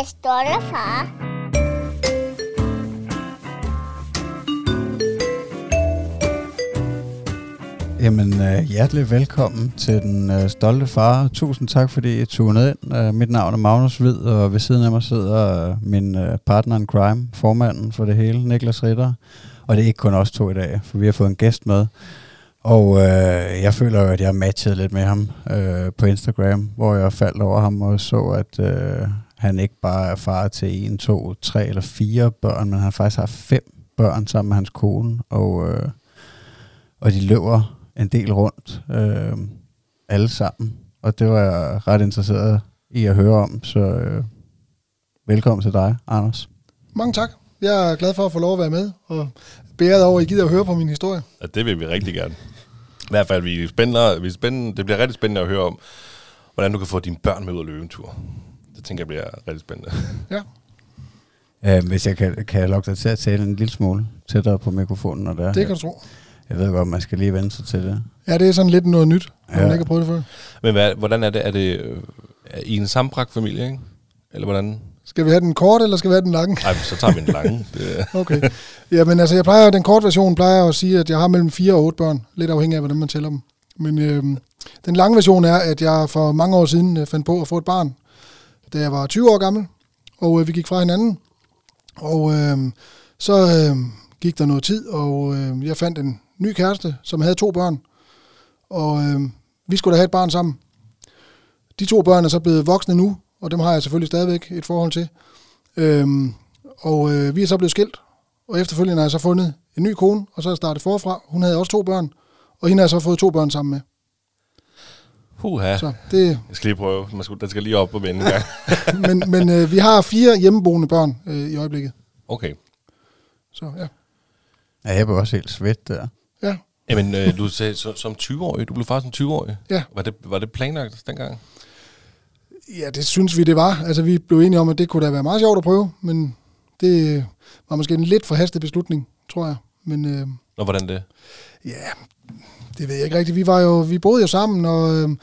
er stolte far. Jamen, øh, hjertelig velkommen til den øh, stolte far. Tusind tak, fordi I tunede ind. Øh, mit navn er Magnus Hvid, og ved siden af mig sidder min partner in crime, formanden for det hele, Niklas Ritter. Og det er ikke kun os to i dag, for vi har fået en gæst med. Og øh, jeg føler jo, at jeg har matchet lidt med ham øh, på Instagram, hvor jeg faldt over ham og så, at øh, han ikke bare er far til en, to, tre eller fire børn, men han faktisk har fem børn sammen med hans kone. Og, øh, og de løber en del rundt, øh, alle sammen. Og det var jeg ret interesseret i at høre om, så øh, velkommen til dig, Anders. Mange tak. Jeg er glad for at få lov at være med, og bæret over, at I gider at høre på min historie. Ja, det vil vi rigtig gerne. I hvert fald, vi er spændende, vi er spændende, det bliver rigtig spændende at høre om, hvordan du kan få dine børn med ud at løbe en tur. Det tænker jeg bliver rigtig spændende. Ja. Øh, hvis jeg kan, kan jeg lukke dig til at tale en lille smule tættere på mikrofonen, når det er. Det kan du tro. Jeg ved godt, man skal lige vende sig til det. Ja, det er sådan lidt noget nyt, når Ja. man ikke har prøvet det før. Men hvad, hvordan er det? Er det øh, er I en sammenbragt familie, ikke? Eller hvordan? Skal vi have den kort, eller skal vi have den lange? Nej, så tager vi en lange. Det, Okay. Jamen altså, jeg plejer, den korte version plejer at sige, at jeg har mellem 4 og 8 børn. Lidt afhængig af, hvordan man tæller dem. Men øhm, den lange version er, at jeg for mange år siden øh, fandt på at få et barn, da jeg var 20 år gammel. Og øh, vi gik fra hinanden. Og øh, så øh, gik der noget tid, og øh, jeg fandt en ny kæreste, som havde to børn. Og øh, vi skulle da have et barn sammen. De to børn er så blevet voksne nu, og dem har jeg selvfølgelig stadigvæk et forhold til. Øhm, og øh, vi er så blevet skilt, og efterfølgende har jeg så fundet en ny kone, og så har jeg startet forfra. Hun havde også to børn, og hende har jeg så fået to børn sammen med. Huha. Så det, Jeg skal lige prøve. Man skal, den skal lige op og vende en gang. men men øh, vi har fire hjemmeboende børn øh, i øjeblikket. Okay. Så ja. Ja, jeg blev også helt svedt der. ja. Jamen, øh, du sagde så, som 20-årig. Du blev far som 20-årig. Ja. Var det, var det planlagt dengang? Ja, det synes vi, det var. Altså, vi blev enige om, at det kunne da være meget sjovt at prøve, men det var måske en lidt for hastet beslutning, tror jeg. Men øh, Nå, hvordan det? Ja, det ved jeg ikke rigtigt. Vi, var jo, vi boede jo sammen, og, øhm,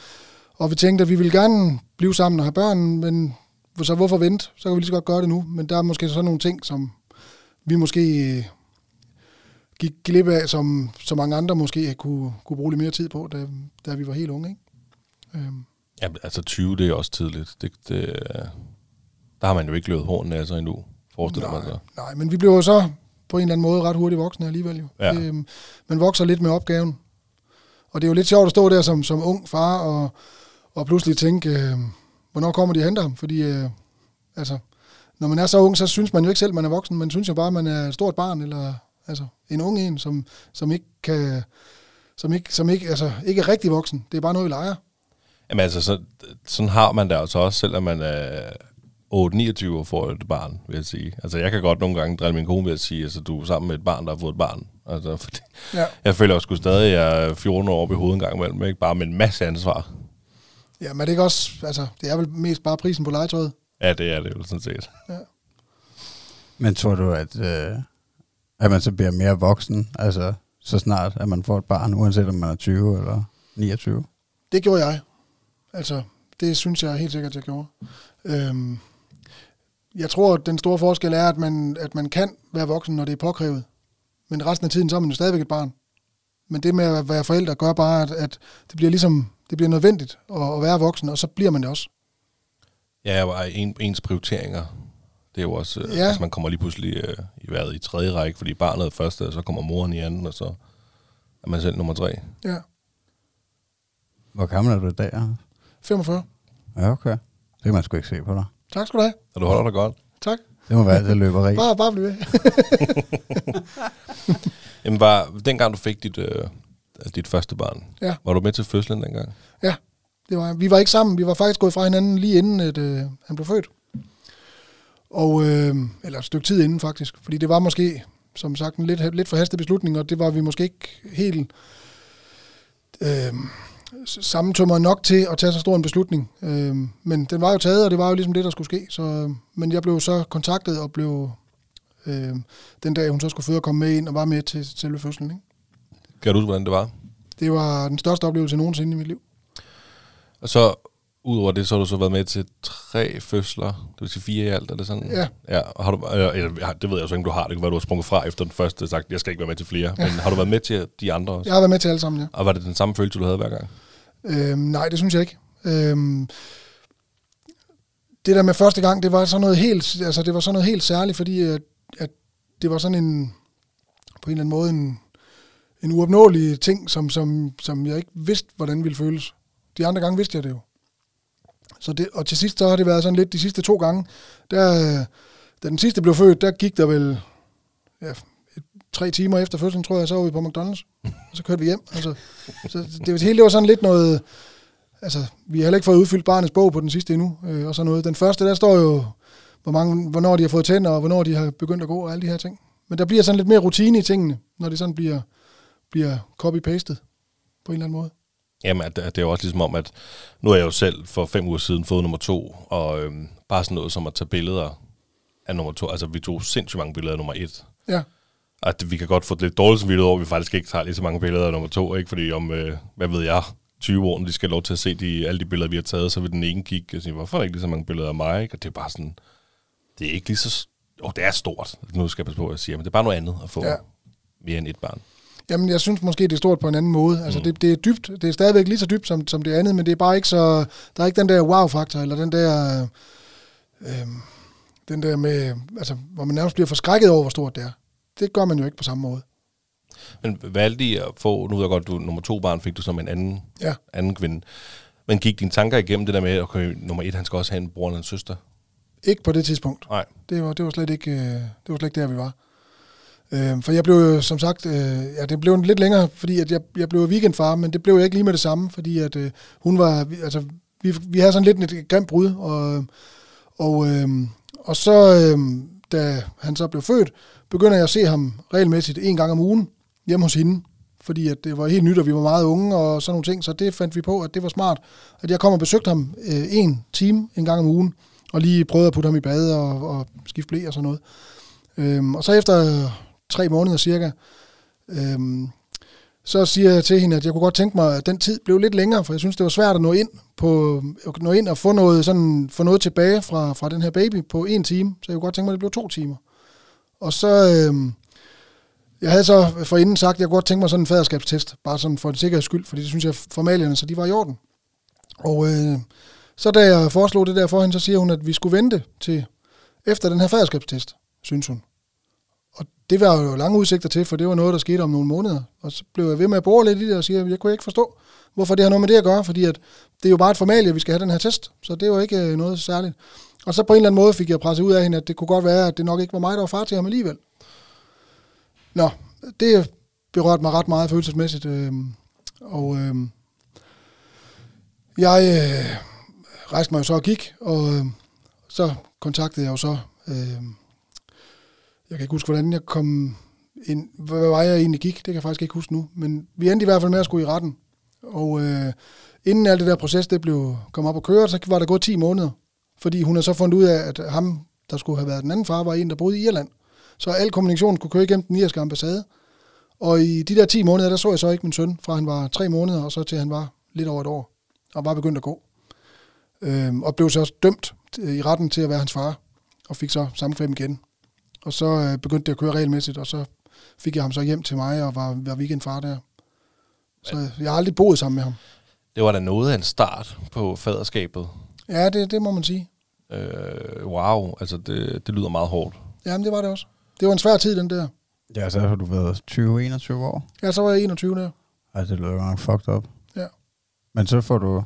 og vi tænkte, at vi ville gerne blive sammen og have børn, men så hvorfor vente? Så kan vi lige så godt gøre det nu. Men der er måske sådan nogle ting, som vi måske øh, gik glip af, som så mange andre måske kunne, kunne bruge lidt mere tid på, da, da vi var helt unge. Ikke? Øhm, Ja, altså 20, det er også tidligt. Det, det, øh, der har man jo ikke løbet hornene af sig endnu, forestiller man sig. nej, men vi blev jo så på en eller anden måde ret hurtigt voksne alligevel. Jo. Ja. Øhm, man vokser lidt med opgaven. Og det er jo lidt sjovt at stå der som, som ung far og, og pludselig tænke, øh, hvornår kommer de og henter ham? Fordi øh, altså, når man er så ung, så synes man jo ikke selv, man er voksen. Man synes jo bare, man er et stort barn, eller altså, en ung en, som, som ikke kan som ikke, som ikke, altså, ikke er rigtig voksen. Det er bare noget, vi leger. Jamen altså, så, sådan har man det altså også, selvom man er 8-29 år får et barn, vil jeg sige. Altså, jeg kan godt nogle gange drille min kone ved at sige, altså, du er sammen med et barn, der har fået et barn. Altså, fordi Ja. jeg føler jo sgu stadig, at jeg er 14 år oppe i hovedet en gang imellem, ikke? Bare med en masse ansvar. ja, men det er ikke også, altså, det er vel mest bare prisen på legetøjet. Ja, det er det jo sådan set. Men tror du, at, øh, at man så bliver mere voksen, altså så snart, at man får et barn, uanset om man er 20 eller 29? Det gjorde jeg. Altså, det synes jeg helt sikkert, jeg gjorde. Øhm, jeg tror, at den store forskel er, at man, at man kan være voksen, når det er påkrævet. Men resten af tiden, så er man jo stadigvæk et barn. Men det med at være forældre gør bare, at, at det bliver ligesom, det bliver nødvendigt at, at være voksen, og så bliver man det også. Ja, og en, ens prioriteringer, det er jo også, ja. Ja. altså man kommer lige pludselig øh, i været i tredje række, fordi barnet er første, og så kommer moren i anden, og så er man selv nummer tre. Ja, Hvor gammel er du i dag, Anders? 45. Ja, okay. Det kan man sgu ikke se på dig. Tak skal du have. Og du holder dig godt. Tak. Det må være det løberi. Bare, bare bliv ved. Jamen, var, dengang du fik dit, øh, dit første barn, Ja. var du med til fødslen dengang? Ja, det var, vi var ikke sammen. Vi var faktisk gået fra hinanden lige inden, at øh, han blev født. Og, øh, eller et stykke tid inden faktisk. Fordi det var måske, som sagt, en lidt, lidt for hastet beslutning, og det var vi måske ikke helt øh, sammentømmer nok til at tage så stor en beslutning. Øh, men den var jo taget, og det var jo ligesom det, der skulle ske. Så, men jeg blev så kontaktet og blev øh, den dag, hun så skulle føde, komme med ind og var med til selve fødslen. Ikke? Kan du huske, hvordan det var? Det var den største oplevelse nogensinde i mit liv. Og så Udover det, så har du så været med til tre fødsler, det vil sige fire i alt, er det sådan? Ja. ja og har du, eller, det ved jeg så ikke, om du har. Det kan være, du har sprunget fra efter den første og sagt, jeg skal ikke være med til flere. Men har du været med til de andre også? Jeg har været med til alle sammen, ja. Og var det den samme følelse, du havde hver gang? Øhm, nej, det synes jeg ikke. Øhm, det der med første gang, det var sådan noget helt, altså det var sådan noget helt særligt, fordi at, at det var sådan en, på en eller anden måde, en, en uopnåelig ting, som, som, som jeg ikke vidste, hvordan ville føles. De andre gange vidste jeg det jo. Så det, og til sidst så har det været sådan lidt, de sidste to gange, der, øh, da den sidste blev født, der gik der vel ja, et, tre timer efter fødslen, tror jeg, så var vi på McDonald's, og så kørte vi hjem. Altså, så det, hele det var sådan lidt noget, altså, vi har heller ikke fået udfyldt barnets bog på den sidste endnu, øh, og sådan noget. Den første, der står jo, hvor mange, hvornår de har fået tænder, og hvornår de har begyndt at gå, og alle de her ting. Men der bliver sådan lidt mere rutine i tingene, når det sådan bliver, bliver copy-pastet på en eller anden måde. Jamen, at, at det er jo også ligesom om, at nu er jeg jo selv for fem uger siden fået nummer to, og øhm, bare sådan noget som at tage billeder af nummer to. Altså, vi tog sindssygt mange billeder af nummer et. Ja. At vi kan godt få det lidt dårligt samvittighed over, at vi faktisk ikke tager lige så mange billeder af nummer to, ikke? Fordi om, øh, hvad ved jeg, 20 år, de skal have lov til at se de, alle de billeder, vi har taget, så vil den ene kigge og sige, hvorfor er der ikke lige så mange billeder af mig? Ikke? Og det er bare sådan, det er ikke lige så... Jo, det er stort. Nu skal jeg passe på at sige, men det er bare noget andet at få ja. mere end et barn. Jamen, jeg synes måske, det er stort på en anden måde. Altså, mm. det, det er dybt. Det er stadigvæk lige så dybt som, som det andet, men det er bare ikke så... Der er ikke den der wow-faktor, eller den der... Øh, den der med... Altså, hvor man nærmest bliver forskrækket over, hvor stort det er. Det gør man jo ikke på samme måde. Men valgte I at få... Nu ved jeg godt, du nummer to barn fik du som en anden, ja. anden kvinde. Men gik dine tanker igennem det der med, at okay, nummer et, han skal også have en bror eller en søster? Ikke på det tidspunkt. Nej. Det var, det var slet ikke, øh, det var slet ikke der, vi var. Øh, for jeg blev jo, som sagt, øh, ja, det blev lidt længere, fordi at jeg, jeg blev weekendfar, men det blev jeg ikke lige med det samme, fordi at øh, hun var, altså, vi, vi havde sådan lidt et grimt brud, og, og, øh, og så, øh, da han så blev født, begynder jeg at se ham regelmæssigt en gang om ugen hjemme hos hende, fordi at det var helt nyt, og vi var meget unge og sådan nogle ting, så det fandt vi på, at det var smart, at jeg kom og besøgte ham øh, en time en gang om ugen, og lige prøvede at putte ham i bad og, og skifte blæ og sådan noget. Øhm, og så efter tre måneder cirka, øhm, så siger jeg til hende, at jeg kunne godt tænke mig, at den tid blev lidt længere, for jeg synes, det var svært at nå ind, på, at nå ind og få noget, sådan, få noget tilbage fra, fra den her baby på en time. Så jeg kunne godt tænke mig, at det blev to timer. Og så, øhm, jeg havde så forinden sagt, at jeg kunne godt tænke mig sådan en faderskabstest, bare sådan for en sikkerheds skyld, fordi det synes jeg, formalierne, så de var i orden. Og øh, så da jeg foreslog det der for hende, så siger hun, at vi skulle vente til efter den her faderskabstest, synes hun. Og det var jo lange udsigter til, for det var noget, der skete om nogle måneder. Og så blev jeg ved med at bore lidt i det og sige, at jeg kunne ikke forstå, hvorfor det har noget med det at gøre, fordi at det er jo bare et formalie, at vi skal have den her test, så det var ikke øh, noget særligt. Og så på en eller anden måde fik jeg presset ud af hende, at det kunne godt være, at det nok ikke var mig, der var far til ham alligevel. Nå, det berørte mig ret meget følelsesmæssigt, øh, og øh, jeg øh, rejste mig jo så og gik, og øh, så kontaktede jeg jo så øh, jeg kan ikke huske, hvordan jeg kom ind. Hvad var jeg egentlig gik? Det kan jeg faktisk ikke huske nu. Men vi endte i hvert fald med at skulle i retten. Og øh, inden alt det der proces det blev kom op og køre, så var der gået 10 måneder. Fordi hun har så fundet ud af, at ham, der skulle have været den anden far, var en, der boede i Irland. Så al kommunikation kunne køre igennem den irske ambassade. Og i de der 10 måneder, der så jeg så ikke min søn, fra han var 3 måneder, og så til han var lidt over et år, og var begyndt at gå. Øhm, og blev så også dømt øh, i retten til at være hans far, og fik så samkvem igen. Og så øh, begyndte det at køre regelmæssigt, og så fik jeg ham så hjem til mig, og var, var weekendfar der. Så jeg har aldrig boet sammen med ham. Det var da noget af en start på faderskabet. Ja, det, det må man sige. Øh, wow, altså det, det lyder meget hårdt. Jamen, det var det også. Det var en svær tid, den der. Ja, så har du været 20-21 år. Ja, så var jeg 21 der. Ej, det lyder nok fucked up. Ja. Men så får du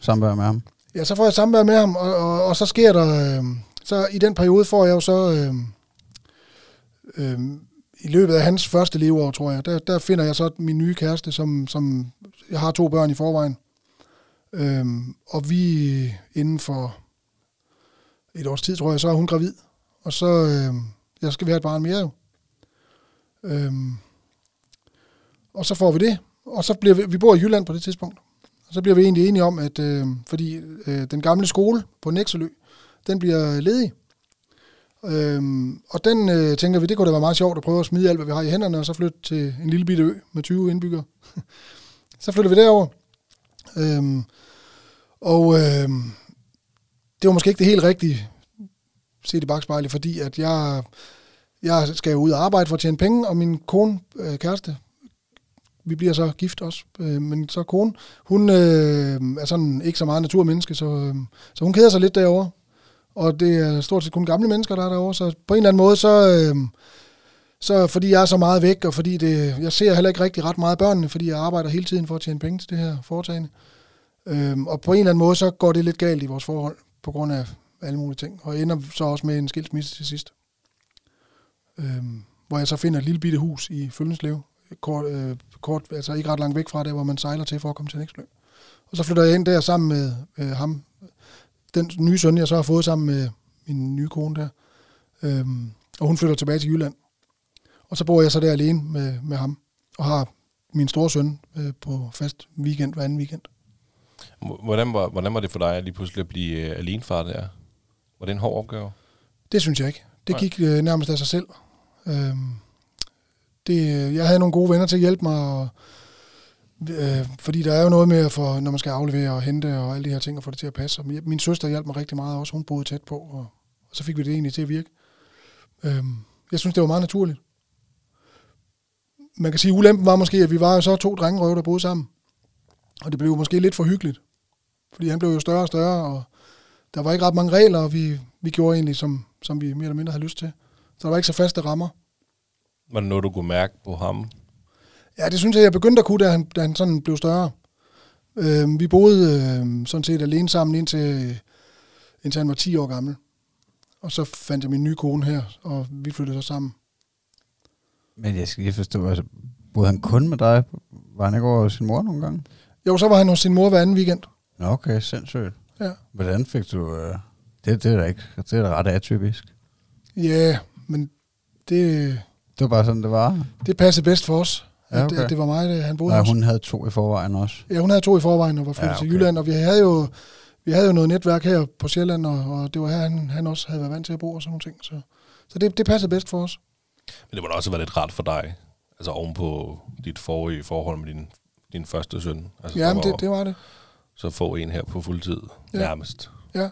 samvær med ham. Ja, så får jeg samvær med ham, og, og, og så sker der... Øh, så i den periode får jeg jo så... Øh, Øhm, I løbet af hans første leveår, tror jeg, der, der finder jeg så min nye kæreste, som, som jeg har to børn i forvejen. Øhm, og vi inden for et års tid, tror jeg, så er hun gravid. Og så øhm, jeg skal vi have et barn mere jo. Øhm, og så får vi det. Og så bliver vi, vi bor i Jylland på det tidspunkt. Og så bliver vi egentlig enige om, at øh, fordi øh, den gamle skole på Nexelø, den bliver ledig. Øhm, og den øh, tænker vi, det kunne da være meget sjovt at prøve at smide alt, hvad vi har i hænderne, og så flytte til en lille bitte ø med 20 indbyggere. så flytter vi derover. Øhm, Og øhm, det var måske ikke det helt rigtige, set i bagspejlet, fordi at jeg, jeg skal jo ud og arbejde for at tjene penge, og min kone, øh, kæreste, vi bliver så gift også, øh, men så kone, hun øh, er sådan ikke så meget naturmenneske, så, øh, så hun keder sig lidt derovre. Og det er stort set kun gamle mennesker, der er derovre, så på en eller anden måde, så, øh, så fordi jeg er så meget væk, og fordi det, jeg ser heller ikke rigtig ret meget af børnene, fordi jeg arbejder hele tiden for at tjene penge til det her foretagende. Øh, og på en eller anden måde, så går det lidt galt i vores forhold, på grund af alle mulige ting, og ender så også med en skilsmisse til sidst. Øh, hvor jeg så finder et lille bitte hus i Følgenslev, kort, øh, kort, altså ikke ret langt væk fra det, hvor man sejler til for at komme til Nækstlø. Og så flytter jeg ind der sammen med øh, ham, den nye søn, jeg så har fået sammen med min nye kone der. Øhm, og hun flytter tilbage til Jylland. Og så bor jeg så der alene med, med ham, og har min store søn øh, på fast weekend hver anden weekend. Hvordan var, hvordan var det for dig at lige pludselig at blive øh, alenefar der? Var det en hård opgave? Det synes jeg ikke. Det gik øh, nærmest af sig selv. Øhm, det, jeg havde nogle gode venner til at hjælpe mig, og, øh, fordi der er jo noget med, for, når man skal aflevere og hente og alle de her ting, og få det til at passe. Og min søster hjalp mig rigtig meget også, hun boede tæt på, og, og så fik vi det egentlig til at virke. Øhm, jeg synes, det var meget naturligt. Man kan sige, at ulempen var måske, at vi var jo så to drengerøve, der boede sammen. Og det blev måske lidt for hyggeligt. Fordi han blev jo større og større, og der var ikke ret mange regler, og vi, vi gjorde egentlig, som, som vi mere eller mindre havde lyst til. Så der var ikke så faste rammer. Var det noget, du kunne mærke på ham? Ja, det synes jeg, jeg begyndte at kunne, da han, da han sådan blev større. Øh, vi boede øh, sådan set alene sammen indtil, indtil han var 10 år gammel. Og så fandt jeg min nye kone her, og vi flyttede så sammen. Men jeg skal lige forstå, altså, boede han kun med dig? Var han ikke over sin mor nogle gange? Jo, så var han hos sin mor hver anden weekend. Nå, okay, sindssygt. Ja. Hvordan fik du... Øh, det, det er da ikke... Det er da ret atypisk. Ja, men det, Det var bare sådan, det var. det passede bedst for os. Ja, At, okay. at det var mig, der, han boede hos. hun havde to i forvejen også. Ja, hun havde to i forvejen og var flyttet Ja, ja, okay. til Jylland, og vi havde jo vi havde jo noget netværk her på Sjælland, og, og det var her, han, han også havde været vant til at bo og sådan nogle ting. Så, så det, det passede bedst for os. Men det må da også være lidt rart for dig, altså ovenpå dit forrige forhold med din, din første søn. Altså, Ja, var- det, det var det. Så få en her på fuld tid, Ja. ja. nærmest. Ja.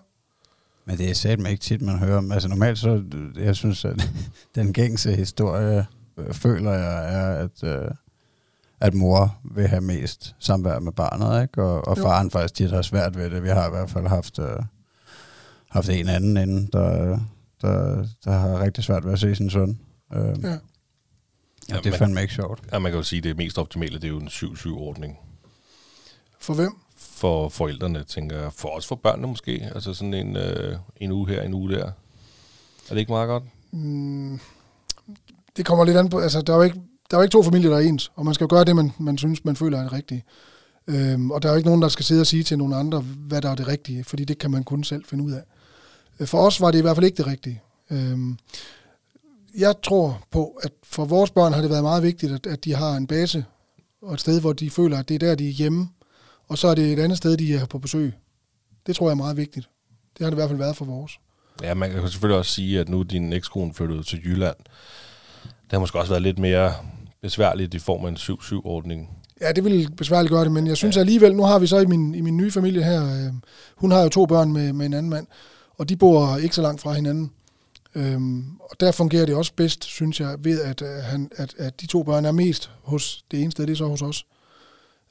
Men det er satme ikke tit, man hører om. Altså normalt så, jeg synes, at den gængse historie, øh, føler jeg, er, at, øh, at mor vil have mest samvær med barnet, ikke? Og, og Jo. faren faktisk tit har svært ved det. Vi har i hvert fald haft, øh, haft en anden inden, der, der, der har rigtig svært ved at se sin søn. Øh, ja. Ja. Det er men- fandme ikke sjovt. Ja, man kan jo sige, at det mest optimale, det er jo en 7-7-ordning. For hvem? For forældrene, tænker jeg. For os for børnene måske. Altså sådan en, øh, en uge her, en uge der. Er det ikke meget godt? Mm, det kommer lidt an på, altså der er jo ikke, der er jo ikke to familier, der er ens, og man skal jo gøre det, man, man synes, man føler er det rigtige. Øhm, og der er jo ikke nogen, der skal sidde og sige til nogle andre, hvad der er det rigtige, fordi det kan man kun selv finde ud af. Øh, for os var det i hvert fald ikke det rigtige. Øhm, jeg tror på, at for vores børn har det været meget vigtigt, at, at de har en base, og et sted, hvor de føler, at det er der, de er hjemme, og så er det et andet sted, de er på besøg. Det tror jeg er meget vigtigt. Det har det i hvert fald været for vores. Ja, man kan selvfølgelig også sige, at nu din ekskone flyttet til Jylland. Det har måske også været lidt mere besværligt i form af en 7-7-ordning. Ja, det vil besværligt gøre det, men jeg synes ja. alligevel, nu har vi så i min, i min nye familie her, øh, hun har jo to børn med, med en anden mand, og de bor ikke så langt fra hinanden. Øhm, og der fungerer det også bedst, synes jeg, ved at, øh, han, at, at de to børn er mest hos det ene sted, det er så hos os.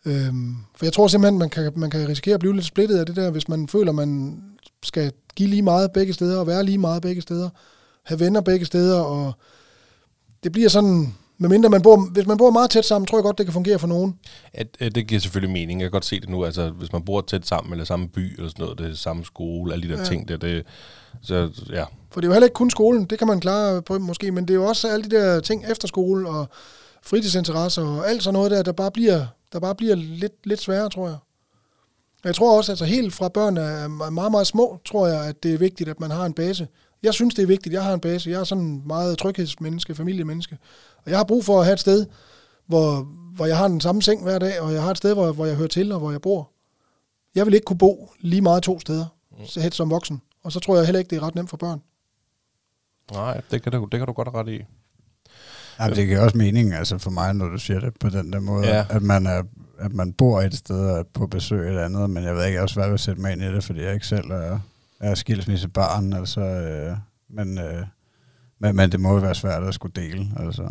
Øhm, for jeg tror simpelthen, man kan, man kan risikere at blive lidt splittet af det der, hvis man føler, man skal give lige meget begge steder, og være lige meget begge steder, have venner begge steder, og det bliver sådan, medmindre man bor, hvis man bor meget tæt sammen, tror jeg godt, det kan fungere for nogen. At, at det giver selvfølgelig mening. Jeg kan godt se det nu. Altså, hvis man bor tæt sammen, eller samme by, eller sådan noget, det er samme skole, alle de der Ja. ja. ting der, det, så ja, For det er jo heller ikke kun skolen, det kan man klare på måske, men det er jo også alle de der ting efter skole og fritidsinteresser og alt sådan noget der, der bare bliver, der bare bliver lidt, lidt sværere, tror jeg. Og jeg tror også, altså helt fra børn er meget, meget små, tror jeg, at det er vigtigt, at man har en base. Jeg synes, det er vigtigt, jeg har en base. Jeg er sådan meget tryghedsmenneske, familiemenneske. Og jeg har brug for at have et sted, hvor, hvor jeg har den samme seng hver dag, og jeg har et sted, hvor, hvor jeg hører til, og hvor jeg bor. Jeg vil ikke kunne bo lige meget to steder, så helt som voksen. Og så tror jeg heller ikke, det er ret nemt for børn. nej, det kan, du, det kan du godt ret i. Jamen, det giver også mening altså for mig, når du siger det på den der måde, Ja. at man er at man bor et sted og er på besøg et andet, men jeg ved ikke, jeg er svært ved at sætte mig ind i det, fordi jeg ikke selv er, er skilsmissebarn, altså, øh, men, øh, men, men det må jo være svært at skulle dele, altså.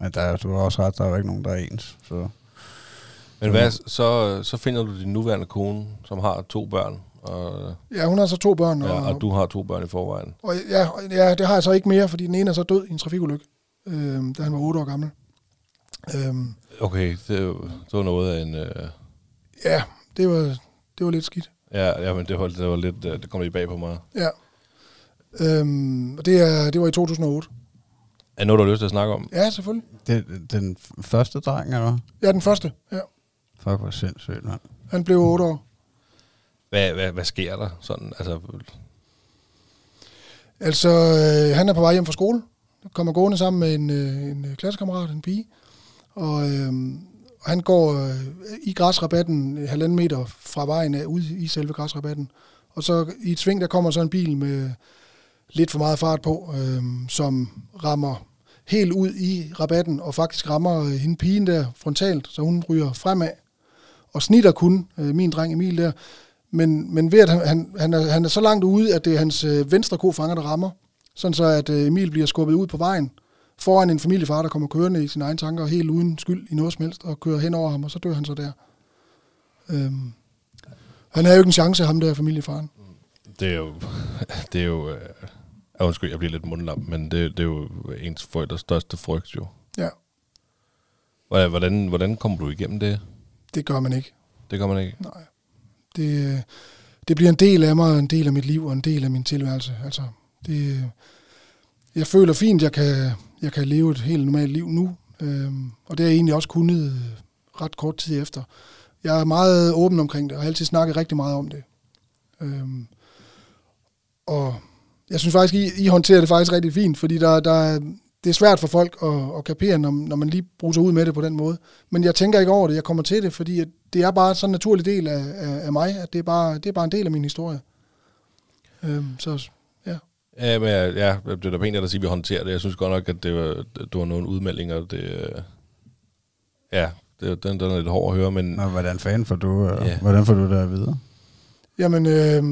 Men der, er- du har også ret, der er jo ikke nogen, der er ens, så... Men hvad, så, så finder du din nuværende kone, som har to børn, og, Ja, hun har så to børn, og, ja, og du har to børn i forvejen. og ja, ja, det har jeg så ikke mere, fordi den ene er så død i en trafikulykke, øh, da han var 8 år gammel. Øh, Okay, det, er jo- det var noget af en... Øh, ja, det var, det var lidt skidt. ja, ja, men det var, det var lidt... øh, Det kom lidt bag på mig. Ja. Øhm, og det, er, det var i 2008. Er noget, du har lyst til at snakke om? Ja, selvfølgelig. Det, den første dreng, eller? Ja, den første. Ja. Fuck, hvor sindssygt, mand. Han blev 8 år. Hvad, hvad, hvad sker der? Sådan, altså, Altså, øh, han er på vej hjem fra skole. Kommer gående sammen med en, øh, en øh, klassekammerat, en pige. Og øh, han går øh, i græsrabatten øh, halvanden meter fra vejen af, ud i selve græsrabatten. Og så i et sving, der kommer så en bil med lidt for meget fart på, øh, som rammer helt ud i rabatten, og faktisk rammer øh, hende pigen der frontalt, så hun ryger fremad, og snitter kun øh, min dreng Emil der. Men, men ved at han, han, han, er, han er så langt ude, at det er hans øh, venstre kofanger, der rammer, sådan så at øh, Emil bliver skubbet ud på vejen, foran en familiefar, der kommer kørende i sine egne tanker, helt uden skyld i noget som helst, og kører hen over ham, og så dør han så der. Øhm, han havde jo ikke en chance, ham der familiefaren. det er jo... Det er jo... Øh, Ja, undskyld, jeg bliver lidt mundlam, men det, det er jo ens forældres største frygt, jo. Ja, Hvordan- Hvordan, hvordan kommer du igennem det? det gør man ikke. Det gør man ikke. Nej. Det, det bliver en del af mig, en del af mit liv og en del af min tilværelse. Altså, det, jeg føler fint, jeg kan, jeg kan leve et helt normalt liv nu. Øhm, og det har jeg egentlig også kunnet øh, ret kort tid efter. Jeg er meget åben omkring det, og har altid snakket rigtig meget om det. Øhm, og jeg synes faktisk, I, I håndterer det faktisk rigtig fint, fordi der, der, er- det er svært for folk at, at kapere, når, når man lige bruger sig ud med det på den måde. Men jeg tænker ikke over det, jeg kommer til det, fordi at det er bare sådan en naturlig del af, af, af mig, at det er, bare, det er bare en del af min historie. Øhm, så ja. Ja, men jeg- ja, det er da pænt at sige, at vi håndterer det. Jeg synes godt nok, at det var, det var nogle udmeldinger. Det, øh, ja, det, den, den er lidt hård at høre, men Nå, hvordan fanden får du, øh, Ja. hvordan får du det videre? Jamen, øh,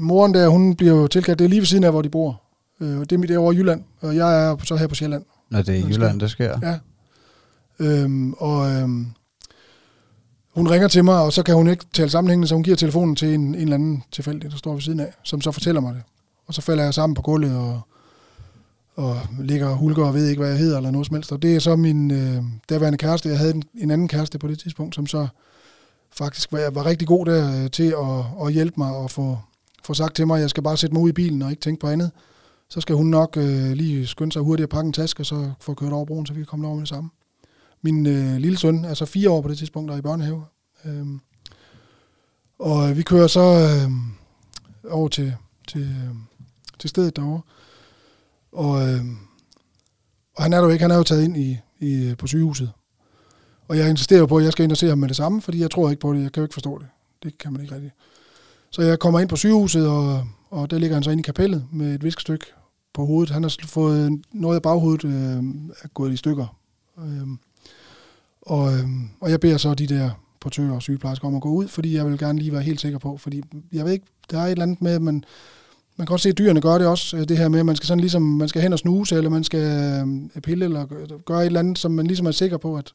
moren der, hun bliver jo tilkaldt, det er lige ved siden af, hvor de bor. Øh, det er mit over i Jylland, og jeg er så her på Sjælland. Når det er i Jylland, det sker. Ja. Øhm, og øhm, hun ringer til mig, og så kan hun ikke tale sammenhængende, så hun giver telefonen til en, en eller anden tilfældig, der står ved siden af, som så fortæller mig det. Og så falder jeg sammen på gulvet og, og ligger og hulker og ved ikke, hvad jeg hedder eller noget som helst. Og det er så min øh, daværende kæreste. Jeg havde en, en anden kæreste på det tidspunkt, som så faktisk var, var rigtig god der øh, til at, at hjælpe mig og få, få sagt til mig, at jeg skal bare sætte mig ud i bilen og ikke tænke på andet. Så skal hun nok øh, lige skynde sig hurtigt at pakke en taske, og så få kørt over broen, så vi kan komme over med det samme. Min øh, lille søn er så fire år på det tidspunkt, der er i børnehave. Øhm, og øh, vi kører så øh, over til, til, øh, til stedet derovre. Og, øh, og han er der jo ikke, han er jo taget ind i, i, på sygehuset. Og jeg insisterer på, at jeg skal ind og se ham med det samme, fordi jeg tror ikke på det, jeg kan jo ikke forstå det. Det kan man ikke rigtig. Så jeg kommer ind på sygehuset, og, og der ligger han så inde i kapellet med et viskestykke på hovedet. Han har fået noget af baghovedet øh, er gået i stykker. Øh, og, øh, og jeg beder så de der portører og sygeplejersker om at gå ud, fordi jeg vil gerne lige være helt sikker på, fordi jeg ved ikke, der er et eller andet med, at man, man kan godt se, at dyrene gør det også, øh, det her med, at man skal sådan ligesom, man skal hen og snuse, eller man skal øh, pille, eller gøre et eller andet, som man ligesom er sikker på, at,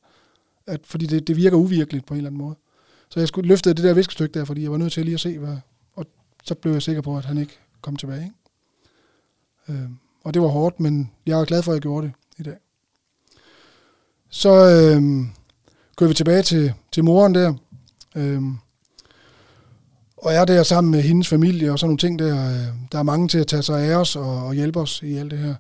at fordi det, det virker uvirkeligt på en eller anden måde. Så jeg skulle løfte det der viskestykke der, fordi jeg var nødt til lige at se, hvad, og så blev jeg sikker på, at han ikke kom tilbage. Ikke? Øh, og det var hårdt, men jeg er glad for, at jeg gjorde det i dag. Så øh, kører vi tilbage til, til moren der, øh, og er der sammen med hendes familie og sådan nogle ting der. Øh, der er mange til at tage sig af os og, og hjælpe os i alt det her.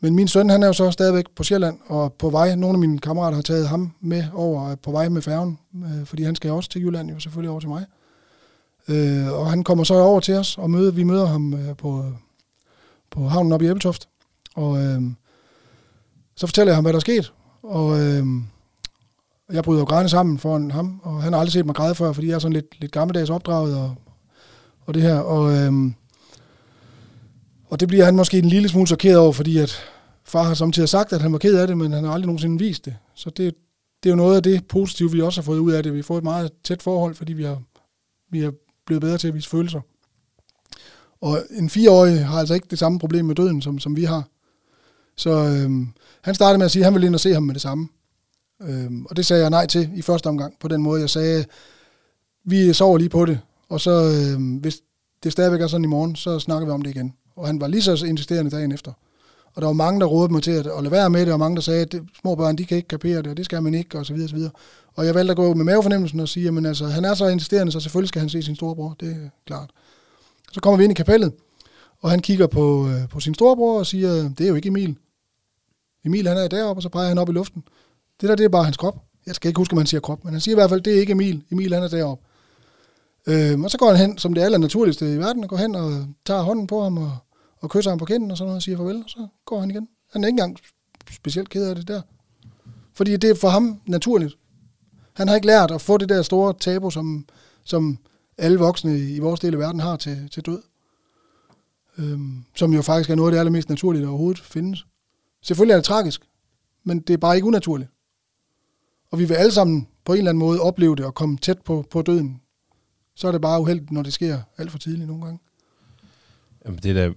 Men min søn, han er jo så stadigvæk på Sjælland, og på vej, nogle af mine kammerater har taget ham med over øh, på vej med færgen, øh, fordi han skal også til Jylland, jo selvfølgelig over til mig. Øh, og han kommer så over til os, og møder, vi møder ham øh, på, på havnen oppe i Æbeltoft. Og øh, så fortæller jeg ham, hvad der er sket. Og øh, jeg bryder jo grædende sammen foran ham, og han har aldrig set mig græde før, fordi jeg er sådan lidt, lidt gammeldags opdraget og, og det her. Og, øh, og det bliver han måske en lille smule chokeret over, fordi at far har samtidig sagt, at han var ked af det, men han har aldrig nogensinde vist det. Så det, det er jo noget af det positive, vi også har fået ud af det. Vi har fået et meget tæt forhold, fordi vi har, vi har blevet bedre til at vise følelser. Og en fireårig har altså ikke det samme problem med døden, som, som vi har. Så øhm, han startede med at sige, at han ville ind og se ham med det samme. Øhm, og det sagde jeg nej til i første omgang, på den måde. Jeg sagde, vi sover lige på det, og så øhm, hvis det stadigvæk er sådan i morgen, så snakker vi om det igen. Og han var lige så insisterende dagen efter. Og der var mange, der rådede mig til at, at lade være med det, og mange, der sagde, at det, små børn, de kan ikke kapere det, og det skal man ikke, og så videre, og så videre. Og jeg valgte at gå med mavefornemmelsen og sige, at altså, han er så insisterende, så selvfølgelig skal han se sin storebror, det er klart. Så kommer vi ind i kapellet, og han kigger på, øh, på sin storebror og siger, det er jo ikke Emil. Emil han er deroppe, og så peger han op i luften. Det der, det er bare hans krop. Jeg skal ikke huske, om man siger krop, men han siger i hvert fald, det er ikke Emil. Emil han er deroppe. Øh, og så går han hen, som det aller naturligste i verden, og går hen og tager hånden på ham og, og kysser ham på kinden og sådan noget og siger farvel, og så går han igen. Han er ikke engang specielt ked af det der. Fordi det er for ham naturligt. Han har ikke lært at få det der store tabu, som, som alle voksne i vores del af verden har til, til død. Øhm, som jo faktisk er noget af det allermest naturlige, der overhovedet findes. Selvfølgelig er det tragisk, men det er bare ikke unaturligt. Og vi vil alle sammen på en eller anden måde opleve det og komme tæt på, på døden. Så er det bare uheldigt, når det sker alt for tidligt nogle gange. Jamen, det er da,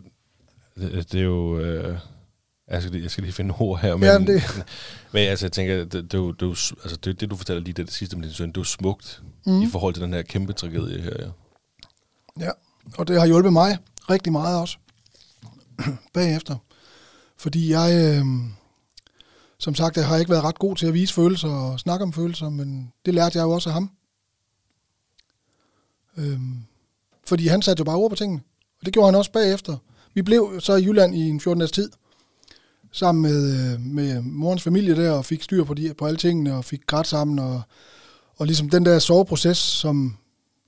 det, det er jo... Øh, jeg, skal, lige- jeg skal lige finde ord her, men, Jamen, det- men altså, jeg tænker, det, det, det, jo, altså, det, det, du fortæller lige det, det sidste med din søn, det er smukt mm. i forhold til den her kæmpe tragedie her. Ja. Ja, og det har hjulpet mig rigtig meget også bagefter. Fordi jeg, øh, som sagt, jeg har ikke været ret god til at vise følelser og snakke om følelser, men det lærte jeg jo også af ham. Øh, fordi han satte jo bare ord på tingene, og det gjorde han også bagefter. Vi blev så i Jylland i en 14 dages tid, sammen med, øh, med morens familie der, og fik styr på, de, på alle tingene, og fik grædt sammen, og, og ligesom den der soveproces, som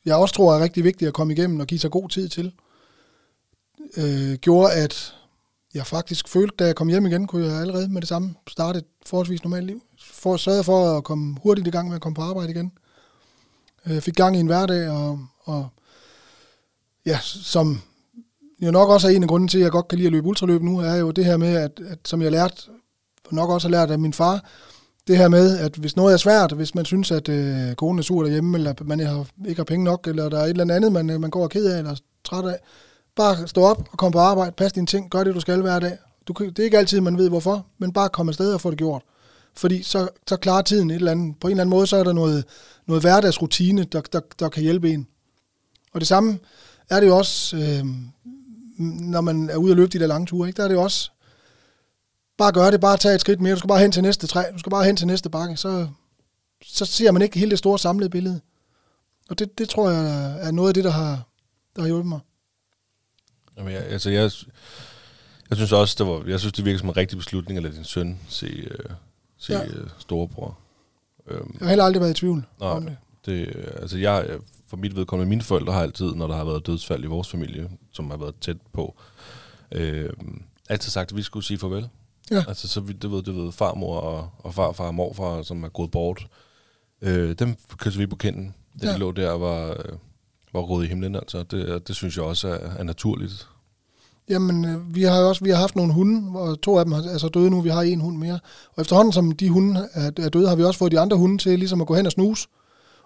jeg også tror er rigtig vigtigt at komme igennem og give sig god tid til, øh, gjorde, at jeg faktisk følte, da jeg kom hjem igen, kunne jeg allerede med det samme starte et forholdsvis normalt liv. For sørgede for at komme hurtigt i gang med at komme på arbejde igen. Øh, fik gang i en hverdag, og, og ja, som jo nok også er en af grunden til, at jeg godt kan lide at løbe ultraløb nu, er jo det her med, at, at som jeg lærte, nok også har lært af min far, det her med, at hvis noget er svært, hvis man synes, at øh, konen er sur derhjemme, eller man har, ikke har penge nok, eller der er et eller andet, man, man går og ked af, eller træt af, bare stå op og kom på arbejde, pas dine ting, gør det, du skal hver dag. Du, det er ikke altid, man ved hvorfor, men bare kom afsted og få det gjort. Fordi så, så klarer tiden et eller andet. På en eller anden måde, så er der noget, noget hverdagsrutine, der, der, der kan hjælpe en. Og det samme er det jo også, øh, når man er ude og løbe de der lange ture. Ikke? Der er det jo også, bare gør det, bare tage et skridt mere. Du skal bare hen til næste træ, du skal bare hen til næste bakke. Så, så ser man ikke hele det store samlede billede. Og det, det tror jeg er noget af det, der har, der har hjulpet mig. Jamen, jeg, altså, jeg, jeg synes også, det var, jeg synes, det virker som en rigtig beslutning at lade din søn se, øh, se Ja. øh, storebror. Øhm, Jeg har heller aldrig været i tvivl Nej. om det. Det, øh, altså jeg, for mit vedkommende, mine forældre har altid, når der har været dødsfald i vores familie, som har været tæt på, øh, altid sagt, at vi skulle sige farvel. Ja. Altså, så det ved, det ved farmor og, og farfar og morfar, som er gået bort. Øh, dem kysser vi på kinden, da ja. De lå der og var, øh, var røde i himlen. Altså. Det, det synes jeg også er, er naturligt. Jamen, øh, vi har jo også vi har haft nogle hunde, og to af dem er så døde nu, vi har en hund mere. Og efterhånden som de hunde er, er døde, har vi også fået de andre hunde til ligesom at gå hen og snuse.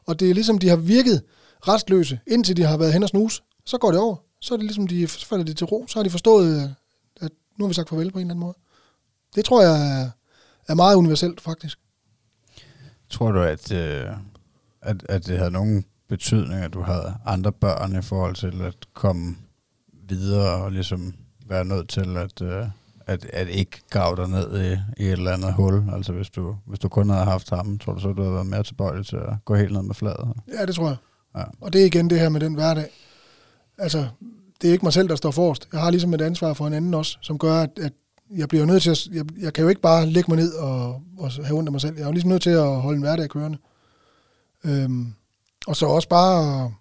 Og det er ligesom, de har virket restløse, indtil de har været hen og snuse. Så går det over. Så er det ligesom, de, så falder de til ro. Så har de forstået, øh, at nu har vi sagt farvel på en eller anden måde. Det tror jeg er, er meget universelt, faktisk. Tror du, at, øh, at, at det havde nogen betydning, at du havde andre børn i forhold til at komme videre og ligesom være nødt til at, øh, at, at ikke grave dig ned i, i et eller andet hul? Altså hvis du, hvis du kun havde haft ham, tror du så, du havde været mere tilbøjelig til at gå helt ned med fladet? Ja, det tror jeg. Ja. Og det er igen det her med den hverdag. Altså, det er ikke mig selv, der står forrest. Jeg har ligesom et ansvar for en anden også, som gør, at, at jeg bliver nødt til at... Jeg, jeg kan jo ikke bare lægge mig ned og, og have ondt af mig selv. Jeg er jo ligesom nødt til at holde en hverdag kørende. Øhm, og så også bare...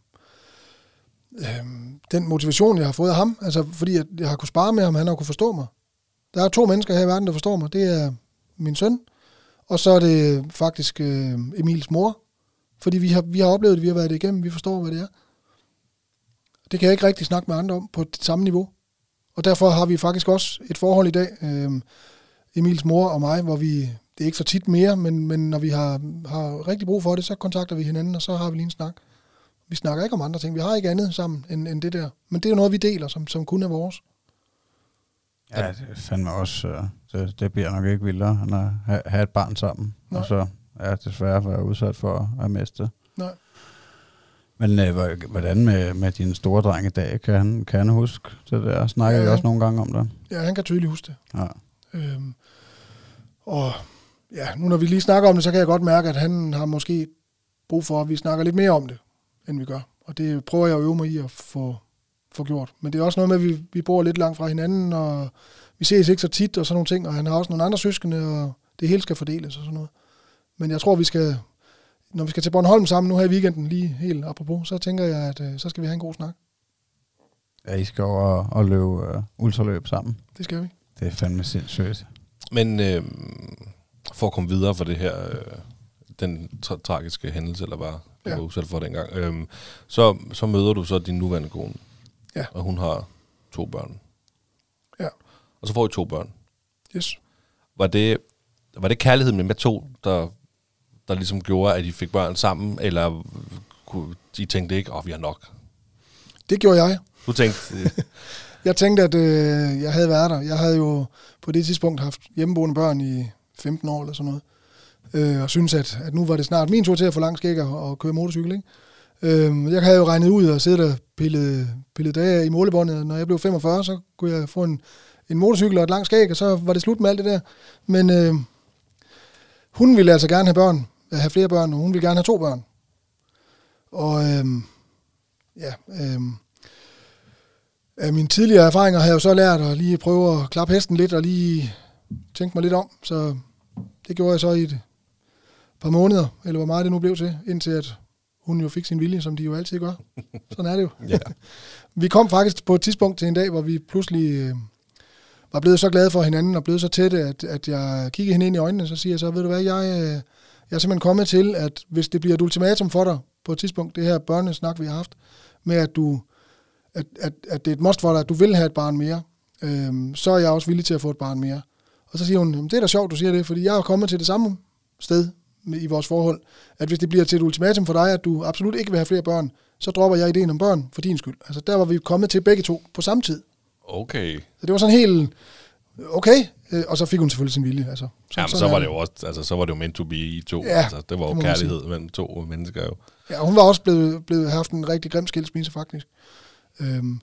Øhm, den motivation, jeg har fået af ham, altså fordi at jeg har kunnet spare med ham, han har kunnet forstå mig. Der er to mennesker her i verden, der forstår mig. Det er min søn, og så er det faktisk øh, Emils mor, fordi vi har, vi har oplevet det, vi har været det igennem, vi forstår, hvad det er. Det kan jeg ikke rigtig snakke med andre om på det samme niveau. Og derfor har vi faktisk også et forhold i dag, øh, Emils mor og mig, hvor vi det er ikke så tit mere, men, men når vi har, har rigtig brug for det, så kontakter vi hinanden, og så har vi lige en snak. Vi snakker ikke om andre ting. Vi har ikke andet sammen end, end det der. Men det er jo noget, vi deler, som, som kun er vores. Ja, det er fandme også, øh, det, det bliver nok ikke vildere, end at have, have et barn sammen, Nej. og så ja, desværre være udsat for at miste. Nej. Men øh, hvor- hvordan med, med din store dreng i dag? Kan han, kan han huske det der? Snakker Ja, I også nogle gange om det? Ja, han kan tydeligt huske det. Ja. Øhm, og ja, nu når vi lige snakker om det, så kan jeg godt mærke, at han har måske brug for, at vi snakker lidt mere om det, end vi gør. Og det prøver jeg at øve mig i at få, få gjort. Men det er også noget med, at vi, vi bor lidt langt fra hinanden, og vi ses ikke så tit og sådan nogle ting, og han har også nogle andre søskende, og det hele skal fordeles og sådan noget. Men jeg tror, vi skal, når vi skal til Bornholm sammen nu her i weekenden, lige helt apropos, så tænker jeg, at øh, så skal vi have en god snak. Ja, I skal over og, og løbe uh, ultraløb sammen. Det skal vi. Det er fandme sindssygt. Men øh, for at komme videre fra det her, øh, den tra- tragiske hændelse, eller bare du Ja. var udsat for dengang, øh, så, så møder du så din nuværende kone, Ja. og hun har to børn. Ja. Og så får I to børn. Yes. Var det, var det kærligheden med med to, der, der ligesom gjorde, at I fik børn sammen, eller kunne, I tænkte ikke, åh, oh, vi har nok? Det gjorde jeg. Du tænkte, øh, Jeg tænkte, at øh, jeg havde været der. Jeg havde jo på det tidspunkt haft hjemmeboende børn i 15 år eller sådan noget. Øh, og synes at, at nu var det snart min tur til at få lang skæg og, og køre motorcykel. Ikke? Øh, jeg havde jo regnet ud og siddet og pillet, pillet dage i målebåndet. Når jeg blev 45, så kunne jeg få en, en motorcykel og et langt skæg, og så var det slut med alt det der. Men øh, hun ville altså gerne have børn, øh, have flere børn, og hun ville gerne have to børn. Og øh, ja, øh, af mine tidligere erfaringer har jeg jo så lært at lige prøve at klappe hesten lidt og lige tænke mig lidt om. Så det gjorde jeg så i et par måneder, eller hvor meget det nu blev til, indtil at hun jo fik sin vilje, som de jo altid gør. Sådan er det jo. ja. Vi kom faktisk på et tidspunkt til en dag, hvor vi pludselig øh, var blevet så glade for hinanden og blevet så tætte, at, at jeg kiggede hende ind i øjnene, så siger jeg så, ved du hvad, jeg, øh, jeg er simpelthen kommet til, at hvis det bliver et ultimatum for dig på et tidspunkt, det her børnesnak, vi har haft, med at du at, at, at det er et must for dig, at du vil have et barn mere, øhm, så er jeg også villig til at få et barn mere. Og så siger hun, "Jamen, det er da sjovt, du siger det, fordi jeg er kommet til det samme sted med, i vores forhold, at hvis det bliver til et ultimatum for dig, at du absolut ikke vil have flere børn, så dropper jeg ideen om børn for din skyld. Altså der var vi kommet til begge to på samme tid. okay. Så det var sådan helt, okay, øh, og så fik hun selvfølgelig sin vilje. Altså, så, Jamen, så var det jo også, altså, så var det jo meant to be i to. Ja, altså, det var jo det kærlighed mellem to mennesker jo. Ja, hun var også blevet, blevet haft en rigtig grim skilsmisse, faktisk. Øhm,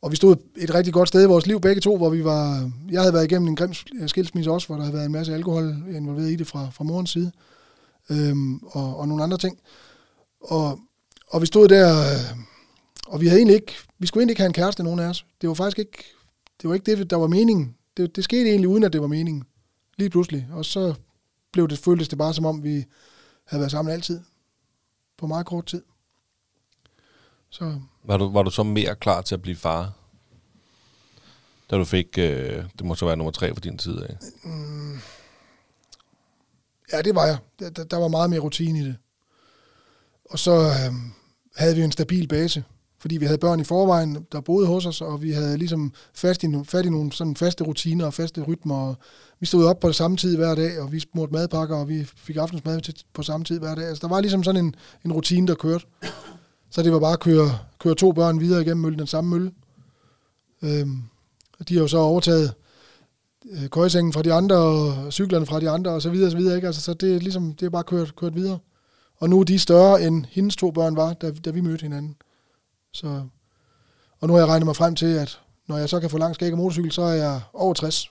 og vi stod et rigtig godt sted i vores liv, begge to, hvor vi var... Jeg havde været igennem en grim skilsmisse også, hvor der havde været en masse alkohol involveret i det fra, fra morens side. Øhm, og, og nogle andre ting. Og, og vi stod der, øh, og vi havde egentlig ikke... Vi skulle egentlig ikke have en kæreste, nogen af os. Det var faktisk ikke... Det var ikke det, der var meningen. Det, det skete egentlig uden, at det var meningen. Lige pludselig. Og så blev det, føltes det bare som om, vi havde været sammen altid. På meget kort tid. Så Var du, var du så mere klar til at blive far? Da du fik, øh, det må så være nummer tre for din tid af. Ja, det var jeg. Der, der, der var meget mere rutine i det. Og så øh, havde vi en stabil base, fordi vi havde børn i forvejen, der boede hos os, og vi havde ligesom fast i, no- fat i nogle sådan faste rutiner og faste rytmer. Og vi stod op på samme tid hver dag, og vi smurte madpakker, og vi fik aftensmad til, på samme tid hver dag. Altså, der var ligesom sådan en, en rutine, der kørte. Så det var bare at køre, køre to børn videre igennem møllen, den samme mølle. Øhm, og de har jo så overtaget øh, køjesengen fra de andre, og cyklerne fra de andre, og så videre, og så videre, ikke? Altså, så det er ligesom, det er bare kørt, kørt videre. Og nu er de større, end hendes to børn var, da, da vi mødte hinanden. Så, og nu har jeg regnet mig frem til, at når jeg så kan få lang skæg og motorcykel, så er jeg over 60.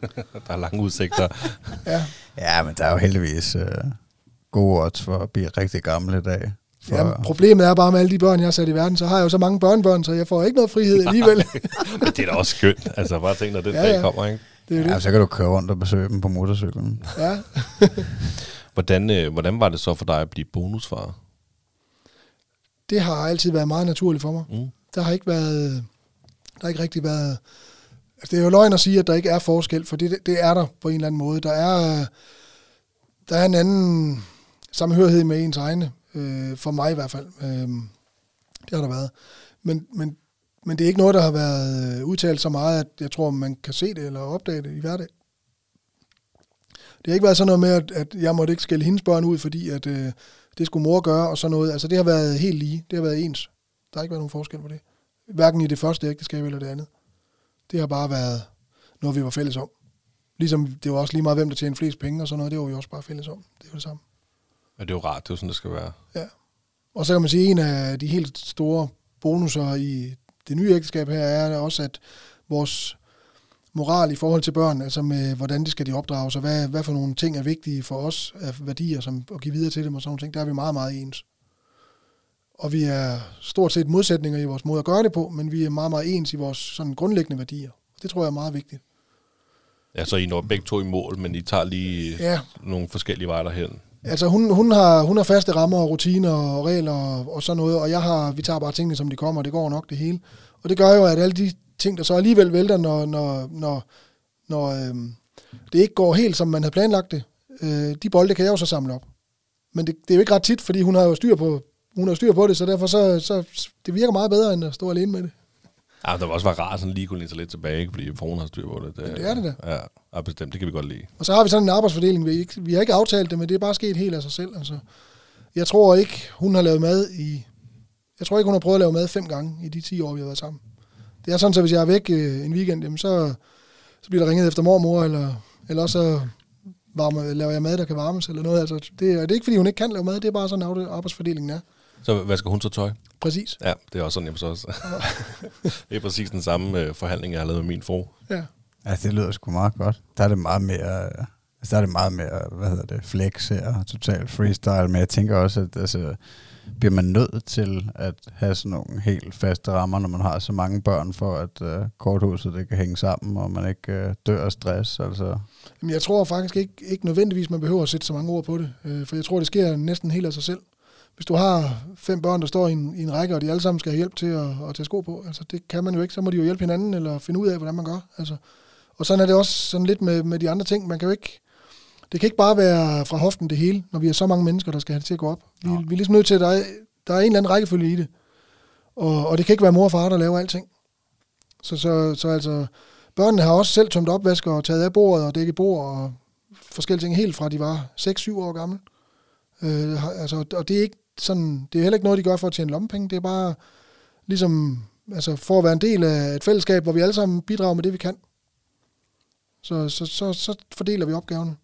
Der er lange udsigter. Ja, Ja, men der er jo heldigvis øh, gode odds for at blive rigtig gammel i dag. For, ja, problemet er bare med alle de børn, jeg har sat i verden, så har jeg jo så mange børnebørn, så jeg får ikke noget frihed alligevel. Men det er da også skønt. Altså bare tænk, når den Ja, dag ja. kommer, ikke? det er ja, det. så kan du køre rundt og besøge dem på motorcyklen. Ja. Hvordan, øh, hvordan var det så for dig at blive bonusfar? Det har altid været meget naturligt for mig. Mm. Der har ikke været, der har ikke rigtig været, altså det er jo løgn at sige, at der ikke er forskel, for det, det er der på en eller anden måde. Der er, der er en anden samhørighed med ens egne, øh, for mig i hvert fald. Øh, det har der været. Men, men, men det er ikke noget, der har været øh, udtalt så meget, at jeg tror, man kan se det eller opdage det i hverdag. Det har ikke været sådan noget med, at, at jeg måtte ikke skælde hendes børn ud, fordi at, øh, det skulle mor gøre og sådan noget. Altså det har været helt lige. Det har været ens. Der har ikke været nogen forskel på det. Hverken i det første ægteskab eller det andet. Det har bare været noget, vi var fælles om. Ligesom det var også lige meget, hvem der tjener flest penge og sådan noget. Det var vi også bare fælles om. Det er jo det samme. Ja, det er jo rart, det er sådan, det skal være. Ja. Og så kan man sige, at en af de helt store bonusser i det nye ægteskab her er også, at vores moral i forhold til børn, altså med, hvordan de skal de opdrages, og hvad, hvad for nogle ting er vigtige for os af værdier, som at give videre til dem og sådan nogle ting, der er vi meget, meget ens. Og vi er stort set modsætninger i vores måde at gøre det på, men vi er meget, meget ens i vores sådan grundlæggende værdier. Det tror jeg er meget vigtigt. Ja, så I når begge to i mål, men I tager lige Ja. nogle forskellige veje derhen. Altså hun, hun, har, hun har faste rammer og rutiner og regler og, og sådan noget, og jeg har, vi tager bare tingene, som de kommer, og det går nok det hele. Og det gør jo, at alle de ting, der så alligevel vælter, når, når, når, når øhm, det ikke går helt, som man havde planlagt det, øh, de bolde kan jeg jo så samle op. Men det, det er jo ikke ret tit, fordi hun har jo styr på, hun har styr på det, så derfor så, så det virker meget bedre, end at stå alene med det. Ja, det var også være rart sådan lige kunne læne sig lidt tilbage, ikke? fordi Fruen har styr på det. Men det er det da. Ja, ja, bestemt. Det kan vi godt lide. Og så har vi sådan en arbejdsfordeling. Vi, ikke, vi har ikke aftalt det, men det er bare sket helt af sig selv. Altså, jeg tror ikke, hun har lavet mad i... Jeg tror ikke, hun har prøvet at lave mad fem gange i de 10 år, vi har været sammen. Det er sådan, så hvis jeg er væk øh, en weekend, jamen så, så bliver der ringet efter mormor, eller, eller også så varme, laver jeg mad, der kan varmes, eller noget. Altså, det, er, det er ikke, fordi hun ikke kan lave mad, det er bare sådan, at arbejdsfordelingen er. Så hvad skal hun så tøj? Præcis. Ja, det er også sådan, jeg så også. det er præcis den samme øh, forhandling, jeg har lavet med min fru. Ja. Ja, det lyder sgu meget godt. Der er det meget mere, altså der er det meget mere, hvad hedder det, flex her, total freestyle, men jeg tænker også, at altså, bliver man nødt til at have sådan nogle helt faste rammer, når man har så mange børn, for at øh, korthuset det kan hænge sammen, og man ikke øh, dør af stress, altså. Jamen, jeg tror faktisk ikke, ikke nødvendigvis, man behøver at sætte så mange ord på det, øh, for jeg tror, det sker næsten helt af sig selv. Hvis du har fem børn, der står i en, i en række, og de alle sammen skal have hjælp til at, at tage sko på, altså det kan man jo ikke, så må de jo hjælpe hinanden, eller finde ud af, hvordan man gør. Altså. Og sådan er det også sådan lidt med, med de andre ting. Man kan jo ikke, det kan ikke bare være fra hoften det hele, når vi er så mange mennesker, der skal have det til at gå op. Vi, vi er ligesom nødt til, at der er, der er en eller anden rækkefølge i det. Og, og det kan ikke være mor og far, der laver alting. Så, så, så altså, børnene har også selv tømt opvasker og taget af bordet og dækket bord og forskellige ting helt fra de var 6-7 år gamle. Øh, har- altså, og det er ikke sådan, det er heller ikke noget, de gør for at tjene lommepenge. Det er bare ligesom, altså for at være en del af et fællesskab, hvor vi alle sammen bidrager med det, vi kan. Så, så, så, så fordeler vi opgaverne.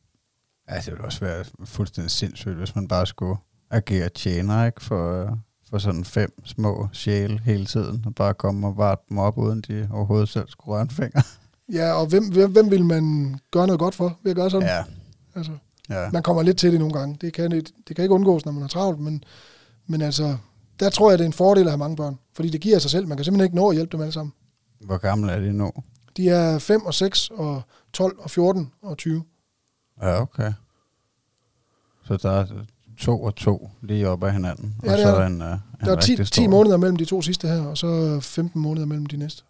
Ja, det ville også være fuldstændig sindssygt, hvis man bare skulle agere tjener, ikke? For, øh, for sådan fem små sjæle hele tiden, og bare komme og varte dem op, uden de overhovedet selv skulle røre en finger. Ja, og hvem, hvem, hvem vil man gøre noget godt for ved at gøre sådan? Ja, Altså, ja. man kommer lidt til det nogle gange. Det kan, det, det kan ikke undgås, når man har travlt, men, men altså, der tror jeg, det er en fordel at have mange børn. Fordi det giver sig selv. Man kan simpelthen ikke nå at hjælpe dem alle sammen. Hvor gamle er de nu? De er 5 og 6 og 12 og 14 og 20. Ja, okay. Så der er to og to lige op ad hinanden, Ja, og det så er er der. en, uh, en Der er 10, rigtig 10 stor. måneder mellem de to sidste her, og så 15 måneder mellem de næste.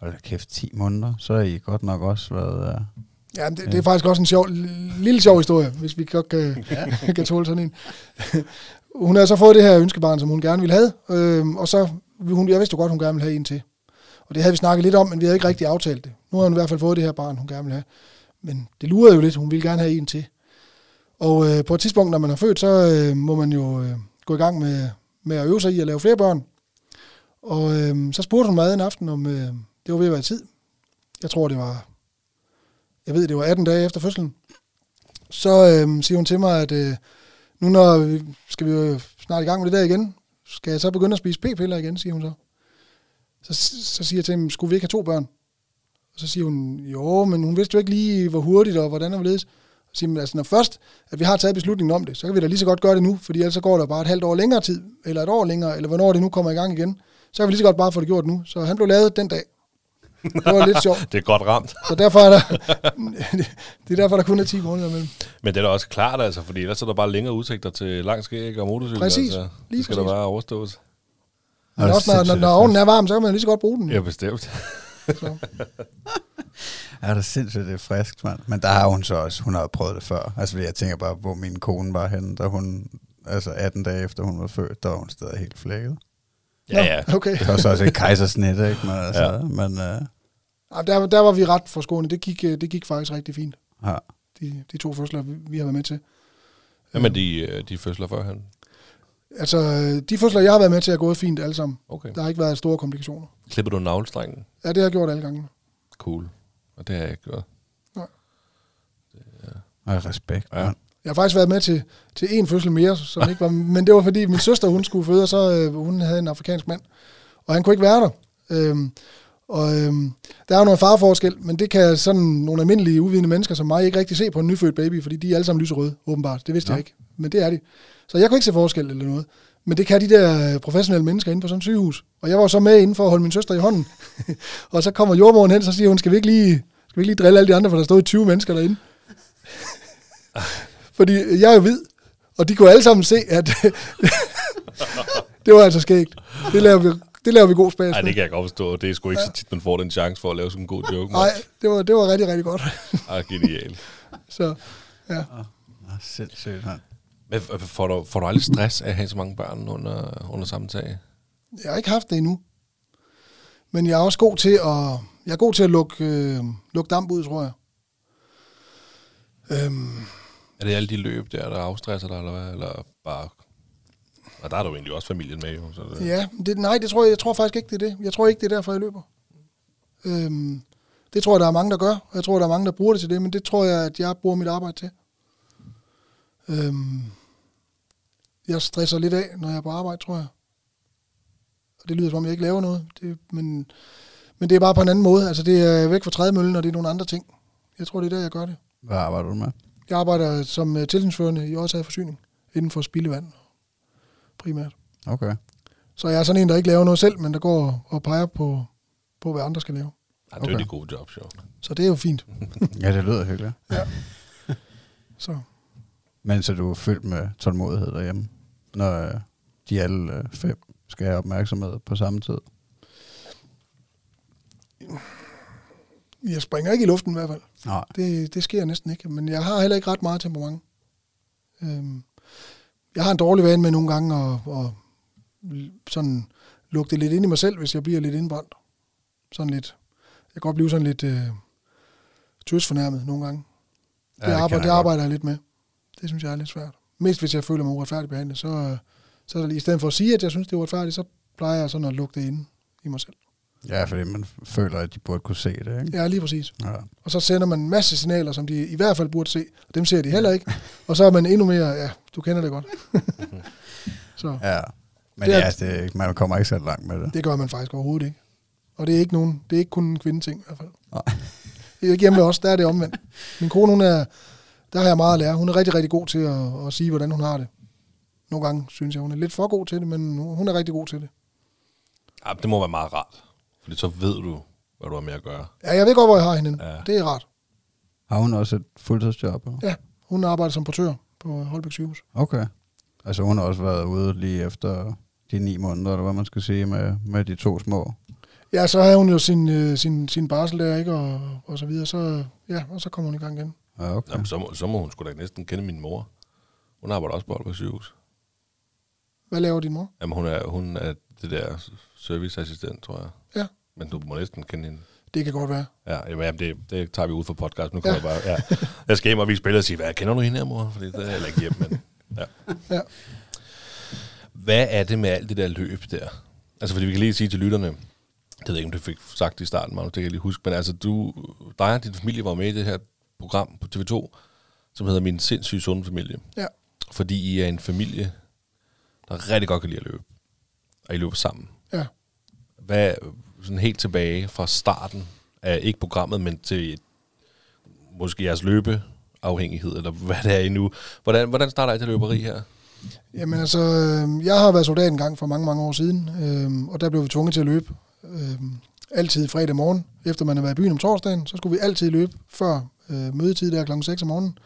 Hold da kæft, 10 måneder, så er I godt nok også været... Uh, Ja, det, det er faktisk også en sjov, lille sjov historie, hvis vi godt kan, kan tåle sådan en. hun har så fået det her ønskebarn, som hun gerne ville have, øhm, og så, hun, jeg vidste jo godt, hun gerne ville have en til. Og det havde vi snakket lidt om, men vi havde ikke rigtig aftalt det. Nu har hun i hvert fald fået det her barn, hun gerne vil have. Men det lurede jo lidt, hun ville gerne have en til. Og øh, på et tidspunkt, når man har født, så øh, må man jo øh, gå i gang med, med at øve sig i at lave flere børn. Og øh, så spurgte hun mig en aften, om øh, det var ved at være tid. Jeg tror, det var jeg ved, det var 18 dage efter fødslen, så øh, siger hun til mig, at øh, nu når vi, skal vi jo snart i gang med det der igen, skal jeg så begynde at spise p-piller igen, siger hun så. Så, så siger jeg til hende, skulle vi ikke have to børn? Og så siger hun, jo, men hun vidste jo ikke lige, hvor hurtigt og hvordan og hvorledes. Så siger hun, altså når først, at vi har taget beslutningen om det, så kan vi da lige så godt gøre det nu, fordi ellers så går der bare et halvt år længere tid, eller et år længere, eller hvornår det nu kommer i gang igen. Så kan vi lige så godt bare få det gjort nu. Så han blev lavet den dag. Det var lidt sjovt. Det er godt ramt. Så derfor er der, det er derfor, der kun er 10 måneder imellem. Men det er da også klart, altså, fordi ellers er der bare længere udsigter til lang skæg og motorcykel. Præcis. Altså. Lige det skal præcis. der bare overstås. Men også når, når, når ovnen er varm, så kan man lige så godt bruge den. Ja, bestemt. Så. Ja, det er sindssygt, det er frisk, mand. Men der har hun så også, hun har jo prøvet det før. Altså, jeg tænker bare, hvor min kone var henne, da hun, altså 18 dage efter hun var født, der var hun stadig helt flækket. Ja, ja. Okay. Det var så også et kejsersnit, ikke? Men, altså, Ja. ja. men uh, Ja, der, der var vi ret forskånet. Det gik, øh, det gik faktisk rigtig fint. ja. de, de to fødsler, vi, vi har været med til. Med de, øh, de fødsler før han? Altså, de fødsler, jeg har været med til, er gået fint alle sammen. Okay. Der har ikke været store komplikationer. Klipper du navlestrengen? Ja, det har jeg gjort alle gange. Cool. Og det har jeg ikke gjort. Og respekt. Ja. Jeg har faktisk været med til, til en fødsel mere, som ikke var, men det var fordi min søster, hun skulle føde, og så øh, hun havde en afrikansk mand, og han kunne ikke være der. Øhm, og øhm, der er jo noget farforskel, men det kan sådan nogle almindelige uvidende mennesker som mig ikke rigtig se på en nyfødt baby, fordi de er alle sammen lyserøde, åbenbart. Det vidste Ja. jeg ikke, men det er de. Så jeg kunne ikke se forskel eller noget. Men det kan de der øh, professionelle mennesker inde på sådan et sygehus. Og jeg var så med inden for at holde min søster i hånden. og så kommer jordmoren hen, så siger hun, skal vi ikke lige, skal vi ikke lige drille alle de andre, for der stod 20 mennesker derinde. Fordi jeg er jo hvid, og de kunne alle sammen se, at det var altså skægt. Det laver vi, det laver vi god spas Nej, det kan jeg godt forstå. Det er sgu ikke så tit, man får den chance for at lave sådan en god joke. Nej, det var, det var rigtig, rigtig godt. Ah, genial. Så ja. Nå, sindssygt, mand. Men får du, får du aldrig stress af at have så mange børn under, under samme tag? Jeg har ikke haft det endnu. Men jeg er også god til at, jeg er god til at lukke, øh, lukke damp ud, tror jeg. Øhm, Er det alle de løb der, der afstresser dig, eller hvad? Eller bare... Og der er du egentlig også familien med, jo. Så det, ja, det, nej, det tror jeg, jeg tror faktisk ikke, det er det. Jeg tror ikke, det er derfor, jeg løber. Øhm, det tror jeg, der er mange, der gør. Og jeg tror, der er mange, der bruger det til det, men det tror jeg, at jeg bruger mit arbejde til. Øhm, jeg stresser lidt af, når jeg er på arbejde, tror jeg. Og det lyder, som om jeg ikke laver noget. Det, men, men det er bare på en anden måde. Altså, det er væk fra trædemøllen, og det er nogle andre ting. Jeg tror, det er der, jeg gør det. Hvad arbejder du med? Jeg arbejder som uh, tilsynsførende i Årsaget Forsyning, inden for spildevand primært. Okay. Så jeg er sådan en, der ikke laver noget selv, men der går og peger på, på hvad andre skal lave. ja, det er jo Okay. de gode jobs, jo. Så det er jo fint. Ja, det lyder hyggeligt. Så Men så du er fyldt med tålmodighed derhjemme, når øh, de alle øh, fem skal have opmærksomhed på samme tid. jeg springer ikke i luften i hvert fald. Nej. Det, det sker næsten ikke. Men jeg har heller ikke ret meget temperament. Øhm, jeg har en dårlig vane med nogle gange at, at sådan lugte lidt ind i mig selv, hvis jeg bliver lidt indbrændt. Sådan lidt. Jeg kan godt blive sådan lidt øh, tøsfornærmet nogle gange. Ja, det, det arbejder, det jeg godt. arbejder jeg lidt med. Det synes jeg er lidt svært. Mest hvis jeg føler mig uretfærdigt behandlet, så, øh, så er det, i stedet for at sige, at jeg synes, det er uretfærdigt, så plejer jeg sådan at lugte ind i mig selv. Ja, fordi man føler, at de burde kunne se det, ikke? Ja, lige præcis. Ja. Og så sender man en masse signaler, som de i hvert fald burde se, og dem ser de heller ikke. Og så er man endnu mere, ja, du kender det godt. så ja. Men Det er- ja, det, man kommer ikke så langt med det. det gør man faktisk overhovedet ikke. Og det er ikke, nogen, det er ikke kun en kvindeting i hvert fald. Nej. Det hjemme med os, der er det omvendt. Min kone, hun er, der har jeg meget at lære. Hun er rigtig, rigtig god til at, at sige, hvordan hun har det. Nogle gange synes jeg, hun er lidt for god til det, men hun er rigtig god til det. Ja, det må være meget rart. Fordi så ved du, hvad du har med at gøre. Ja, jeg ved godt, hvor jeg har hende. Ja. Det er rart. Har hun også et fuldtidsjob? eller? Ja, hun arbejder som portør på Holbæk sygehus. Okay. Altså hun har også været ude lige efter de ni måneder, eller hvad man skal sige, med, med de to små. Ja, så havde hun jo sin, øh, sin, sin barsel der, ikke? Og, og så videre. Så, ja, og så kommer hun i gang igen. Ja, okay. Jamen, så, må, så må hun sgu da næsten kende min mor. Hun arbejder også på Aalborg sygehus. Hvad laver din mor? Jamen, hun er, hun er det der serviceassistent, tror jeg. Ja. Men du må næsten kende hende. Det kan godt være. Ja, jamen, det, det tager vi ud for podcast. Nu kan Ja. jeg bare... Ja. Jeg skal hjem og vise billeder og sige, hvad, kender du hende her, mor? Fordi det er heller ikke hjem, men... Ja. Ja. Hvad er det med alt det der løb der? Altså, fordi vi kan lige sige til lytterne, det ved jeg ikke, om du fik sagt i starten, Magnus, det kan jeg lige huske, men altså, du, dig og din familie var med i det her program på TV2, som hedder Min sindssyge sunde familie. Ja. Fordi I er en familie, der rigtig godt kan lide at løbe. Og I løber sammen. Ja. Hvad, sådan helt tilbage fra starten af, ikke programmet, men til måske jeres løbeafhængighed, eller hvad det er endnu. Hvordan, hvordan starter I til løberi her? Jamen altså, øh, jeg har været soldat en gang for mange, mange år siden, øh, og der blev vi tvunget til at løbe. Øh, altid fredag morgen, efter man har været i byen om torsdagen, så skulle vi altid løbe før øh, mødetid der klokken 6 om morgenen.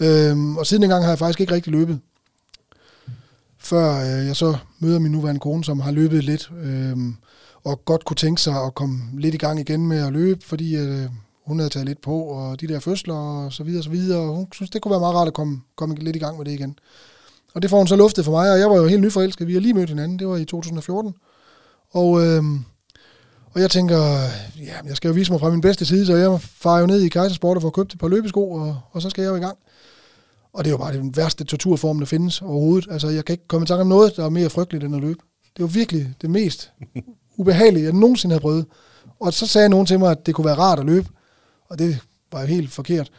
Øhm, og siden dengang har jeg faktisk ikke rigtig løbet. Før øh, jeg så møder min nuværende kone, som har løbet lidt, øh, og godt kunne tænke sig at komme lidt i gang igen med at løbe, fordi øh, hun havde taget lidt på, og de der fødsler og så videre og så videre, og hun synes, det kunne være meget rart at komme, komme lidt i gang med det igen. Og det får hun så luftet for mig, og jeg var jo helt nyforelsket. Vi har lige mødt hinanden, det var i 2014. Og, Øh, og jeg tænker, ja, jeg skal jo vise mig fra min bedste side, så jeg farer jo ned i Kaisersport og får købt et par løbesko, og, og så skal jeg jo i gang. Og det er jo bare den værste torturform, der findes overhovedet. Altså, jeg kan ikke komme i tanke om noget, der er mere frygteligt end at løbe. Det var virkelig det mest ubehagelige, jeg nogensinde har prøvet. Og så sagde nogen til mig, at det kunne være rart at løbe. Og det var jo helt forkert.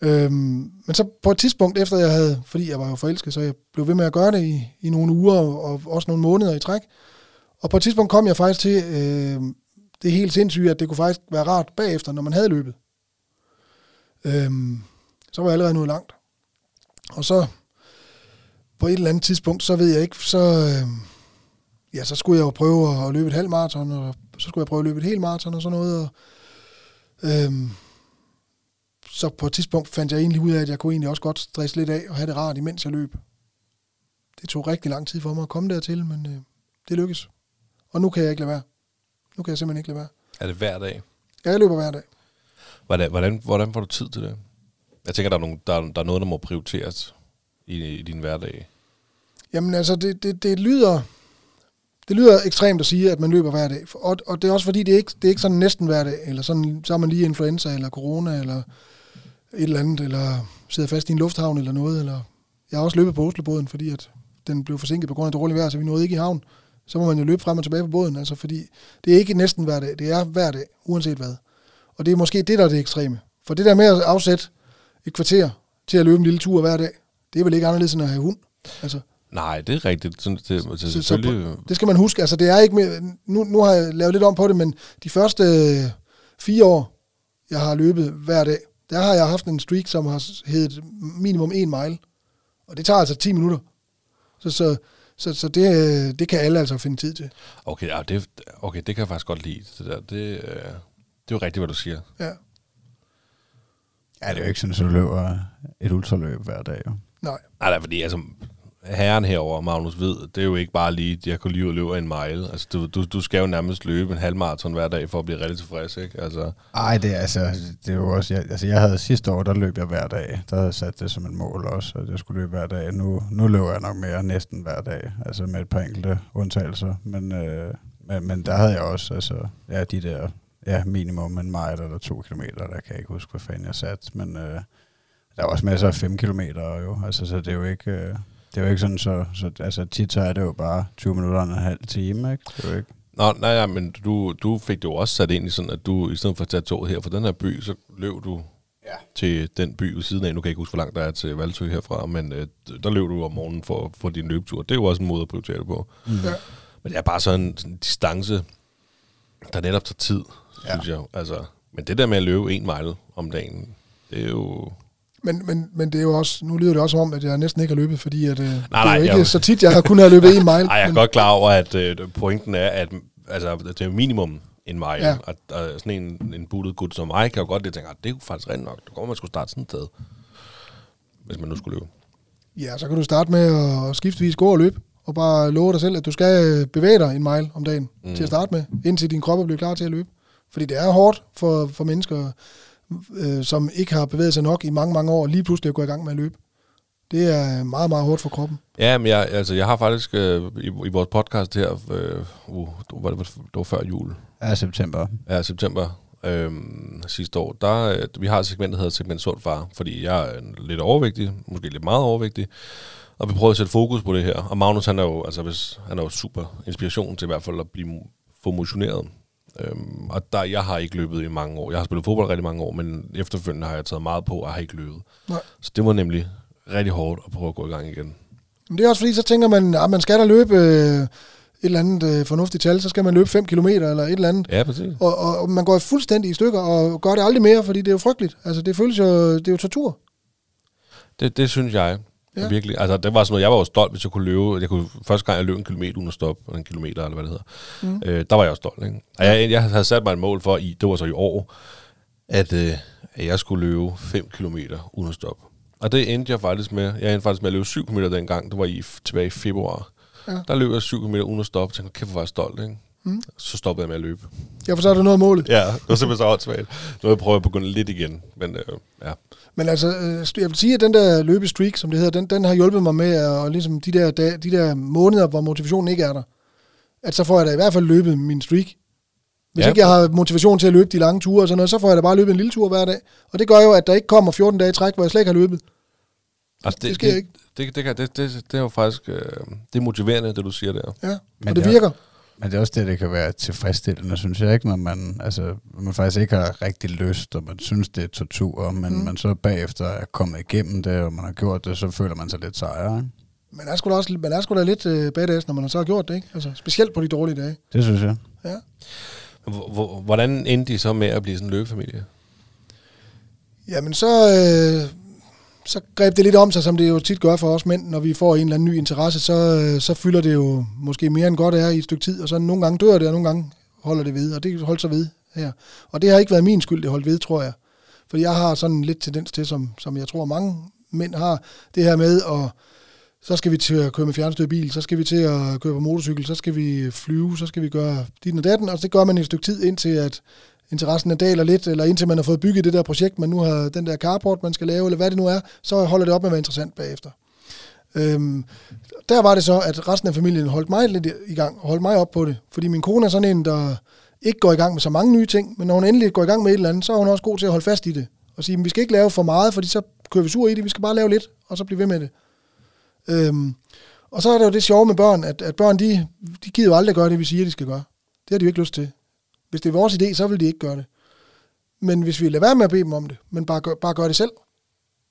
Øhm, men så på et tidspunkt, efter jeg havde, fordi jeg var jo forelsket, så jeg blev ved med at gøre det i, i nogle uger og, og også nogle måneder i træk. Og på et tidspunkt kom jeg faktisk til øh, det helt sindssyge, at det kunne faktisk være rart bagefter, når man havde løbet. Øh, så var jeg allerede nået langt. Og så på et eller andet tidspunkt, så ved jeg ikke, så, øh, ja, så skulle jeg jo prøve at løbe et halvt maraton, og så skulle jeg prøve at løbe et helt maraton og sådan noget. Og, øh, så på et tidspunkt fandt jeg egentlig ud af, at jeg kunne egentlig også godt stresse lidt af og have det rart, imens jeg løb. Det tog rigtig lang tid for mig at komme dertil, men øh, det lykkedes. Og nu kan jeg ikke lade være. Nu kan jeg simpelthen ikke lade være. Er det hver dag? Ja, jeg løber hver dag. Hvordan, hvordan, hvordan får du tid til det? Jeg tænker, der er, nogle, der, er, der er noget, der må prioriteres i, i din hverdag. Jamen altså, det, det, det lyder... Det lyder ekstremt at sige, at man løber hver dag. Og, og det er også fordi, det er ikke, det er ikke sådan næsten hver dag. Eller sådan, så har man lige influenza, eller corona, eller et eller andet, eller sidder fast i en lufthavn, eller noget. Eller jeg har også løbet på Oslobåden, fordi at den blev forsinket på grund af dårligt vejr, så vi nåede ikke i havn. Så må man jo løbe frem og tilbage på båden, altså fordi det er ikke næsten hver dag, det er hver dag, uanset hvad. Og det er måske det, der er det ekstreme. For det der med at afsætte et kvarter til at løbe en lille tur hver dag, det er vel ikke anderledes end at have hund. Altså, Nej, det er rigtigt. Sådan, det, altså, så, så selvfølgelig, det skal man huske. Altså, det er ikke mere, nu, nu har jeg lavet lidt om på det, men de første øh, fire år, jeg har løbet hver dag, der har jeg haft en streak, som har heddet minimum en mile. Og det tager altså 10 minutter. Så, så, så, så det, øh, det kan alle altså finde tid til. okay, ja, det, okay, det kan jeg faktisk godt lide. Det, der. Det, øh, det er jo rigtigt, hvad du siger. Ja. Ja, det er jo ikke sådan, at du løber et ultraløb hver dag. Jo. Nej. Nej, nej, fordi altså, herren herover, Magnus ved, det er jo ikke bare lige, jeg kunne lige løbe en mile. Altså, du, du, du skal jo nærmest løbe en halvmarathon hver dag for at blive rigtig tilfreds, ikke? Altså, Ej, det er altså, det er jo også, jeg, altså jeg havde sidste år, der løb jeg hver dag. Der havde jeg sat det som et mål også, at jeg skulle løbe hver dag. Nu, nu løber jeg nok mere næsten hver dag, altså med et par enkelte undtagelser. Men, øh, men, men der havde jeg også, altså, ja, de der, ja, minimum en mile eller to kilometer, der kan jeg ikke huske, hvad fanden jeg satte. Men øh, der er også masser af fem kilometer jo, altså, så det er jo ikke... Øh, det er jo ikke sådan, så, så altså, tit så er det jo bare 20 minutter og en halv time, ikke? Det er jo ikke Nå, nej, ja, men du, du fik det jo også sat ind i sådan, at du i stedet for at tage toget her fra den her by, så løb du Ja. til den by ved siden af. Nu kan jeg ikke huske, hvor langt der er til Valsø herfra, men øh, der løb du om morgenen for, for din løbetur. Det er jo også en måde at prioritere det på. Mm. Ja. Men det er bare sådan en, sådan distance, der netop tager tid, Ja. synes jeg. Altså, men det der med at løbe en mile om dagen, det er jo... Men, men, men det er jo også, nu lyder det også om, at jeg næsten ikke har løbet, fordi at, øh, det er nej, jo ikke jeg- så tit, jeg har kun have løbet en mile. Ej, jeg er men, godt klar over, at øh, pointen er, at altså, det er minimum en mile. Ja. Og, og sådan en, en buttet gut som mig, kan jo godt lidt tænke, at det er jo faktisk rent nok. Det går, man skulle starte sådan et sted, hvis man nu skulle løbe. Ja, så kan du starte med at skiftevis gå og løbe, og bare love dig selv, at du skal øh, bevæge dig en mile om dagen mm. Mm. til at starte med, indtil din krop er blevet klar til at løbe. Fordi det er hårdt for, for mennesker, øh, som ikke har bevæget sig nok i mange, mange år, lige pludselig at gå i gang med at løbe. Det er meget, meget hårdt for kroppen. Ja, men jeg, altså, jeg har faktisk øh, i, i vores podcast her, øh, uh, det, var, det var før jul, Ja, september. ja, september øh, sidste år, der, øh, vi har et segment, der hedder segment sund far, fordi jeg er lidt overvægtig, måske lidt meget overvægtig, og vi prøver at sætte fokus på det her. Og Magnus, han er jo, altså, hvis, han er jo super inspiration til i hvert fald at blive få motioneret. Øhm, og der, jeg har ikke løbet i mange år. Jeg har spillet fodbold rigtig mange år, men efterfølgende har jeg taget meget på, og har ikke løbet. Nej. Så det var nemlig rigtig hårdt at prøve at gå i gang igen. Men det er også fordi, så tænker man, at man skal da løbe øh, et eller andet øh, fornuftigt tal, så skal man løbe 5 km eller et eller andet. Ja, præcis. Og, og, og man går fuldstændig i stykker og gør det aldrig mere, fordi det er jo frygteligt. Altså, det føles jo, det er jo tortur. Det, det synes jeg Ja. virkelig. Altså, det var sådan noget, jeg var jo stolt, hvis jeg kunne løbe. Jeg kunne, første gang, jeg løb en kilometer uden at stoppe, en kilometer, eller hvad det hedder, Mm. øh, der var jeg jo stolt. Ikke? Og jeg, jeg havde sat mig et mål for, i, det var så i år, at, øh, at jeg skulle løbe 5 kilometer uden at stoppe. Og det endte jeg faktisk med. Jeg endte faktisk med at løbe 7 km dengang. Det var i, tilbage i februar. Ja. Der løb jeg 7 km uden at stoppe. Tænkte, kæft, hvor var jeg stolt, ikke? Mm. Så stoppede jeg med at løbe. Ja, for så er du nået målet. Ja, det var simpelthen så åndssvagt. Nu vil jeg at begynde lidt igen. Men øh, ja. Men altså, øh, jeg vil sige, at den der løbestreak, som det hedder, den, den har hjulpet mig med, og ligesom de der, dage, de der måneder, hvor motivationen ikke er der, at så får jeg da i hvert fald løbet min streak. Hvis Ja. ikke jeg har motivation til at løbe de lange ture og sådan noget, så får jeg da bare løbet en lille tur hver dag. Og det gør jo, at der ikke kommer 14 dage i træk, hvor jeg slet ikke har løbet. Altså, Det sker ikke. Det, det, det, det, det, det er jo faktisk øh, det er motiverende, det du siger der. Ja, Men og det det er- virker. Men det er også det, det kan være tilfredsstillende, synes jeg ikke, når man, altså, man faktisk ikke har rigtig lyst, og man synes, det er tortur, men Mm. man så bagefter er kommet igennem det, og man har gjort det, så føler man sig lidt sejr. Ikke? Man er sgu da, også, man er sgu da lidt øh, badass, når man har så gjort det, ikke? Altså, specielt på de dårlige dage. Det synes jeg. Ja. Hvor- hvor- Hvordan endte de så med at blive sådan en løbefamilie? Jamen så, øh, så greb det lidt om sig, som det jo tit gør for os mænd, når vi får en eller anden ny interesse, så, øh, så fylder det jo måske mere end godt er i et stykke tid, og så nogle gange dør det, og nogle gange holder det ved, og det holdt sig ved her. Og det har ikke været min skyld, det holdt ved, tror jeg. For jeg har sådan lidt tendens til, som, som jeg tror mange mænd har, det her med, at så skal vi til at køre med fjernstyret bil, så skal vi til at køre på motorcykel, så skal vi flyve, så skal vi gøre dit og datten, og det gør man i et stykke tid, indtil at interessen er daler lidt, eller indtil man har fået bygget det der projekt, man nu har den der carport, man skal lave, eller hvad det nu er, så holder det op med at være interessant bagefter. Øhm, der var det så, at resten af familien holdt mig lidt i gang, og holdt mig op på det, fordi min kone er sådan en, der ikke går i gang med så mange nye ting, men når hun endelig går i gang med et eller andet, så er hun også god til at holde fast i det, og sige, "Men vi skal ikke lave for meget, fordi så kører vi sur i det, vi skal bare lave lidt, og så blive ved med det. Øhm, og så er det jo det sjove med børn, at, at børn, de, de gider jo aldrig gøre det, vi siger, de skal gøre. Det har de jo ikke lyst til. Hvis det er vores idé, så vil de ikke gøre det. Men hvis vi lader være med at bede dem om det, men bare gør, bare gør det selv,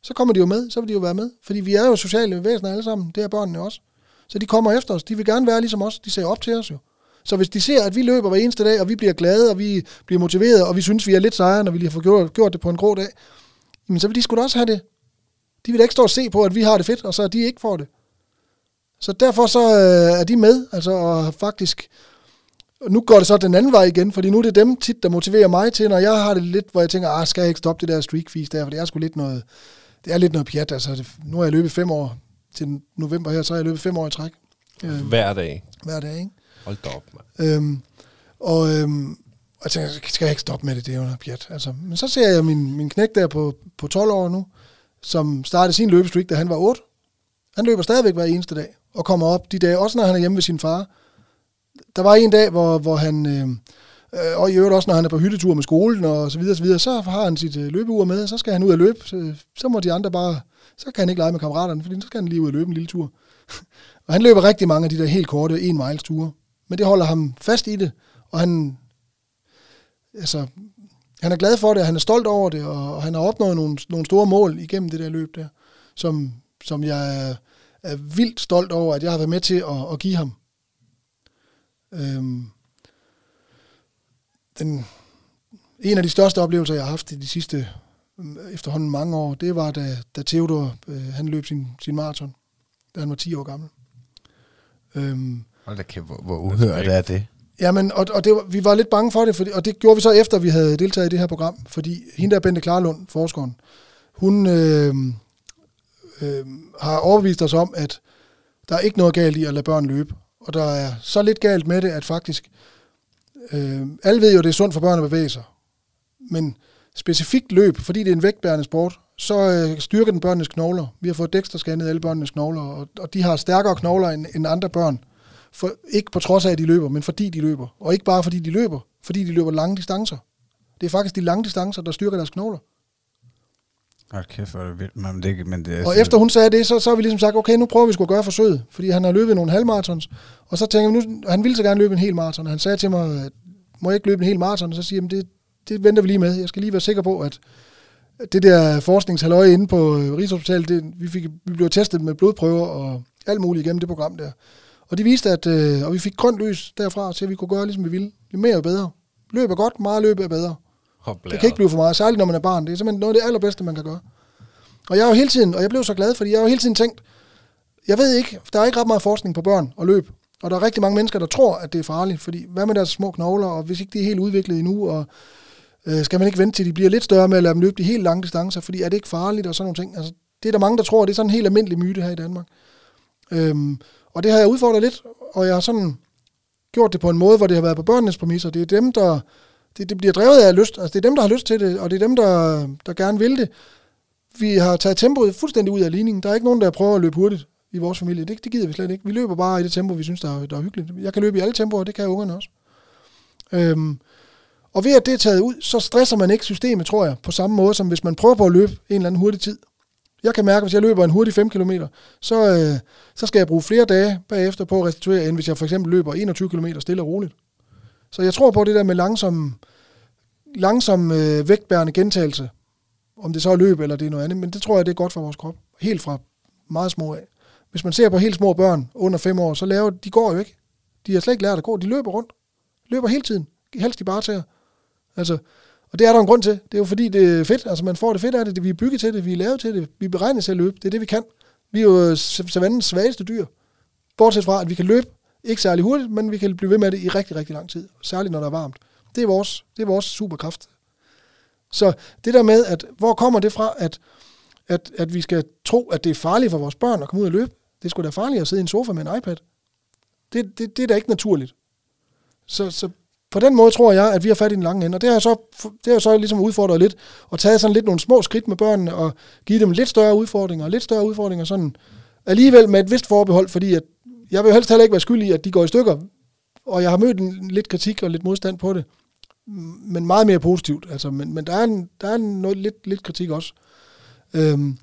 så kommer de jo med, så vil de jo være med. Fordi vi er jo sociale væsener alle sammen, det er børnene også. Så de kommer efter os, de vil gerne være ligesom os, de ser op til os jo. Så hvis de ser, at vi løber hver eneste dag, og vi bliver glade, og vi bliver motiveret, og vi synes, vi er lidt sejere, når vi lige har fået gjort, gjort det på en grå dag, jamen så vil de sgu da også have det. De vil da ikke stå og se på, at vi har det fedt, og så de ikke får det. Så derfor så øh, er de med, altså og har faktisk og nu går det så den anden vej igen, fordi nu er det dem tit, der motiverer mig til, når jeg har det lidt, hvor jeg tænker, ah, skal jeg ikke stoppe det der streakfeast der, for det er sgu lidt noget, det er lidt noget pjat, altså det, nu har jeg løbet fem år, til november her, så har jeg løbet fem år i træk, øh, Hver dag. hver dag, ikke? Hold da op, mand. Øhm, og, øhm, og jeg tænker, skal jeg ikke stoppe med det, det er jo noget pjat. Altså, men så ser jeg min, min knæk der på, på 12 år nu, som startede sin løbestreak, da han var 8. Han løber stadigvæk hver eneste dag, og kommer op de dage, også når han er hjemme ved sin far. Der var en dag, hvor, hvor han, øh, og i øvrigt også, når han er på hyttetur med skolen og så videre, så videre, så har han sit øh, løbeur med, så skal han ud og løbe. Så, så må de andre bare, så kan han ikke lege med kammeraterne, fordi så skal han lige ud og løbe en lille tur. og han løber rigtig mange af de der helt korte en miles ture. Men det holder ham fast i det, og han, altså, han er glad for det, og han er stolt over det, og, og han har opnået nogle, nogle store mål igennem det der løb der, som, som jeg er, er vildt stolt over, at jeg har været med til at, at give ham. Øhm, den, en af de største oplevelser, jeg har haft i de sidste mm, efterhånden mange år, det var, da, da Theodor øh, han løb sin, sin maraton, da han var 10 år gammel. Øhm, Hold da kæft, hvor, hvor uhørt er det. Jamen, og, og det vi var lidt bange for det, fordi, og det gjorde vi så efter, vi havde deltaget i det her program, fordi hende der, Bente Klarlund, forskeren, hun øh, øh, har overbevist os om, at der er ikke noget galt i at lade børn løbe. Og der er så lidt galt med det, at faktisk, øh, alle ved jo, at det er sundt for børn at bevæge sig. Men specifikt løb, fordi det er en vægtbærende sport, så øh, styrker den børnenes knogler. Vi har fået dexterscannet alle børnenes knogler, og, og de har stærkere knogler end, end andre børn. For, ikke på trods af, at de løber, men fordi de løber. Og ikke bare fordi de løber, fordi de løber lange distancer. Det er faktisk de lange distancer, der styrker deres knogler. Hold kæft, hvor er det vildt. Men det, men det er Og efter hun sagde det, så, så har vi ligesom sagt, okay, nu prøver vi sgu at gøre forsøget. Fordi han har løbet nogle halvmaratons. Og så tænker vi, nu, han ville så gerne løbe en hel maraton. Og han sagde til mig, at må jeg ikke løbe en hel maraton? Og så siger jeg, det, det venter vi lige med. Jeg skal lige være sikker på, at det der forskningshaløje inde på øh, Rigshospitalet, det, vi, fik, vi blev testet med blodprøver og alt muligt igennem det program der. Og de viste, at øh, og vi fik grønt lys derfra, så vi kunne gøre, ligesom vi ville. Jo mere jo bedre. Løb er godt, meget løb er bedre. Det kan ikke blive for meget, særligt når man er barn. Det er simpelthen noget af det allerbedste, man kan gøre. Og jeg har jo hele tiden, og jeg blev så glad, fordi jeg har jo hele tiden tænkt, jeg ved ikke, der er ikke ret meget forskning på børn og løb. Og der er rigtig mange mennesker, der tror, at det er farligt. Fordi hvad med deres små knogler, og hvis ikke de er helt udviklet endnu, og øh, skal man ikke vente til, de bliver lidt større med at lade dem løbe de helt lange distancer, fordi er det ikke farligt og sådan nogle ting. Altså, det er der mange, der tror, det er sådan en helt almindelig myte her i Danmark. Øhm, og det har jeg udfordret lidt, og jeg har sådan gjort det på en måde, hvor det har været på børnenes præmisser. Det er dem, der det, det bliver drevet af lyst. Altså, det er dem, der har lyst til det, og det er dem, der, der gerne vil det. Vi har taget tempoet fuldstændig ud af ligningen. Der er ikke nogen, der prøver at løbe hurtigt i vores familie. Det, det gider vi slet ikke. Vi løber bare i det tempo, vi synes, der er, der er hyggeligt. Jeg kan løbe i alle tempoer, det kan ungerne også. Øhm, Og ved at det er taget ud, så stresser man ikke systemet, tror jeg, på samme måde, som hvis man prøver på at løbe en eller anden hurtig tid. Jeg kan mærke, at hvis jeg løber en hurtig 5 km, så, øh, så skal jeg bruge flere dage bagefter på at restituere, end hvis jeg for eksempel løber 21 km stille og roligt. Så jeg tror på det der med langsom, langsom øh, vægtbærende gentagelse, om det så er løb eller det er noget andet, men det tror jeg, det er godt for vores krop. Helt fra meget små af. Hvis man ser på helt små børn under 5 år, så laver de går jo ikke. De har slet ikke lært at gå, de løber rundt. Løber hele tiden. Helst de bare tager. Altså, og det er der en grund til. Det er jo fordi, det er fedt. Altså, man får det fedt af det. vi er bygget til det. Vi er lavet til det. Vi er beregnet til at løbe. Det er det, vi kan. Vi er jo øh, savannens svageste dyr. Bortset fra, at vi kan løbe ikke særlig hurtigt, men vi kan blive ved med det i rigtig, rigtig lang tid. Særligt når der er varmt. Det er vores, det er vores superkraft. Så det der med, at hvor kommer det fra, at, at, at vi skal tro, at det er farligt for vores børn at komme ud og løbe? Det skulle da farligt at sidde i en sofa med en iPad. Det, det, det er da ikke naturligt. Så, så på den måde tror jeg, at vi har fat i den lange ende, og det har jeg så, det har jeg så ligesom udfordret lidt, og taget sådan lidt nogle små skridt med børnene, og givet dem lidt større udfordringer, og lidt større udfordringer, sådan alligevel med et vist forbehold, fordi at jeg vil helst heller ikke være skyldig i, at de går i stykker, og jeg har mødt en, lidt kritik og lidt modstand på det, men meget mere positivt, altså, men, men der er, en, der er noget, lidt, lidt kritik også. Øhm,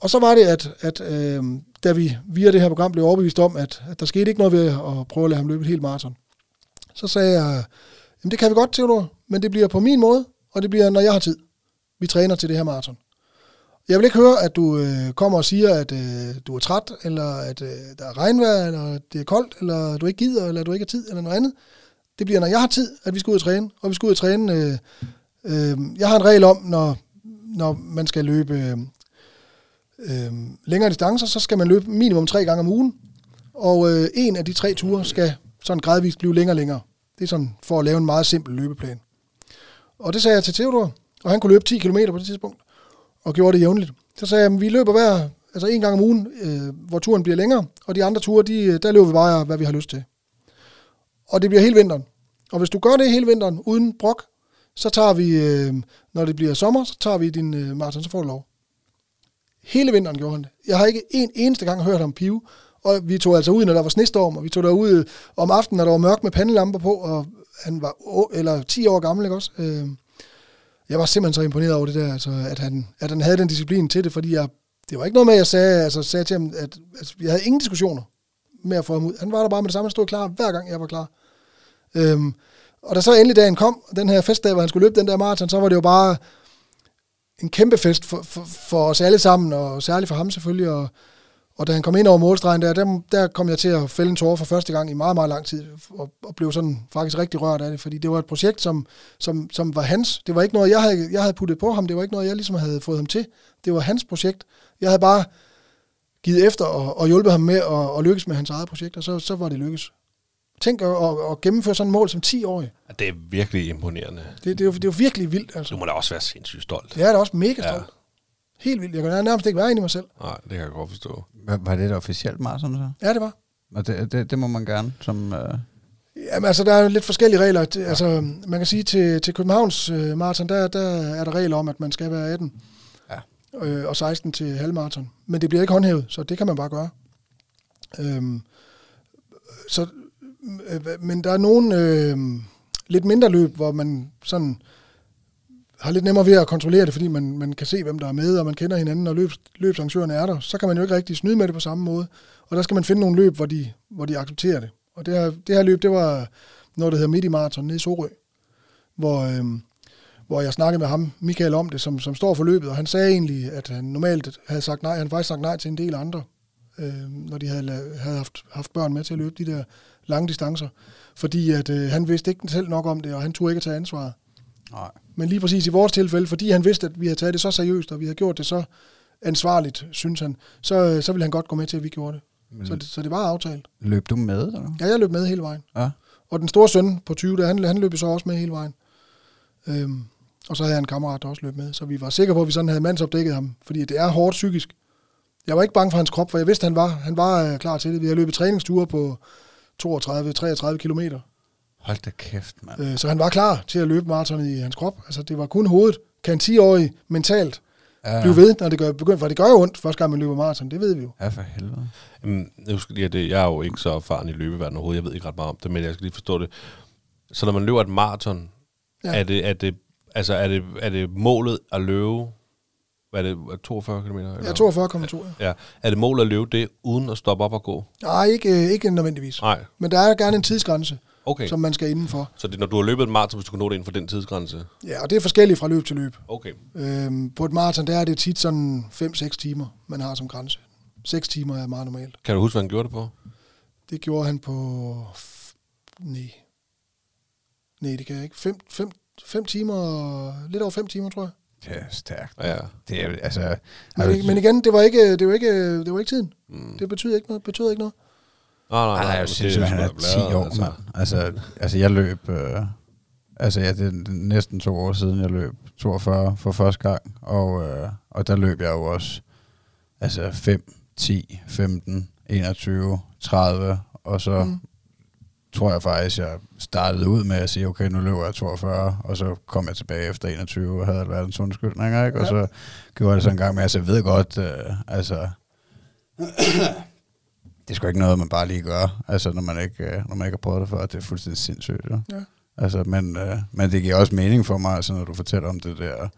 og så var det, at, at øhm, da vi via det her program blev overbevist om, at, at der skete ikke noget ved at prøve at lade ham løbe et helt maraton. Så sagde jeg, jamen det kan vi godt, Theodor, men det bliver på min måde, og det bliver, når jeg har tid. Vi træner til det her maraton. Jeg vil ikke høre, at du øh, kommer og siger, at øh, du er træt, eller at øh, der er regnvejr, eller det er koldt, eller du ikke gider, eller du ikke har tid, eller noget andet. Det bliver, når jeg har tid, at vi skal ud og træne, og vi skal ud og træne. Øh, øh, jeg har en regel om, når, når man skal løbe øh, øh, længere distancer, så skal man løbe minimum tre gange om ugen, og øh, en af de tre ture skal sådan gradvist blive længere og længere. Det er sådan for at lave en meget simpel løbeplan. Og det sagde jeg til Theodor, og han kunne løbe 10 km på det tidspunkt, og gjorde det jævnligt. Så sagde jeg, at vi løber hver, altså en gang om ugen, øh, hvor turen bliver længere, og de andre ture, de, øh, der løber vi bare, hvad vi har lyst til. Og det bliver hele vinteren. Og hvis du gør det hele vinteren uden brok, så tager vi, øh, når det bliver sommer, så tager vi din øh, maraton, så får du lov. Hele vinteren gjorde han det. Jeg har ikke en eneste gang hørt ham pive, og vi tog altså ud, når der var snestorm, og vi tog derud øh, om aftenen, når der var mørkt med pandelamper på, og han var eller 10 år gammel, ikke også? Øh, jeg var simpelthen så imponeret over det der, altså, at, han, at han havde den disciplin til det, fordi jeg, det var ikke noget med, at jeg sagde, altså, sagde til ham, at altså, jeg havde ingen diskussioner med at få ham ud. Han var der bare med det samme, han stod klar, hver gang jeg var klar. Øhm, og da så endelig dagen kom, den her festdag, hvor han skulle løbe den der maraton, så var det jo bare en kæmpe fest for, for, for os alle sammen, og særligt for ham selvfølgelig, og, og da han kom ind over målstregen der, der, der kom jeg til at fælde en tårer for første gang i meget, meget lang tid, og, og blev sådan faktisk rigtig rørt af det, fordi det var et projekt, som, som, som var hans. Det var ikke noget, jeg havde, jeg havde puttet på ham, det var ikke noget, jeg ligesom havde fået ham til. Det var hans projekt. Jeg havde bare givet efter og, og hjulpet ham med at, at lykkes med hans eget projekt, og så, så var det lykkes. Tænk at, at, at gennemføre sådan et mål som 10-årig. Det er virkelig imponerende. Det, det, er jo, det er jo virkelig vildt. Altså. Du må da også være sindssygt stolt. Det er da også mega stolt. Ja. Helt vildt. Jeg kan nærmest ikke være inde i mig selv. Nej, det kan jeg godt forstå. Var, var det et officielt maraton så? Ja, det var. Og det, det, det må man gerne som... Øh... Jamen altså, der er lidt forskellige regler. Ja. Altså, man kan sige, til, til Københavns øh, maraton, der, der er der regler om, at man skal være 18. Øh, og 16 til halvmaraton. Men det bliver ikke håndhævet, så det kan man bare gøre. Øhm, så, øh, men der er nogle øh, lidt mindre løb, hvor man sådan har lidt nemmere ved at kontrollere det, fordi man, man kan se, hvem der er med, og man kender hinanden, og løb, løbsarrangørerne er der, så kan man jo ikke rigtig snyde med det på samme måde. Og der skal man finde nogle løb, hvor de, hvor de accepterer det. Og det her, det her løb, det var noget, der hedder Midi Marathon nede i Sorø, hvor, Øh, hvor jeg snakkede med ham, Michael, om det, som, som står for løbet, og han sagde egentlig, at han normalt havde sagt nej, han faktisk sagt nej til en del andre, øh, når de havde, havde haft, haft børn med til at løbe de der lange distancer, fordi at øh, han vidste ikke selv nok om det, og han turde ikke at tage ansvaret. Nej. Men lige præcis i vores tilfælde, fordi han vidste, at vi havde taget det så seriøst, og vi havde gjort det så ansvarligt, synes han, så, så ville han godt gå med til, at vi gjorde det. Men så, det så det var aftalt. Løb du med? Eller? Ja, jeg løb med hele vejen. Ja. Og den store søn på 20, der, han, han løb så også med hele vejen. Øhm, og så havde jeg en kammerat, der også løb med. Så vi var sikre på, at vi sådan havde mandsopdækket ham. Fordi det er hårdt psykisk. Jeg var ikke bange for hans krop, for jeg vidste, at han var, han var uh, klar til det. Vi har løbet træningsture på 32-33 kilometer. Hold da kæft, mand. Øh, så han var klar til at løbe maraton i hans krop. Altså, det var kun hovedet. Kan en 10-årig mentalt ja. blive ved, når det gør, begynder, for det gør jo ondt, første gang man løber maraton, det ved vi jo. Ja, for helvede. Jamen, jeg, skal lige, det, jeg er jo ikke så erfaren i løbeverdenen overhovedet, jeg ved ikke ret meget om det, men jeg skal lige forstå det. Så når man løber et maraton. Ja. Er, det, er, det, altså, er, det, er det målet at løbe, hvad er det, 42 km? Eller? Ja, 42,2. Ja. Ja. Er det målet at løbe det, uden at stoppe op og gå? Nej, ikke, ikke nødvendigvis. Nej. Men der er gerne en tidsgrænse, Okay. som man skal indenfor. Så det, er, når du har løbet et maraton, hvis du kan nå det inden for den tidsgrænse? Ja, og det er forskelligt fra løb til løb. Okay. Øhm, på et maraton, der er det tit sådan 5-6 timer, man har som grænse. 6 timer er meget normalt. Kan du huske, hvad han gjorde det på? Det gjorde han på... Nej. Nej, det kan jeg ikke. 5 fem timer... Lidt over 5 timer, tror jeg. Det er stærkt. Ja. Det er, altså, Men, men igen, det var ikke, det var ikke, det var ikke tiden. Mm. Det betyder ikke noget. Betyder ikke noget. Nej, nej, Nej, nej. jeg synes, han er sgu 10 da blæret, år, altså. mand. Altså, altså, jeg løb... Øh, altså, ja, det er næsten to år siden, jeg løb 42 for første gang. Og, øh, og der løb jeg jo også altså 5, 10, 15, 21, 30. Og så Mm. Tror jeg faktisk, jeg startede ud med at sige, okay, nu løber jeg 42. Og så kom jeg tilbage efter 21 og havde verdens undskyldninger, ikke? Og Ja. så gjorde jeg det så en gang med, altså jeg ved godt, øh, altså det er sgu ikke noget, man bare lige gør, altså når man ikke, øh, når man ikke har prøvet det før. Det er fuldstændig sindssygt, jo. Ja. Altså, men, øh, men det giver også mening for mig, altså, når du fortæller om det der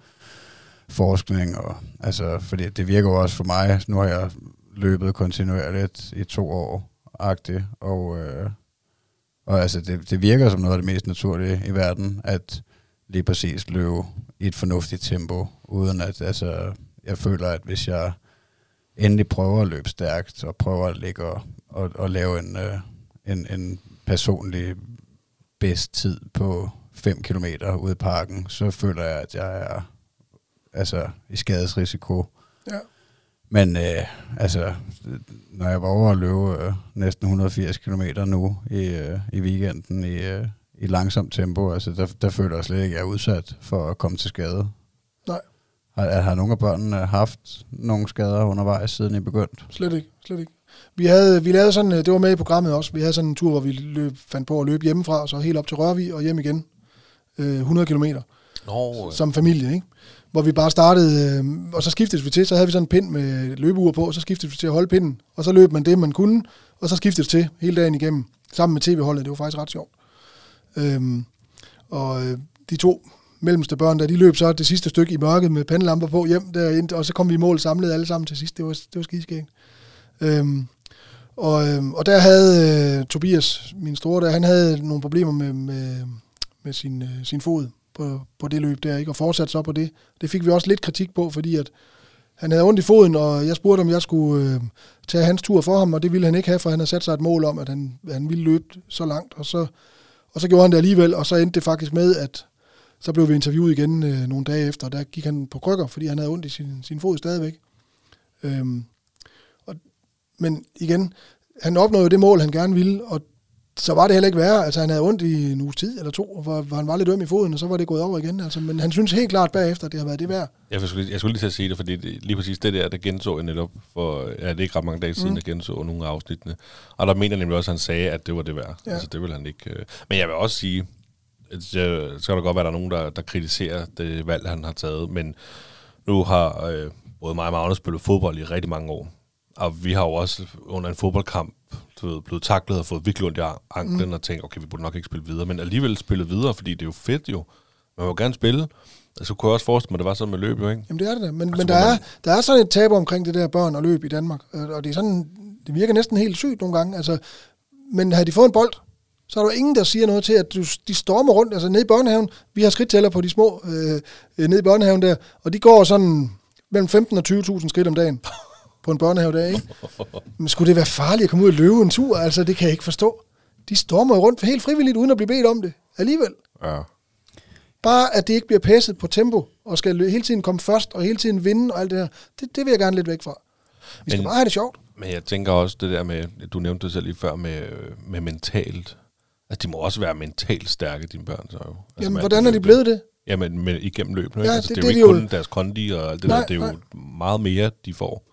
forskning, og, altså, fordi det virker jo også for mig, nu har jeg løbet kontinuerligt i to år, agtigt, og, øh, og altså, det, det virker som noget af det mest naturlige i verden, at lige præcis løbe i et fornuftigt tempo, uden at, altså, jeg føler, at hvis jeg endelig prøver at løbe stærkt, og prøver at ligge og, og, og lave en, øh, en, en personlig bedst tid på 5 km ude i parken, så føler jeg, at jeg er altså, i skadesrisiko. Ja. Men øh, altså, når jeg var over at løbe øh, næsten 180 km nu i, øh, i weekenden i, øh, i langsomt tempo, altså, der, der føler jeg slet ikke, at jeg er udsat for at komme til skade. Nej. Har, har nogle af børnene haft nogle skader undervejs, siden I begyndte? Slet ikke, slet ikke. Vi, havde, vi lavede sådan, øh, det var med i programmet også, vi havde sådan en tur, hvor vi løb, fandt på at løbe hjemmefra, så helt op til Rørvig og hjem igen. Øh, 100 km Nå, som familie, ikke? Hvor vi bare startede, øh, og så skiftede vi til, så havde vi sådan en pind med løbeur på, og så skiftede vi til at holde pinden, og så løb man det, man kunne, og så skiftede til hele dagen igennem, sammen med tv-holdet, det var faktisk ret sjovt. Øhm, og øh, de to mellemste børn, der de løb så det sidste stykke i mørket med pandelamper på hjem, derind, og så kom vi i mål samlet alle sammen til sidst, det var, det var skideskægt. Øhm, og, øh, og der havde øh, Tobias, min store, der, han havde nogle problemer med, med, med sin, øh, sin fod på, på det løb der, ikke? og fortsatte så på det. Det fik vi også lidt kritik på, fordi at han havde ondt i foden, og jeg spurgte, om jeg skulle øh, tage hans tur for ham, og det ville han ikke have, for han havde sat sig et mål om, at han, han ville løbe så langt, og så, og så gjorde han det alligevel, og så endte det faktisk med, at så blev vi interviewet igen øh, nogle dage efter, og der gik han på krykker, fordi han havde ondt i sin, sin fod stadigvæk. Øhm, og, men igen, han opnåede det mål, han gerne ville, og så var det heller ikke værre. Altså, han havde ondt i en uges tid eller to, hvor, hvor han var lidt øm i foden, og så var det gået over igen. Altså, men han synes helt klart bagefter, at det har været det værd. Jeg skulle, jeg skulle lige til at sige det, fordi det, lige præcis det der, der genså jeg netop for, ja, det er ikke ret mange dage siden, Mm. jeg genså nogle af afsnittene. Og der mener jeg nemlig også, at han sagde, at det var det værd. Ja. Altså, det vil han ikke. øh. Men jeg vil også sige, at så kan der godt være, at der er nogen, der, der kritiserer det valg, han har taget, men nu har øh, både mig og Magnus spillet fodbold i rigtig mange år. Og vi har jo også under en fodboldkamp du ved, blevet taklet og fået virkelig ondt i anklen mm. og tænkt, okay, vi burde nok ikke spille videre, men alligevel spille videre, fordi det er jo fedt jo. Man vil gerne spille. Så kunne jeg også forestille mig, at det var sådan med løb jo, ikke? Jamen det er det da. Men, Altså, men der, er, man- der er sådan et tabu omkring det der børn og løb i Danmark. Øh, Og det er sådan, det virker næsten helt sygt nogle gange. Altså, men havde de fået en bold, så er der ingen, der siger noget til, at du, de stormer rundt. Altså nede i børnehaven, vi har skridttæller på de små øh, øh, nede i børnehaven der, og de går sådan mellem 15 og 20.000 skridt om dagen på en børnehavedag, ikke? Men skulle det være farligt at komme ud og løbe en tur? Altså, det kan jeg ikke forstå. De stormer jo rundt helt frivilligt, uden at blive bedt om det. Alligevel. Ja. Bare at det ikke bliver passet på tempo, og skal hele tiden komme først, og hele tiden vinde og alt det her, det, det vil jeg gerne lidt væk fra. Vi skal Men- bare have det sjovt. Men jeg tænker også det der med, du nævnte det selv lige før, med, med mentalt. Altså, de må også være mentalt stærke, dine børn. Så jo. Altså, Jamen, med hvordan er det de blevet det? Jamen, med, igennem løbet. Ja, altså, det- det, det, er det jo er ikke jo- kun deres kondi og alt det Nej, der. Det er jo meget mere, de får.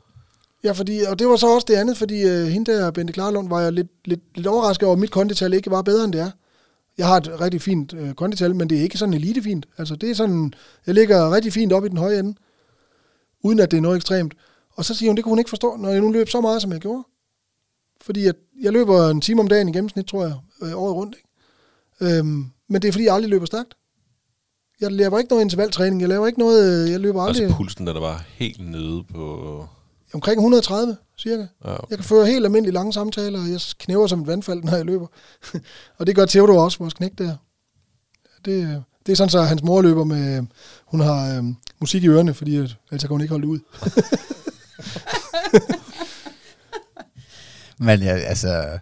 Ja, fordi, og det var så også det andet, fordi øh, hende der, Bente Klarlund, var jeg lidt, lidt, lidt overrasket over, at mit kondital ikke var bedre, end det er. Jeg har et rigtig fint øh, kondital, men det er ikke sådan elitefint. Altså, det er sådan, jeg ligger rigtig fint op i den høje ende, uden at det er noget ekstremt. Og så siger hun, det kunne hun ikke forstå, når jeg nu løb så meget, som jeg gjorde. Fordi at jeg løber en time om dagen i gennemsnit, tror jeg, øh, året rundt. Ikke? Øhm, men det er fordi, jeg aldrig løber stærkt. Jeg laver ikke noget intervaltræning, jeg laver ikke noget, øh, jeg løber aldrig Altså pulsen, der der var helt nede på... omkring 130 cirka. Ja, Jeg kan føre helt almindelige lange samtaler, og jeg knæver som et vandfald, når jeg løber. og det gør Theodor også, vores knæk der. Det, det er sådan, så hans mor løber med, hun har øhm, musik i ørerne, fordi ellers kan hun ikke holde det ud. Men jeg, altså,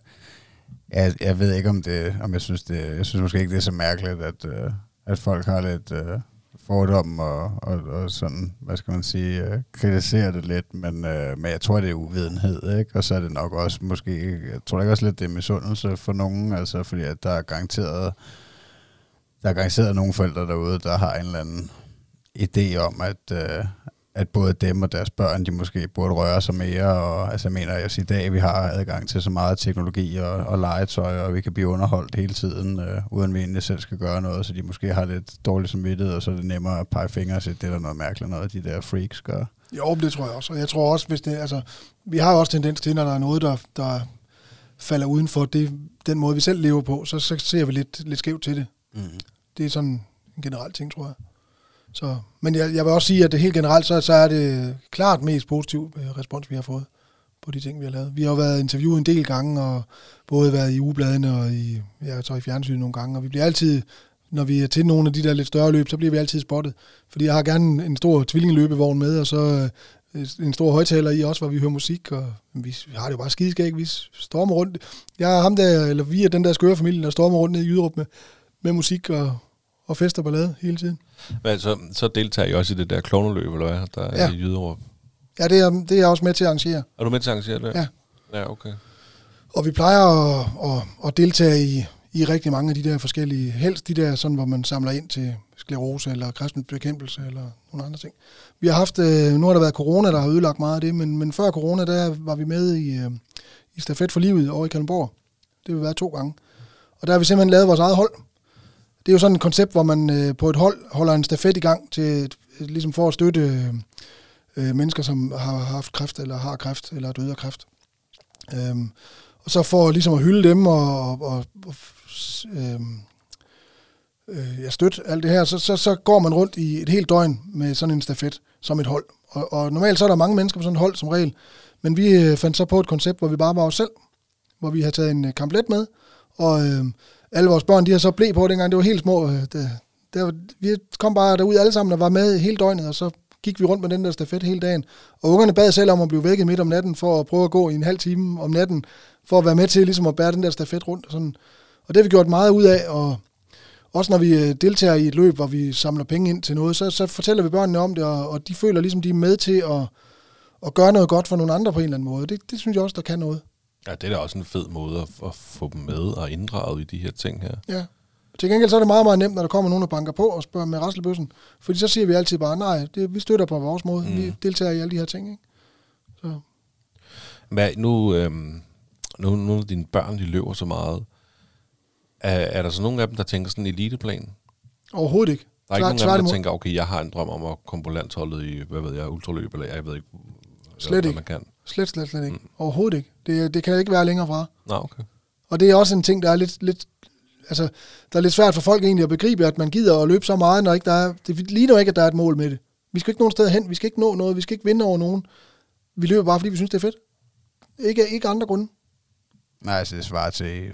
jeg, jeg ved ikke, om det, om jeg synes det, jeg synes måske ikke, det er så mærkeligt, at, øh, at folk har lidt øh, fordom og, og, og sådan, hvad skal man sige, øh, kritiserer det lidt, men, øh, men jeg tror, det er uvidenhed, ikke? Og så er det nok også måske, jeg tror ikke også lidt, det er misundelse for nogen, altså fordi at der er garanteret, der er garanteret nogle forældre derude, der har en eller anden idé om, at, øh, at både dem og deres børn, de måske burde røre sig mere, og altså jeg mener, at i dag vi har adgang til så meget teknologi og, og legetøj, og vi kan blive underholdt hele tiden, øh, uden vi egentlig selv skal gøre noget, så de måske har lidt dårligt samvittighed, og så er det nemmere at pege fingre og sige, det er der noget mærkeligt noget, de der freaks gør. Jo, det tror jeg også. Og jeg tror også, hvis det, altså, vi har jo også tendens til, når der er noget, der, der falder uden for det, den måde, vi selv lever på, så, så ser vi lidt, lidt skævt til det. Mm. Det er sådan en generel ting, tror jeg. Så, men jeg, jeg vil også sige, at det helt generelt, så, så er det klart mest positiv øh, respons, vi har fået på de ting, vi har lavet. Vi har jo været interviewet en del gange, og både været i ugebladene og i, ja, så i fjernsynet nogle gange, og vi bliver altid, når vi er til nogle af de der lidt større løb, så bliver vi altid spottet. Fordi jeg har gerne en stor tvillingeløbevogn med, og så øh, en stor højtaler i også, hvor vi hører musik, og vi har det jo bare skideskæg, vi stormer rundt. Jeg er ham der, eller vi er den der skøre familie, der stormer rundt ned i Jyderup med, med musik og, og fest og ballade hele tiden. Men så, så deltager I også i det der klovneløb, eller hvad, der er Ja. i Jyderup. Ja, det er, det er jeg også med til at arrangere. Er du med til at arrangere det? Ja. Ja, okay. Og vi plejer at, at, at deltage i, i rigtig mange af de der forskellige, helst de der, sådan, hvor man samler ind til sklerose eller kræftens bekæmpelse eller nogle andre ting. Vi har haft, øh, nu har der været corona, der har ødelagt meget af det, men, men før corona, der var vi med i, øh, i Stafet for Livet over i Kalundborg. Det har vi været to gange. Og der har vi simpelthen lavet vores eget hold. Det er jo sådan et koncept, hvor man øh, på et hold holder en stafet i gang til, øh, ligesom for at støtte øh, øh, mennesker, som har haft kræft eller har kræft eller er døde af kræft. Øhm, og så for ligesom at hylde dem og, og, og, og s- øhm, øh, ja, støtte alt det her, så, så, så går man rundt i et helt døgn med sådan en stafet som et hold. Og, og normalt så er der mange mennesker på sådan et hold som regel, men vi øh, fandt så på et koncept, hvor vi bare var os selv, hvor vi har taget en øh, kamplet med, og øh, alle vores børn, de har så blæ på dengang, det var helt små. Øh, det, der, vi kom bare derud alle sammen og var med hele døgnet, og så gik vi rundt med den der stafet hele dagen. Og ungerne bad selv om at blive vækket midt om natten, for at prøve at gå i en halv time om natten, for at være med til ligesom at bære den der stafet rundt. Og, sådan. og det har vi gjort meget ud af, og også når vi øh, deltager i et løb, hvor vi samler penge ind til noget, så, så fortæller vi børnene om det, og, og de føler ligesom, de er med til at, at gøre noget godt for nogle andre på en eller anden måde. Det, det synes jeg også, der kan noget. Ja, det er da også en fed måde at, at få dem med og inddraget i de her ting her. Ja. Til gengæld så er det meget, meget nemt, når der kommer nogen, der banker på og spørger med raslebøssen. Fordi så siger vi altid bare, nej, det, vi støtter på vores måde. Mm. Vi deltager i alle de her ting. Ikke? Så. Hvad, nu, øhm, nu, nu dine børn de løber så meget, er, er der så nogle af dem, der tænker sådan en eliteplan? Overhovedet ikke. Der er ikke Tvær- nogen af dem, der tænker, okay, jeg har en drøm om at komme på landsholdet i, hvad ved jeg, ultraløb, eller jeg ved ikke, Slet hvad ikke. man kan. Slet, slet, slet ikke. Mm. Overhovedet ikke. Det, det kan ikke være længere fra. Nå, okay. Og det er også en ting, der er lidt, lidt altså, der er lidt svært for folk egentlig at begribe, at man gider at løbe så meget, når ikke der er, det ligner ikke, at der er et mål med det. Vi skal ikke nogen steder hen, vi skal ikke nå noget, vi skal ikke vinde over nogen. Vi løber bare, fordi vi synes, det er fedt. Ikke, ikke andre grunde. Nej, altså det svarer til,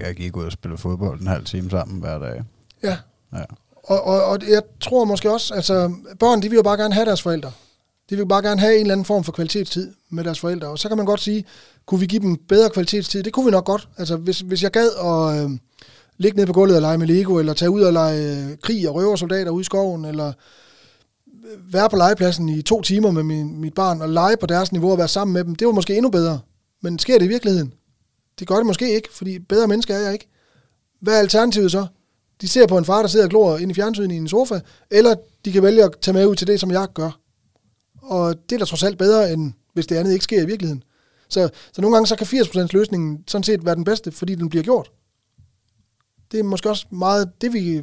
at gik ud og spille fodbold en halv time sammen hver dag. Ja. Ja. Og, og, og jeg tror måske også, altså børn, de vil jo bare gerne have deres forældre. De vil bare gerne have en eller anden form for kvalitetstid med deres forældre. Og så kan man godt sige, kunne vi give dem bedre kvalitetstid? Det kunne vi nok godt. Altså hvis, hvis jeg gad at øh, ligge nede på gulvet og lege med Lego, eller tage ud og lege øh, krig og røversoldater ude i skoven, eller øh, være på legepladsen i to timer med min, mit barn, og lege på deres niveau og være sammen med dem, det var måske endnu bedre. Men sker det i virkeligheden? Det gør det måske ikke, fordi bedre menneske er jeg ikke. Hvad er alternativet så? De ser på en far, der sidder og glor ind i fjernsynet i en sofa, eller de kan vælge at tage med ud til det, som jeg gør. Og det er da trods alt bedre, end hvis det andet ikke sker i virkeligheden. Så, så nogle gange så kan 80% løsningen sådan set være den bedste, fordi den bliver gjort. Det er måske også meget det, vi...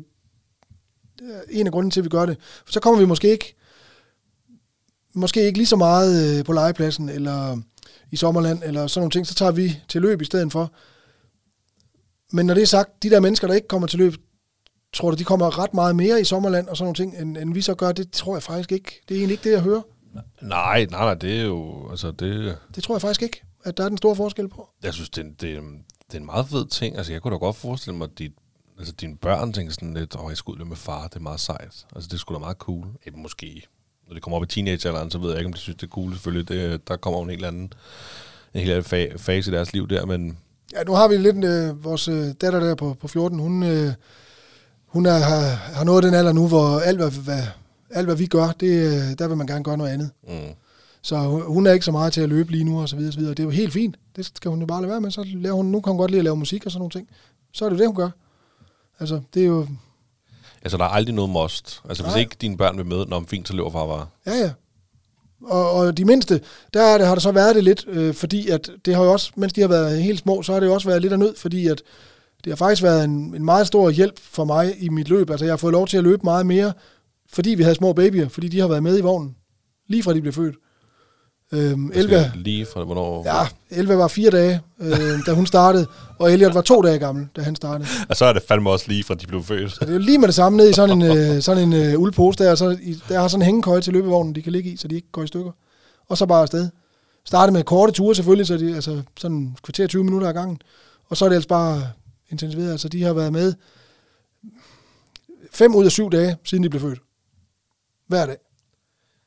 Øh, en af grunden til, at vi gør det. For så kommer vi måske ikke måske ikke lige så meget øh, på legepladsen, eller i sommerland, eller sådan nogle ting, så tager vi til løb i stedet for. Men når det er sagt, de der mennesker, der ikke kommer til løb, tror du, de kommer ret meget mere i sommerland og sådan nogle ting, end, end vi så gør? Det tror jeg faktisk ikke. Det er egentlig ikke det, jeg hører. Nej, nej, nej, det er jo... Altså, det, Det tror jeg faktisk ikke, at der er den store forskel på. jeg synes, det, er en- det, er det er en meget fed ting. Altså, jeg kunne da godt forestille mig, at dit, altså, dine børn tænker sådan lidt, åh, jeg og løbe med far, det er meget sejt. Altså, det sgu da meget cool. Eh, måske, når det kommer op i teenagealderen, så ved jeg ikke, om de synes, det er cool. Selvfølgelig, det, der kommer en helt anden, en helt anden fa- fase i deres liv der, men Ja, nu har vi lidt øh, vores øh, datter der på, på 14. Hun, øh, hun er, har, har nået den alder nu, hvor alt, hvad, hvad, alt, hvad vi gør, det, øh, der vil man gerne gøre noget andet. mm, Så hun, er ikke så meget til at løbe lige nu, og så videre, og så videre. Det er jo helt fint. Det skal hun jo bare lade være med. Så laver hun, nu kan hun godt lide at lave musik og sådan nogle ting. Så er det jo det, hun gør. Altså, det er jo... altså, der er aldrig noget must. Altså, hvis Nej. ikke dine børn vil med, når om fint, så løber far bare. Ja, ja. Og, og de mindste, der er det, har det så været det lidt, øh, fordi at det har jo også, mens de har været helt små, så har det jo også været lidt af nød, fordi at det har faktisk været en, en meget stor hjælp for mig i mit løb. Altså jeg har fået lov til at løbe meget mere, fordi vi havde små babyer, fordi de har været med i vognen, lige fra de blev født. Øhm, Elva, Altså, lige fra hvornår... ja, Elva var fire dage, øh, da hun startede, og Elliot var to dage gammel, da han startede. Og så er det fandme også lige fra de blev født. Så det er lige med det samme ned i sådan en, øh, sådan en øh, uldpose der, og så i, der har sådan en hængekøje til løbevognen, de kan ligge i, så de ikke går i stykker. Og så bare afsted. Starte med korte ture selvfølgelig, så de, altså sådan kvarter 20 minutter ad gangen. Og så er det altså bare intensiveret. Altså de har været med fem ud af syv dage, siden de blev født. Hver dag.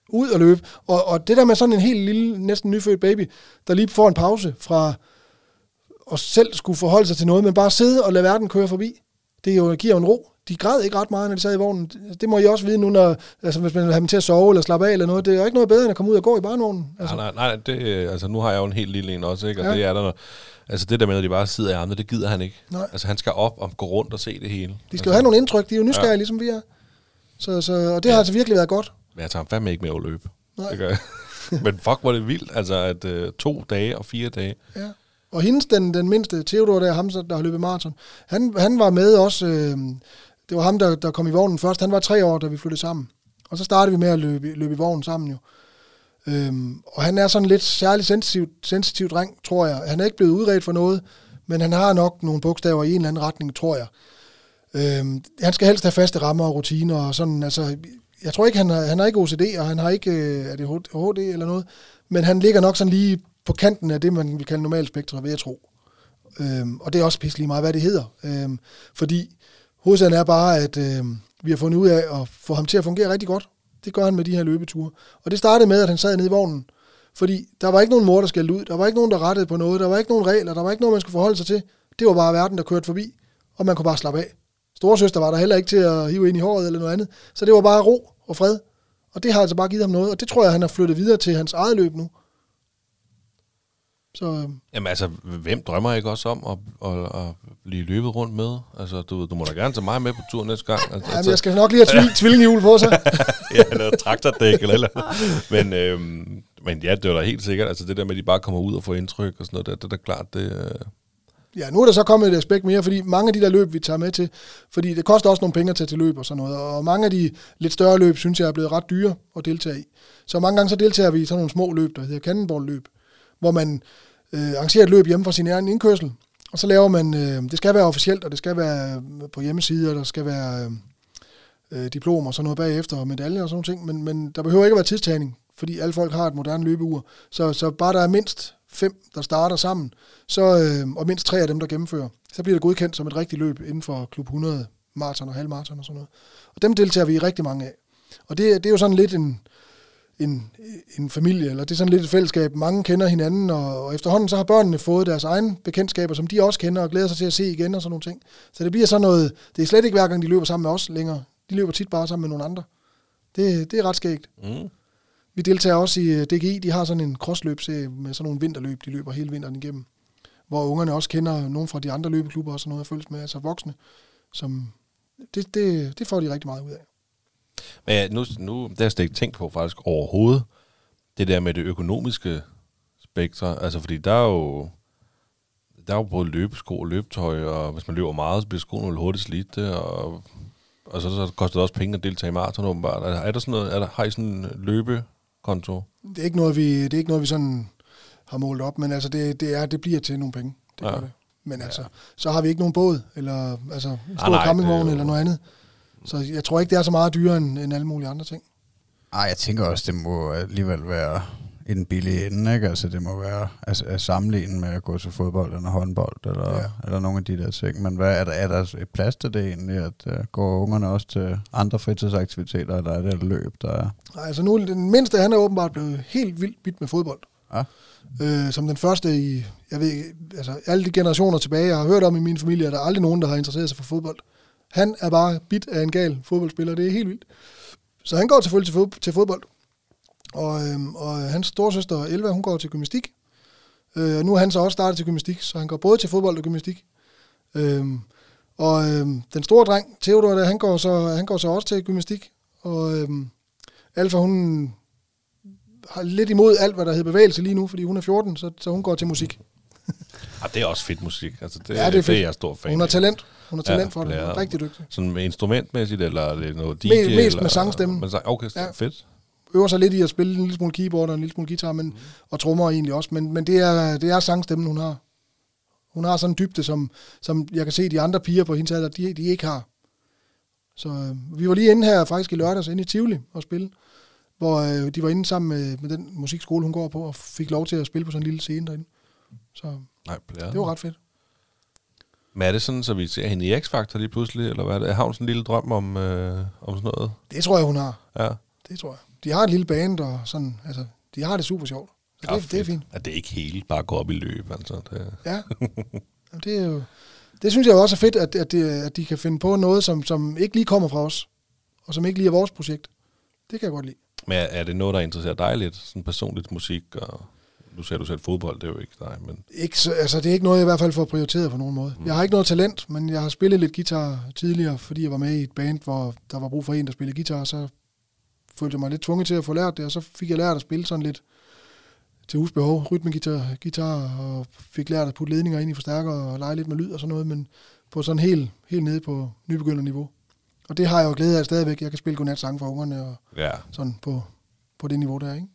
Ud og løbe. Og, og det der med sådan en helt lille, næsten nyfødt baby, der lige får en pause fra at selv skulle forholde sig til noget, men bare sidde og lade verden køre forbi. Det er jo, giver jo en ro. De græd ikke ret meget, når de sad i vognen. Det må I også vide nu, når, altså, hvis man vil have dem til at sove eller slappe af eller noget. Det er jo ikke noget bedre, end at komme ud og gå i barnevognen. Altså, Nej, nej, nej, det, altså nu har jeg jo en helt lille en også, ikke? Og Ja. det er der, altså det der med, at de bare sidder i armene, det gider han ikke. Nej. Altså han skal op og gå rundt og se det hele. de skal jo altså, have nogle indtryk. De er jo nysgerrige. Ja. ligesom vi er. Så, så, og det har altså virkelig været godt. Men jeg tager fandme ikke med at løbe. Nej. Det gør jeg. Men fuck, hvor det vildt, altså at øh, to dage og fire dage. Ja. Og hendes, den, den mindste, Theodor, der, ham, der har løbet maraton, han, han var med også, øh, det var ham, der, der kom i vognen først. Han var tre år, da vi flyttede sammen. Og så startede vi med at løbe, løbe i vognen sammen jo. Øhm, og han er sådan lidt særlig sensitiv, sensitiv dreng, tror jeg. Han er ikke blevet udredt for noget, men han har nok nogle bogstaver i en eller anden retning, tror jeg. Øhm, han skal helst have faste rammer og rutiner og sådan, altså, jeg tror ikke, han har, han har ikke OCD, og han har ikke øh, HD eller noget, men han ligger nok sådan lige på kanten af det, man vil kalde normalspektre, vil jeg tro. Øhm, og det er også pisselig meget, hvad det hedder. Øhm, fordi hovedsagen er bare, at øhm, vi har fundet ud af at få ham til at fungere rigtig godt. Det gør han med de her løbeture. Og det startede med, at han sad nede i vognen. Fordi der var ikke nogen mor, der skældte ud. Der var ikke nogen, der rettede på noget. Der var ikke nogen regler. Der var ikke nogen, man skulle forholde sig til. Det var bare verden, der kørte forbi. Og man kunne bare slappe af. Storesøster var der heller ikke til at hive ind i håret eller noget andet. Så det var bare ro og fred. Og det har altså bare givet ham noget. Og det tror jeg, han har flyttet videre til hans eget løb nu. Så øhm, Jamen altså, hvem drømmer ikke også om at, at, at blive løbet rundt med? Altså, du, du må da gerne tage mig med på tur næste gang. Altså, Jamen, jeg skal nok lige have tvil, tvillinghjul på sig. ja, eller traktordæk eller eller. Men, øhm, men ja, det var da helt sikkert. Altså det der med, at de bare kommer ud og får indtryk og sådan noget, det, det er da klart, det... Ja, nu er der så kommet et aspekt mere, fordi mange af de der løb, vi tager med til, fordi det koster også nogle penge at tage til løb og sådan noget, og mange af de lidt større løb, synes jeg er blevet ret dyre at deltage i. Så mange gange så deltager vi i sådan nogle små løb, der hedder cannonball-løb, hvor man øh, arrangerer et løb hjemme fra sin egen indkørsel, og så laver man, øh, det skal være officielt, og det skal være øh, på hjemmesider, der skal være øh, diplomer diplom og sådan noget bagefter, og medaljer og sådan noget ting, men, men der behøver ikke at være tidstagning, fordi alle folk har et moderne løbeur. Så, så bare der er mindst fem, der starter sammen, så, øh, og mindst tre af dem, der gennemfører, så bliver det godkendt som et rigtigt løb inden for klub 100 maraton og halvmaraton og sådan noget. Og dem deltager vi i rigtig mange af. Og det, det er jo sådan lidt en, en, en familie, eller det er sådan lidt et fællesskab. Mange kender hinanden, og, og efterhånden så har børnene fået deres egne bekendtskaber, som de også kender og glæder sig til at se igen og sådan nogle ting. Så det bliver sådan noget, det er slet ikke hver gang, de løber sammen med os længere. De løber tit bare sammen med nogle andre. Det, det er ret skægt. mm. Vi deltager også i øh, DGI, de har sådan en crossløbserie med sådan nogle vinterløb, de løber hele vinteren igennem. Hvor ungerne også kender nogen fra de andre løbeklubber og sådan noget, følges med, altså voksne. Som, det, det, det får de rigtig meget ud af. Men ja, nu, nu det har jeg slet ikke tænkt på faktisk overhovedet. Det der med det økonomiske spektre. Altså, fordi der er jo... Der er jo både løbesko og løbetøj, og hvis man løber meget, så bliver skoene jo hurtigt slidte, øh, og, og så, så koster det også penge at deltage i maraton åbenbart. Er, er der sådan noget, er der, har I sådan en løbekonto? Det er ikke noget, vi, det er ikke noget, vi sådan har målt op, men altså det, det, er, det bliver til nogle penge. Det Ja. gør det. Men altså, så har vi ikke nogen båd, eller altså, en stor Ah, nej, campingvogn jo- eller noget andet. Så jeg tror ikke, det er så meget dyrere end, end alle mulige andre ting. Ej, jeg tænker også, det må alligevel være i den billige ende, ikke? Altså, det må være altså, at sammenligne med at gå til fodbold eller håndbold, eller, Ja. eller nogle af de der ting. Men hvad, er, der, er der et plads til det egentlig, at uh, går ungerne også til andre fritidsaktiviteter, eller er det et løb, der er? Nej, altså nu, den mindste, han er åbenbart blevet helt vildt bit med fodbold. Ja. Øh, som den første i, jeg ved altså alle de generationer tilbage, jeg har hørt om i min familie, er der aldrig nogen, der har interesseret sig for fodbold. Han er bare bit af en gal fodboldspiller, det er helt vildt. Så han går selvfølgelig til, fod, til fodbold. Og, øhm, og hans storsøster Elva, hun går til gymnastik. Øh, og nu er han så også startet til gymnastik, så han går både til fodbold og gymnastik. Øhm, og øhm, den store dreng, Theodor, der, han, går så, han går så også til gymnastik. Og øhm, Alfa, hun har lidt imod alt, hvad der hedder bevægelse lige nu, fordi hun er 14, så, så hun går til musik. Ah, det er også fedt musik. Altså, det, Ja, det er det fedt. er jeg stor fan Hun har talent. Hun har Ja, talent for det. Hun er rigtig dygtig. Sådan med instrumentmæssigt, eller er det noget DJ? Mest- mest eller, med sangstemmen. Med sang, okay, Ja. ja. fedt. Øver sig lidt i at spille en lille smule keyboard og en lille smule guitar, men, og trommer egentlig også. Men, men det, er, det er sangstemmen, hun har. Hun har sådan en dybde, som, som jeg kan se, de andre piger på hendes alder, de, de ikke har. Så øh, vi var lige inde her faktisk i lørdags, inde i Tivoli og spille, hvor øh, de var inde sammen med, med den musikskole, hun går på, og fik lov til at spille på sådan en lille scene derinde. Så Nej, det var ret fedt. Men er det sådan, så vi ser hende i X-Factor lige pludselig, eller hvad er det? Har hun sådan en lille drøm om, øh, om sådan noget? Det tror jeg, hun har. Ja. Det tror jeg. De har et lille band, og sådan, altså, de har det super sjovt. Så det, det er fint. At det ikke helt bare går op i løb, altså. Det, Ja. Jamen, det er jo... Det synes jeg også er fedt, at, at, det, at de kan finde på noget, som, som ikke lige kommer fra os, og som ikke lige er vores projekt. Det kan jeg godt lide. men er, det noget, der interesserer dig lidt? Sådan personligt musik, og nu ser du selv fodbold, det er jo ikke dig, men... Ikke, så, altså, det er ikke noget, jeg i hvert fald får prioriteret på nogen måde. Jeg har ikke noget talent, men jeg har spillet lidt guitar tidligere, fordi jeg var med i et band, hvor der var brug for en, der spillede guitar, så følte jeg mig lidt tvunget til at få lært det, og så fik jeg lært at spille sådan lidt til husbehov, rytmegitar, guitar, og fik lært at putte ledninger ind i forstærker og lege lidt med lyd og sådan noget, men på sådan helt, helt nede på nybegynderniveau. Og det har jeg jo glæde af stadigvæk. Jeg kan spille godnat-sange for ungerne og Ja, sådan på, på det niveau der, ikke?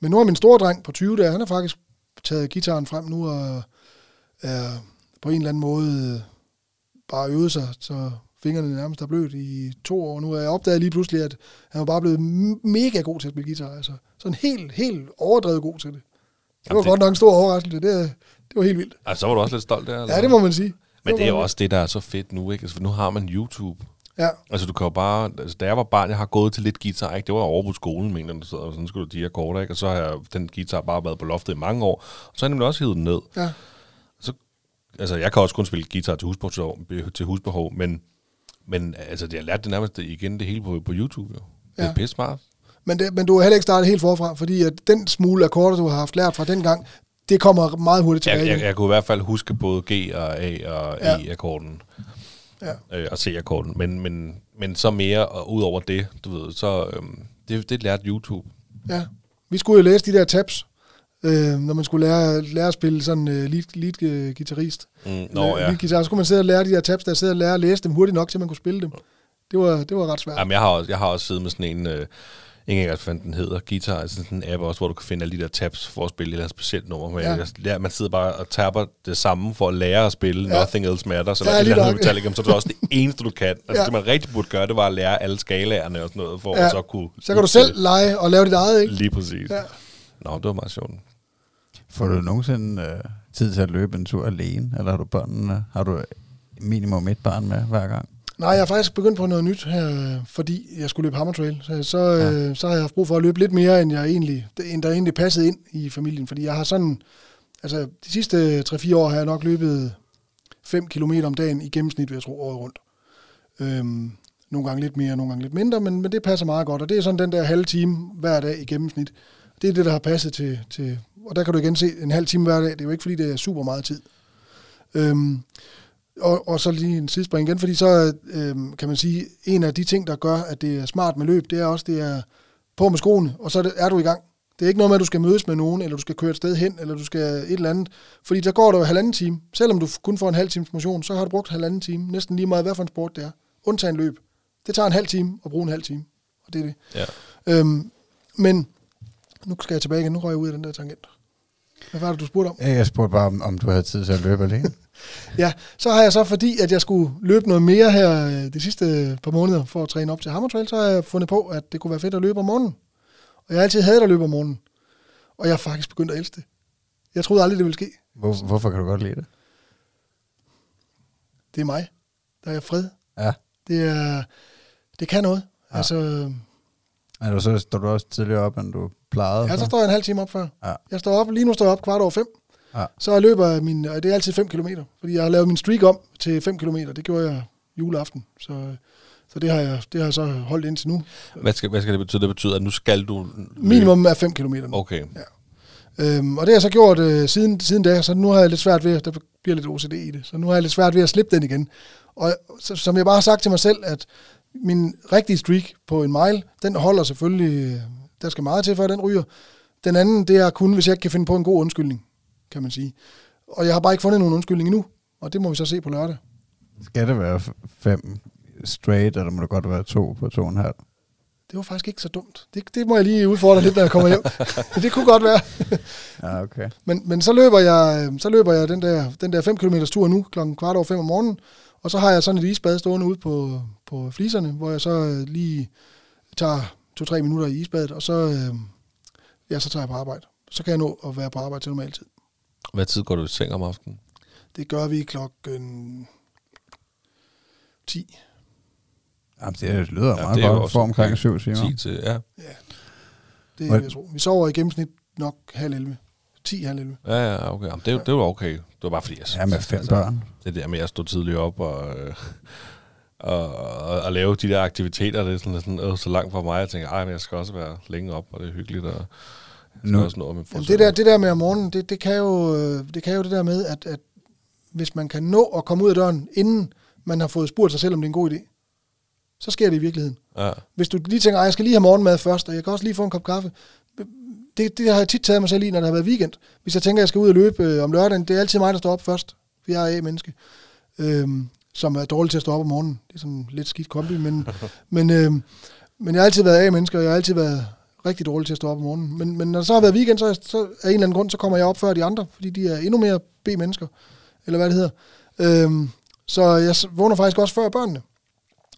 Men nu er min store dreng på 20 der, han har faktisk taget gitaren frem nu og er på en eller anden måde bare øvet sig, så fingrene nærmest er blødt i to år nu. Og jeg opdagede lige pludselig, at han var bare blevet mega god til at spille guitar. Altså sådan helt, helt overdrevet god til det. Det var Jamen, det- godt nok en stor overraskelse. Det, det var helt vildt. altså, så var du også lidt stolt der, eller? Ja, det må man sige. Men det er var jo også det, der er så fedt nu, ikke? Altså, for nu har man YouTube. Ja, Altså, du kan jo bare... Altså, da jeg var barn, jeg har gået til lidt guitar, ikke? Det var over på skolen, mener jeg, så sådan skulle du de akkorder, ikke? Og så har jeg, den guitar bare været på loftet i mange år. Og så har jeg nemlig også hivet den ned. ja. Altså, jeg kan også kun spille guitar til husbehov, til husbehov men, men altså, jeg lærte det nærmest igen det hele på, på YouTube, jo. Det er Ja. pisse smart. Men, det, men du har heller ikke startet helt forfra, fordi at den smule akkorder, du har haft lært fra den gang, det kommer meget hurtigt tilbage. Jeg, jeg, jeg kunne i hvert fald huske både G og A og Ja. E-akkorden. Ja. Øh, og C-akkorden. Men, men, men så mere, og ud over det, du ved, så øhm, det, det lærte YouTube. Ja. Vi skulle jo læse de der tabs, øh, når man skulle lære, lære at spille sådan øh, lead, lead øh, guitarist. Mm, Læ- nå, ja. lead guitar, så skulle man sidde og lære de der tabs, der sidde og lære at læse dem hurtigt nok, til man kunne spille dem. Det var, det var ret svært. Jamen, jeg har også, jeg har også siddet med sådan en, øh, ingen engang hvad den hedder, guitar, altså sådan en app også, hvor du kan finde alle de der tabs for at spille et eller andet specielt nummer. Men Ja. lærer, man sidder bare og tapper det samme for at lære at spille Ja. Nothing Else Matters, eller Ja, et eller andet. Metallica, så er det også det eneste, du kan. Altså, Ja. det man rigtig burde gøre, det var at lære alle skalaerne og sådan noget, for Ja. at så kunne... Så kan du selv lege og lave dit eget, ikke? Lige præcis. Ja. Nå, det var meget sjovt. Får du nogensinde øh, tid til at løbe en tur alene, eller har du børnene, har du minimum et barn med hver gang? Nej, jeg har faktisk begyndt på noget nyt her, øh, fordi jeg skulle løbe Hammer Trail. Så, så, ja. så har jeg haft brug for at løbe lidt mere, end, jeg egentlig, end der egentlig passede ind i familien. Fordi jeg har sådan, altså de sidste 3-4 år har jeg nok løbet 5 km om dagen i gennemsnit, vil jeg tro, året rundt. Øhm, nogle gange lidt mere, nogle gange lidt mindre, men, men det passer meget godt. Og det er sådan den der halve time hver dag i gennemsnit. Det er det, der har passet til, til... Og der kan du igen se, en halv time hver dag, det er jo ikke, fordi det er super meget tid. Øhm, og, og så lige en sidespring igen, fordi så øhm, kan man sige, en af de ting, der gør, at det er smart med løb, det er også, det er på med skoene, og så er, du i gang. Det er ikke noget med, at du skal mødes med nogen, eller du skal køre et sted hen, eller du skal et eller andet. Fordi der går der jo halvanden time. Selvom du kun får en halv times motion, så har du brugt halvanden time. Næsten lige meget, hvad for en sport det er. Undtagen løb. Det tager en halv time at bruge en halv time. Og det er det. Ja. Øhm, men nu skal jeg tilbage igen. Nu røg jeg ud af den der tangent. Hvad var det, du spurgte om? Jeg spurgte bare, om, om du havde tid til at løbe alene. Ja, så har jeg så, fordi at jeg skulle løbe noget mere her øh, de sidste par måneder for at træne op til Hammer Trail, så har jeg fundet på, at det kunne være fedt at løbe om morgenen. Og jeg har altid hadet at løbe om morgenen. Og jeg har faktisk begyndt at elske det. Jeg troede aldrig, det ville ske. Hvor, hvorfor kan du godt lide det? Det er mig. Der er fred. Ja. Det er, det kan noget. Ja. Ja. Altså, Er du så står du også tidligere op, end du plejede? ja, så står jeg en halv time op før. Ja. Jeg står op, lige nu står jeg op kvart over fem. Ja. Så løber jeg min, og det er altid 5 km, fordi jeg har lavet min streak om til 5 km. Det gjorde jeg juleaften. Så, så det, har jeg, det har jeg så holdt indtil nu. Hvad skal, hvad skal det betyde? Det betyder, at nu skal du... løbe- Minimum er 5 km. Okay. Øhm, og det har jeg så gjort øh, siden, siden da, så nu har jeg lidt svært ved, der bliver lidt OCD i det, så nu har jeg lidt svært ved at slippe den igen. Og så, som jeg bare har sagt til mig selv, at min rigtige streak på en mile, den holder selvfølgelig, øh, der skal meget til, før den ryger. Den anden, det er kun, hvis jeg ikke kan finde på en god undskyldning, kan man sige. Og jeg har bare ikke fundet nogen undskyldning endnu, og det må vi så se på lørdag. Skal det være fem straight, eller må det godt være to på to og en halv? Det var faktisk ikke så dumt. Det, det må jeg lige udfordre lidt, når jeg kommer hjem. det kunne godt være. Ja, okay. Men, men så løber jeg, øh, så løber jeg den der, den der 5 km tur nu, klokken kvart over 5 om morgenen, og så har jeg sådan et isbad stående ude på, på fliserne, hvor jeg så øh, lige tager to-tre minutter i isbadet, og så, øh, ja, så tager jeg på arbejde. Så kan jeg nå at være på arbejde til normal tid. Hvad tid går du i seng om aftenen? Det gør vi klokken 10. Jamen, det lyder Ja, ja, meget det er jo godt for omkring okay. syv timer. 10 til, ja. Det Hvad- vil jeg tro. Vi sover i gennemsnit nok halv 11. 10 halv 11. Ja, ja, okay. Jamen, det, er jo- det var okay. Det var bare fordi, jeg Ja, med fem børn. Det der med at stå tidligt op og, øh, og, og, og lave de der aktiviteter, det er sådan, sådan øh, så langt fra mig. Jeg tænker, ej, men jeg skal også være længe op, og det er hyggeligt. Og Nu- også nå Jamen, det, der, det der med om morgenen, det, det, kan jo, øh, det kan jo det der med, at, at hvis man kan nå at komme ud af døren, inden man har fået spurgt sig selv, om det er en god idé, så sker det i virkeligheden. Ja, Hvis du lige tænker, at jeg skal lige have morgenmad først, og jeg kan også lige få en kop kaffe, det, det har jeg tit taget mig selv i, når det har været weekend. Hvis jeg tænker, at jeg skal ud og løbe øh, om lørdagen, det er altid mig, der står op først, for jeg er A-menneske, øhm, som er dårlig til at stå op om morgenen. Det er sådan lidt skidt kombi, men, men, øh, men jeg har altid været A-menneske, og jeg har altid været rigtig dårlig til at stå op om morgenen. Men, men når det så har været weekend, så, så af en eller anden grund, så kommer jeg op før de andre, fordi de er endnu mere B-mennesker, eller hvad det hedder. Øhm, så jeg vågner faktisk også før børnene.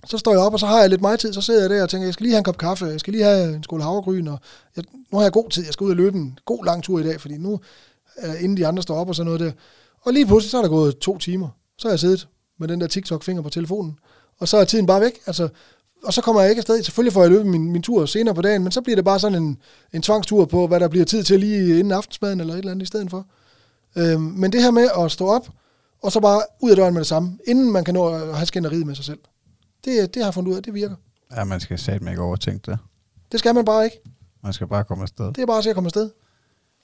Så står jeg op, og så har jeg lidt mig tid, så sidder jeg der og tænker, jeg skal lige have en kop kaffe, jeg skal lige have en skål havregryn, og jeg, nu har jeg god tid, jeg skal ud og løbe en god lang tur i dag, fordi nu, inden de andre står op og sådan noget der. Og lige pludselig, så er der gået to timer. Så har jeg siddet med den der TikTok-finger på telefonen, og så er tiden bare væk. Altså, og så kommer jeg ikke afsted. Selvfølgelig får jeg løbet min, min tur senere på dagen, men så bliver det bare sådan en, en tvangstur på, hvad der bliver tid til lige inden aftensmaden eller et eller andet i stedet for. Øhm, men det her med at stå op, og så bare ud af døren med det samme, inden man kan nå at have skænderiet med sig selv. Det, det har jeg fundet ud af, det virker. Ja, man skal satme ikke overtænke det. Det skal man bare ikke. Man skal bare komme afsted. Det er bare at se at komme afsted.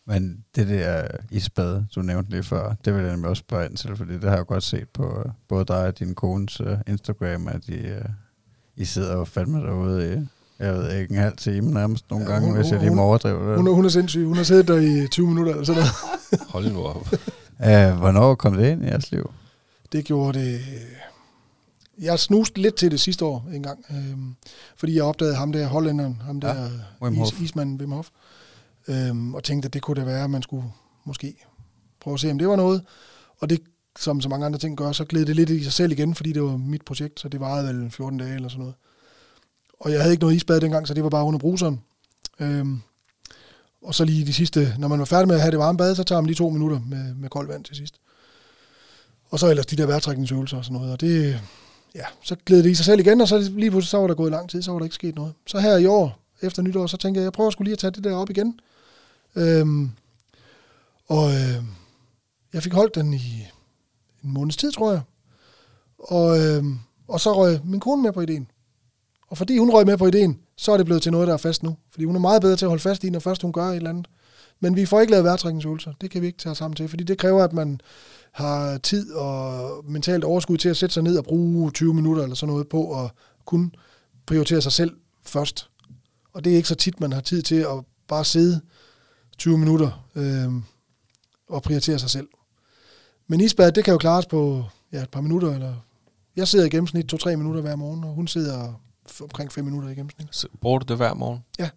Men det der isbad, du nævnte lige før, det vil jeg nemlig også spørge ind til, fordi det har jeg jo godt set på øh, både dig og din kones uh, Instagram, at I, uh, I sidder jo fandme derude i, jeg ved ikke, en halv time nærmest nogle Ja, ja, gange, hun- hvis jeg lige må hun- overdrive det. Hun er, hun er sindssyg. Hun har siddet der i 20 minutter eller sådan noget. hold nu op. Uh, hvornår kom det ind i jeres liv? Det gjorde det... Jeg snuste lidt til det sidste år en gang, øhm, fordi jeg opdagede ham der, hollænderen, ham Ja, der Wim Hof. is, ismanden Wim Hof, øhm, og tænkte, at det kunne da være, at man skulle måske prøve at se, om det var noget. Og det, som så mange andre ting gør, så gled det lidt i sig selv igen, fordi det var mit projekt, så det varede vel 14 dage eller sådan noget. Og jeg havde ikke noget isbad dengang, så det var bare under bruseren. Øhm, og så lige de sidste, når man var færdig med at have det varme bad, så tager man lige to minutter med, med koldt vand til sidst. Og så ellers de der vejrtrækningsøvelser og sådan noget. Og det, ja, så gled det i sig selv igen, og så lige pludselig så var der gået lang tid, så var der ikke sket noget. Så her i år, efter nytår, så tænkte jeg, jeg prøver skulle lige at tage det der op igen. Øhm, og øh, jeg fik holdt den i en måneds tid, tror jeg. Og, øh, og så røg min kone med på ideen. Og fordi hun røg med på ideen, så er det blevet til noget, der er fast nu. Fordi hun er meget bedre til at holde fast i, når først hun gør et eller andet. Men vi får ikke lavet vejrtrækningsøvelser. Det kan vi ikke tage os sammen til, fordi det kræver, at man har tid og mentalt overskud til at sætte sig ned og bruge 20 minutter eller sådan noget på at kun prioritere sig selv først. Og det er ikke så tit, man har tid til at bare sidde 20 minutter øh, og prioritere sig selv. Men isbad, det kan jo klares på ja, et par minutter. Eller jeg sidder i gennemsnit 2-3 minutter hver morgen, og hun sidder omkring 5 minutter i gennemsnit. Så Bruger du det hver morgen? Ja.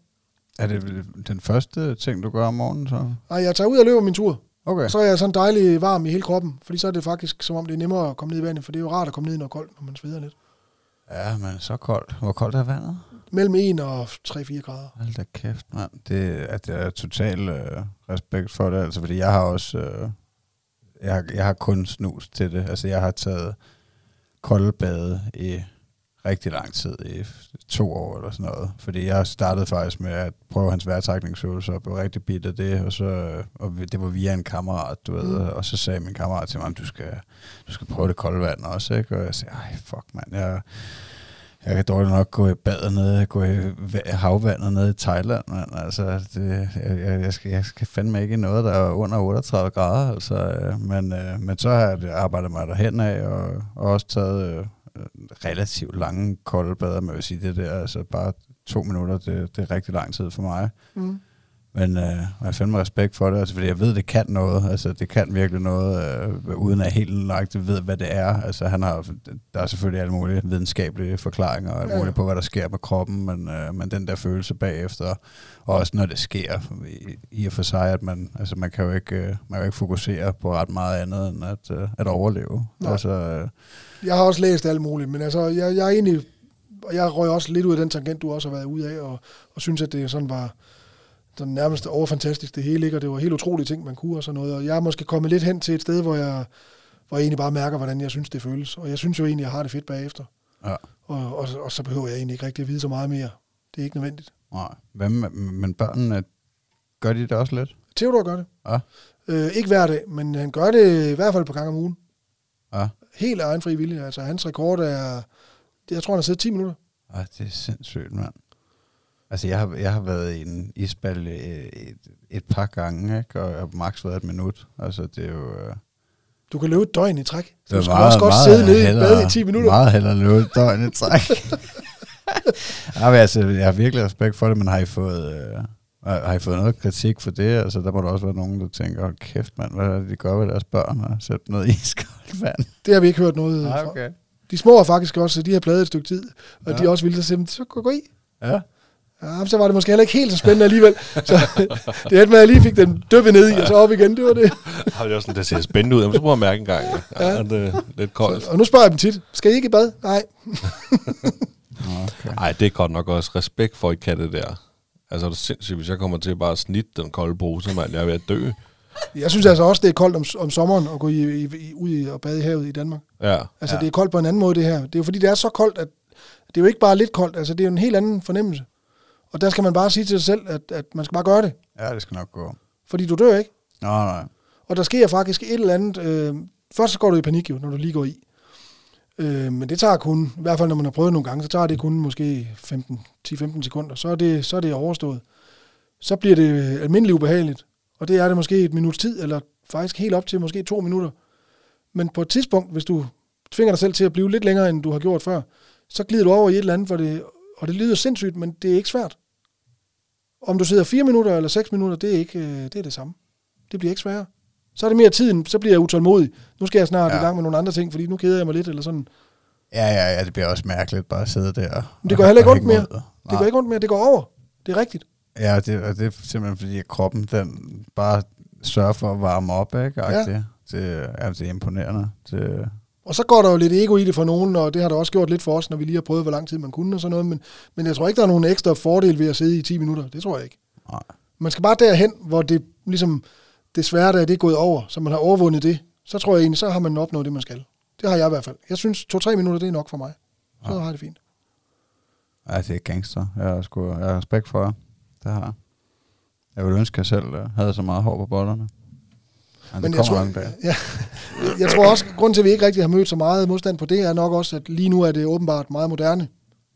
Er det den første ting, du gør om morgenen så? Nej, jeg tager ud og løber min tur. Okay. Så er jeg sådan dejlig varm i hele kroppen, fordi så er det faktisk, som om det er nemmere at komme ned i vandet, for det er jo rart at komme ned i noget koldt, når man sveder lidt. Ja, men så koldt. Hvor koldt er vandet? Mellem 1 og 3-4 grader. Hold da kæft, mand. Det, at det er total øh, respekt for det, altså, fordi jeg har også... Øh, jeg, har, jeg har kun snus til det. Altså, jeg har taget kolde bade i rigtig lang tid, i to år eller sådan noget. Fordi jeg startede faktisk med at prøve hans vejrtrækningsøvelse og blev rigtig bidt af det, og, så, øh, og det var via en kammerat, du ved, Mm. og så sagde min kammerat til mig, du skal, du skal prøve det kolde vand også, ikke? Og jeg sagde, ej, fuck mand, jeg, jeg kan dårligt nok gå i badet nede, gå i havvandet nede i Thailand, men altså, det, jeg, jeg, skal, jeg skal fandme ikke i noget, der er under 38 grader, altså, øh, men, øh, men så har jeg arbejdet mig derhen af, og, og også taget øh, relativt lange kolde bader, må jeg sige, det der, altså bare to minutter, det, det er rigtig lang tid for mig. Mm. Men øh, jeg har fandme respekt for det, altså, fordi jeg ved, det kan noget. Altså, det kan virkelig noget, øh, uden at helt nøjagtigt ved, hvad det er. Altså, han har, der er selvfølgelig alle mulige videnskabelige forklaringer og alt Ja. muligt på, hvad der sker med kroppen, men, øh, men den der følelse bagefter, og også når det sker, i, i og for sig, at man, altså, man kan jo ikke, øh, man kan jo ikke fokusere på ret meget andet, end at, øh, at overleve. Nej. Altså, øh, Jeg har også læst alt muligt, men altså, jeg, jeg er egentlig, og jeg røg også lidt ud af den tangent, du også har været ude af, og, og synes, at det sådan var den nærmest overfantastisk det hele, ikke? og det var helt utrolige ting, man kunne og sådan noget, og jeg er måske kommet lidt hen til et sted, hvor jeg, hvor jeg egentlig bare mærker, hvordan jeg synes, det føles, og jeg synes jo egentlig, jeg har det fedt bagefter, ja. og, og, og så behøver jeg egentlig ikke rigtig at vide så meget mere. Det er ikke nødvendigt. Nej. Hvad med, men børnene, gør de det også lidt? Theodor gør det. Ja. Øh, ikke hver dag, men han gør det i hvert fald på gang om ugen. Ja. Helt af egen fri vilje. Altså, hans rekord er, jeg tror, han har siddet 10 minutter. Ej, det er sindssygt, mand. Altså, jeg har, jeg har været i en isbal et, et, et par gange, ikke? og jeg har maks været et minut. Altså, det er jo... øh, Du kan løbe et døgn i træk. det er Du skal også godt sidde nede i bad i 10 minutter. Meget hellere løbe et døgn i træk. ja, men altså, jeg har virkelig respekt for det, men har I fået... Øh, har I fået noget kritik for det? Altså, der må der også være nogen, der tænker, hold kæft, mand, hvad er det, de gør ved deres børn og sætte noget iskoldt vand? Det har vi ikke hørt noget Nej, fra. okay. De små har faktisk også, de har pladet et stykke tid, og Ja. de er også villige til at sige, så gå, gå i. Ja. Ja, så var det måske heller ikke helt så spændende alligevel. Så det endte med, at jeg lige fik den dyppet ned i, og så op igen, det var det. Har det også sådan, det ser spændende ud. Jamen, så prøver jeg at mærke en gang. Ja, Ja. det er lidt koldt. Og nu spørger jeg dem tit, skal I ikke i bad? Nej. Okay. Nej, det er godt nok også respekt for, at I kan det der. Altså, er det sindssygt, hvis jeg kommer til bare at snitte den kolde bruse, mand. Jeg er ved at dø. Jeg synes altså også, det er koldt om, om sommeren at gå i, i, i, ud i, og bade i havet i Danmark. Ja. Altså, ja. det er koldt på en anden måde, det her. Det er jo fordi, det er så koldt, at det er jo ikke bare lidt koldt. Altså, det er jo en helt anden fornemmelse. Og der skal man bare sige til sig selv, at, at man skal bare gøre det. Ja, det skal nok gå. Fordi du dør ikke. Nå, nej. Og der sker faktisk et eller andet. Øh, først så går du i panik jo, når du lige går i. Øh, men det tager kun, i hvert fald når man har prøvet nogle gange, så tager det kun måske 15, 10-15 sekunder. Så er, det, så er det overstået. Så bliver det almindeligt ubehageligt. Og det er det måske et minuts tid, eller faktisk helt op til måske to minutter. Men på et tidspunkt, hvis du tvinger dig selv til at blive lidt længere, end du har gjort før, så glider du over i et eller andet, hvor det, og det lyder sindssygt, men det er ikke svært. Om du sidder 4 minutter eller 6 minutter, det er, ikke, øh, det er det samme. Det bliver ikke sværere. Så er det mere tiden, så bliver jeg utålmodig. Nu skal jeg snart Ja. i gang med nogle andre ting, fordi nu keder jeg mig lidt, eller sådan. Ja, ja, ja, det bliver også mærkeligt bare at sidde der. Men det og- går heller ikke og ondt mere. Det går ikke ondt mere, det går over. Det er rigtigt. Ja, det, og det er simpelthen fordi, at kroppen den bare sørger for at varme op, ikke? Ja. Det, det, ja, det er imponerende. Det, Og så går der jo lidt ego i det for nogen, og det har der også gjort lidt for os, når vi lige har prøvet, hvor lang tid man kunne og sådan noget. Men, men jeg tror ikke, der er nogen ekstra fordel ved at sidde i 10 minutter. Det tror jeg ikke. nej. Man skal bare derhen, hvor det ligesom det svære, der er det er gået over, så man har overvundet det. Så tror jeg egentlig, så har man opnået det, man skal. Det har jeg i hvert fald. Jeg synes, to-tre minutter, det er nok for mig. Så Ja. har det fint. Ja, det er gangster. Jeg har, sgu, jeg har respekt for jer. Det har jeg. Jeg ville ønske, at jeg selv øh, havde så meget hår på bollerne. Men, Men det jeg tror, ja, jeg tror også, grund til, at vi ikke rigtig har mødt så meget modstand på det, er nok også, at lige nu er det åbenbart meget moderne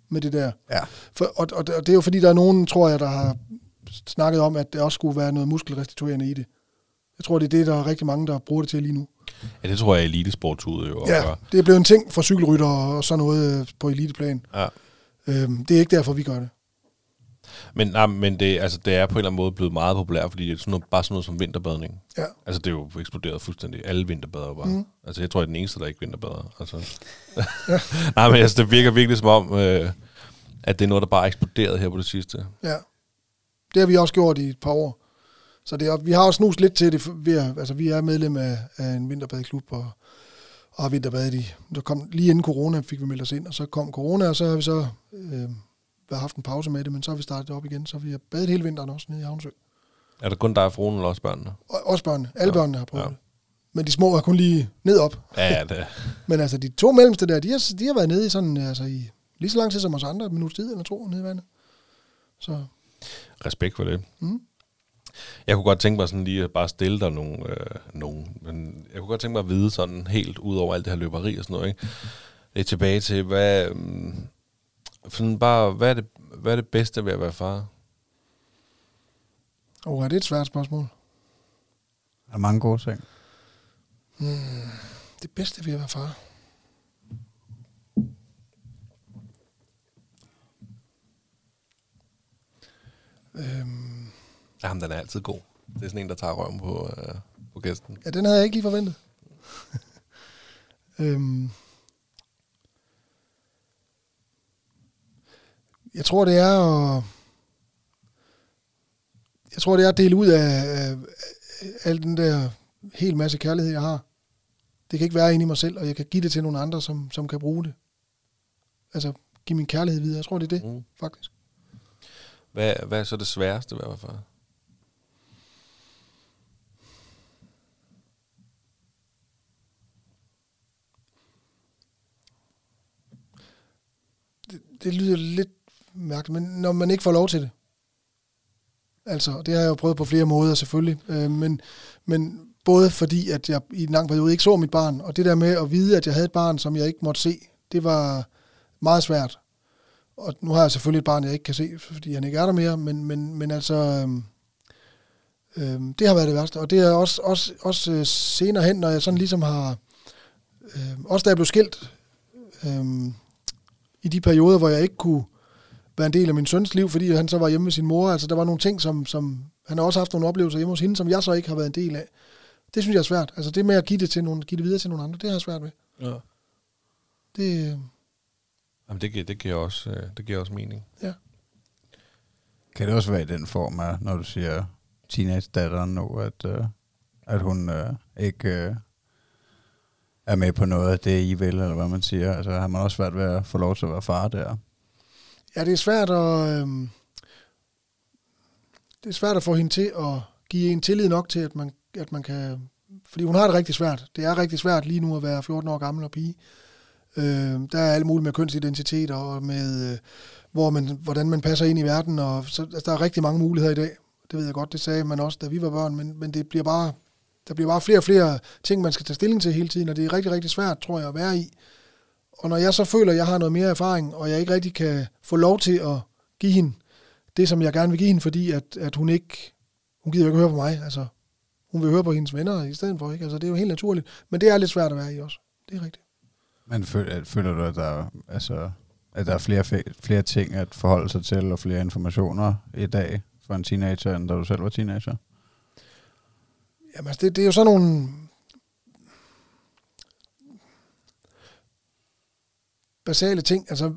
med det der. Ja. For, og, og, og det er jo fordi, der er nogen, tror jeg, der har snakket om, at det også skulle være noget muskelrestituerende i det. Jeg tror, det er det, der er rigtig mange, der bruger det til lige nu. Ja, det tror jeg, elitesport udøver. Ja, det er blevet en ting for cykelrytter og sådan noget på eliteplan. ja. Øhm, det er ikke derfor, vi gør det. Men, nej, men det, altså, det er på en eller anden måde blevet meget populært, fordi det er sådan noget, bare sådan noget som vinterbadning. Ja. Altså, det er jo eksploderet fuldstændig. Alle vinterbader bare. Mm. Altså, jeg tror, jeg er den eneste, der ikke vinterbader. Altså. Nej, men altså, det virker virkelig som om, øh, at det er noget, der bare er eksploderet her på det sidste. Ja. Det har vi også gjort i et par år. Så det er, vi har også snus lidt til det. Vi er, altså, vi er medlem af, af en vinterbadeklub, og, og har vinterbadet i. Der kom, lige inden corona fik vi meldt os ind, og så kom corona, og så har vi så øh, haft en pause med det, men så har vi startet op igen, så vi har badet hele vinteren også nede i Havnsø. Er det kun dig og fruen, eller også børnene? Og, også børnene. Alle Ja. børnene har prøvet Ja. det. Men de små har kun lige ned op. Ja, det Men altså, de to mellemste der, de har, de har været nede i sådan, altså i lige så lang tid som os andre, et minut tid eller to nede i vandet. Så respekt for det. Mm. Jeg kunne godt tænke mig sådan lige at bare stille dig nogle, øh, nogle, men jeg kunne godt tænke mig at vide sådan helt ud over alt det her løberi og sådan noget, ikke? Lidt tilbage til, hvad, mm, sådan bare, hvad er, det, hvad er det bedste ved at være far? oh, er det et svært spørgsmål? Der er mange gode ting. Det bedste ved at være far? Øhm, Jamen, den er altid god. Det er sådan en, der tager røven på, øh, på gæsten. ja, den havde jeg ikke lige forventet. øhm, jeg tror, det er at... Jeg tror, det er at dele ud af, al den der hel masse kærlighed, jeg har. Det kan ikke være inde i mig selv, og jeg kan give det til nogle andre, som, som kan bruge det. Altså, give min kærlighed videre. Jeg tror, det er det, Mm. faktisk. Hvad, hvad er så det sværeste at være far? det lyder lidt mærkeligt, men når man ikke får lov til det. Altså, det har jeg jo prøvet på flere måder selvfølgelig, øh, men, men både fordi, at jeg i en lang periode ikke så mit barn, og det der med at vide, at jeg havde et barn, som jeg ikke måtte se, det var meget svært. Og nu har jeg selvfølgelig et barn, jeg ikke kan se, fordi han ikke er der mere, men, men, men altså, øh, øh, det har været det værste. Og det er også, også, også øh, senere hen, når jeg sådan ligesom har, øh, også da jeg blev skilt, øh, i de perioder, hvor jeg ikke kunne være en del af min søns liv, fordi han så var hjemme med sin mor. Altså, der var nogle ting, som, som han har også haft nogle oplevelser hjemme hos hende, som jeg så ikke har været en del af. Det synes jeg er svært. Altså, det med at give det, til nogle, give det videre til nogle andre, det har jeg svært ved. Ja. Det, øh, Jamen, det giver, det giver, også, øh, det giver også mening. Kan det også være i den form af, når du siger teenage-datteren nu, at, øh, at hun øh, ikke øh, er med på noget af det, I vil, eller hvad man siger? Altså har man også svært ved at få lov til at være far der? Ja, det er svært at... Øh, det er svært at få hende til at give en tillid nok til, at man, at man kan... Fordi hun har det rigtig svært. Det er rigtig svært lige nu at være 14 år gammel og pige. Øh, der er alt muligt med kønsidentitet og med, øh, hvor man, hvordan man passer ind i verden. Og så, altså, der er rigtig mange muligheder i dag. Det ved jeg godt, det sagde man også, da vi var børn. Men, men det bliver bare, der bliver bare flere og flere ting, man skal tage stilling til hele tiden. Og det er rigtig, rigtig svært, tror jeg, at være i. Og når jeg så føler, at jeg har noget mere erfaring, og jeg ikke rigtig kan få lov til at give hende det, som jeg gerne vil give hende, fordi at, at hun ikke, hun gider jo ikke høre på mig. Altså, hun vil høre på hendes venner i stedet for, ikke? Altså, det er jo helt naturligt. Men det er lidt svært at være i også. Det er rigtigt. Men føler, føler du, at der, er- altså, at der er flere, flere ting at forholde sig til, og flere informationer i dag for en teenager, end da du selv var teenager? Jamen, altså, det, det er jo sådan nogle... basale ting. Altså,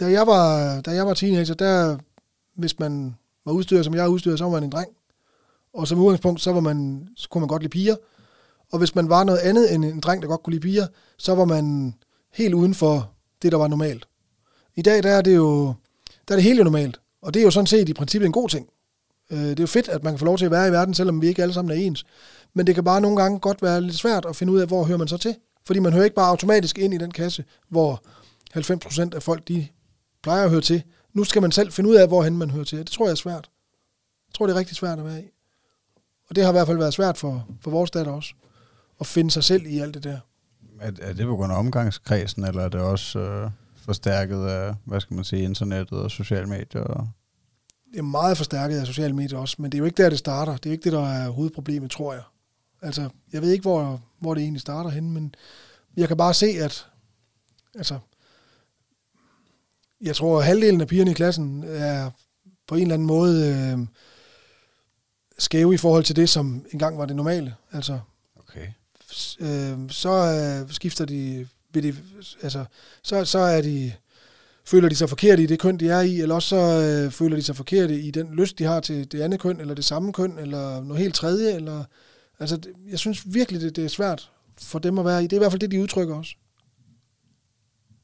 da jeg var, da jeg var teenager, der, hvis man var udstyret, som jeg er udstyret, så var man en dreng. Og som udgangspunkt, så, var man, så kunne man godt lide piger. Og hvis man var noget andet end en dreng, der godt kunne lide piger, så var man helt uden for det, der var normalt. I dag, der er det jo der er det helt normalt. Og det er jo sådan set i princippet en god ting. Øh, det er jo fedt, at man kan få lov til at være i verden, selvom vi ikke alle sammen er ens. Men det kan bare nogle gange godt være lidt svært at finde ud af, hvor hører man så til. Fordi man hører ikke bare automatisk ind i den kasse, hvor 90% af folk, de plejer at høre til. Nu skal man selv finde ud af, hvorhen man hører til. Det tror jeg er svært. Jeg tror, det er rigtig svært at være i. Og det har i hvert fald været svært for, for vores datter også. At finde sig selv i alt det der. Er, er det på grund af omgangskredsen, eller er det også øh, forstærket af, hvad skal man sige, internettet og sociale medier? Og det er meget forstærket af sociale medier også, men det er jo ikke der, det starter. Det er ikke det, der er hovedproblemet, tror jeg. Altså, jeg ved ikke, hvor, hvor det egentlig starter henne, men jeg kan bare se, at altså, jeg tror, at halvdelen af pigerne i klassen er på en eller anden måde øh, skæve i forhold til det, som engang var det normale. Altså, okay. øh, så øh, skifter de, vil de altså, så, så er de føler de sig forkerte i det køn, de er i, eller også så øh, føler de sig forkerte i den lyst, de har til det andet køn, eller det samme køn, eller noget helt tredje. Eller, altså, det, jeg synes virkelig, det, det er svært for dem at være i. Det er i hvert fald det, de udtrykker også.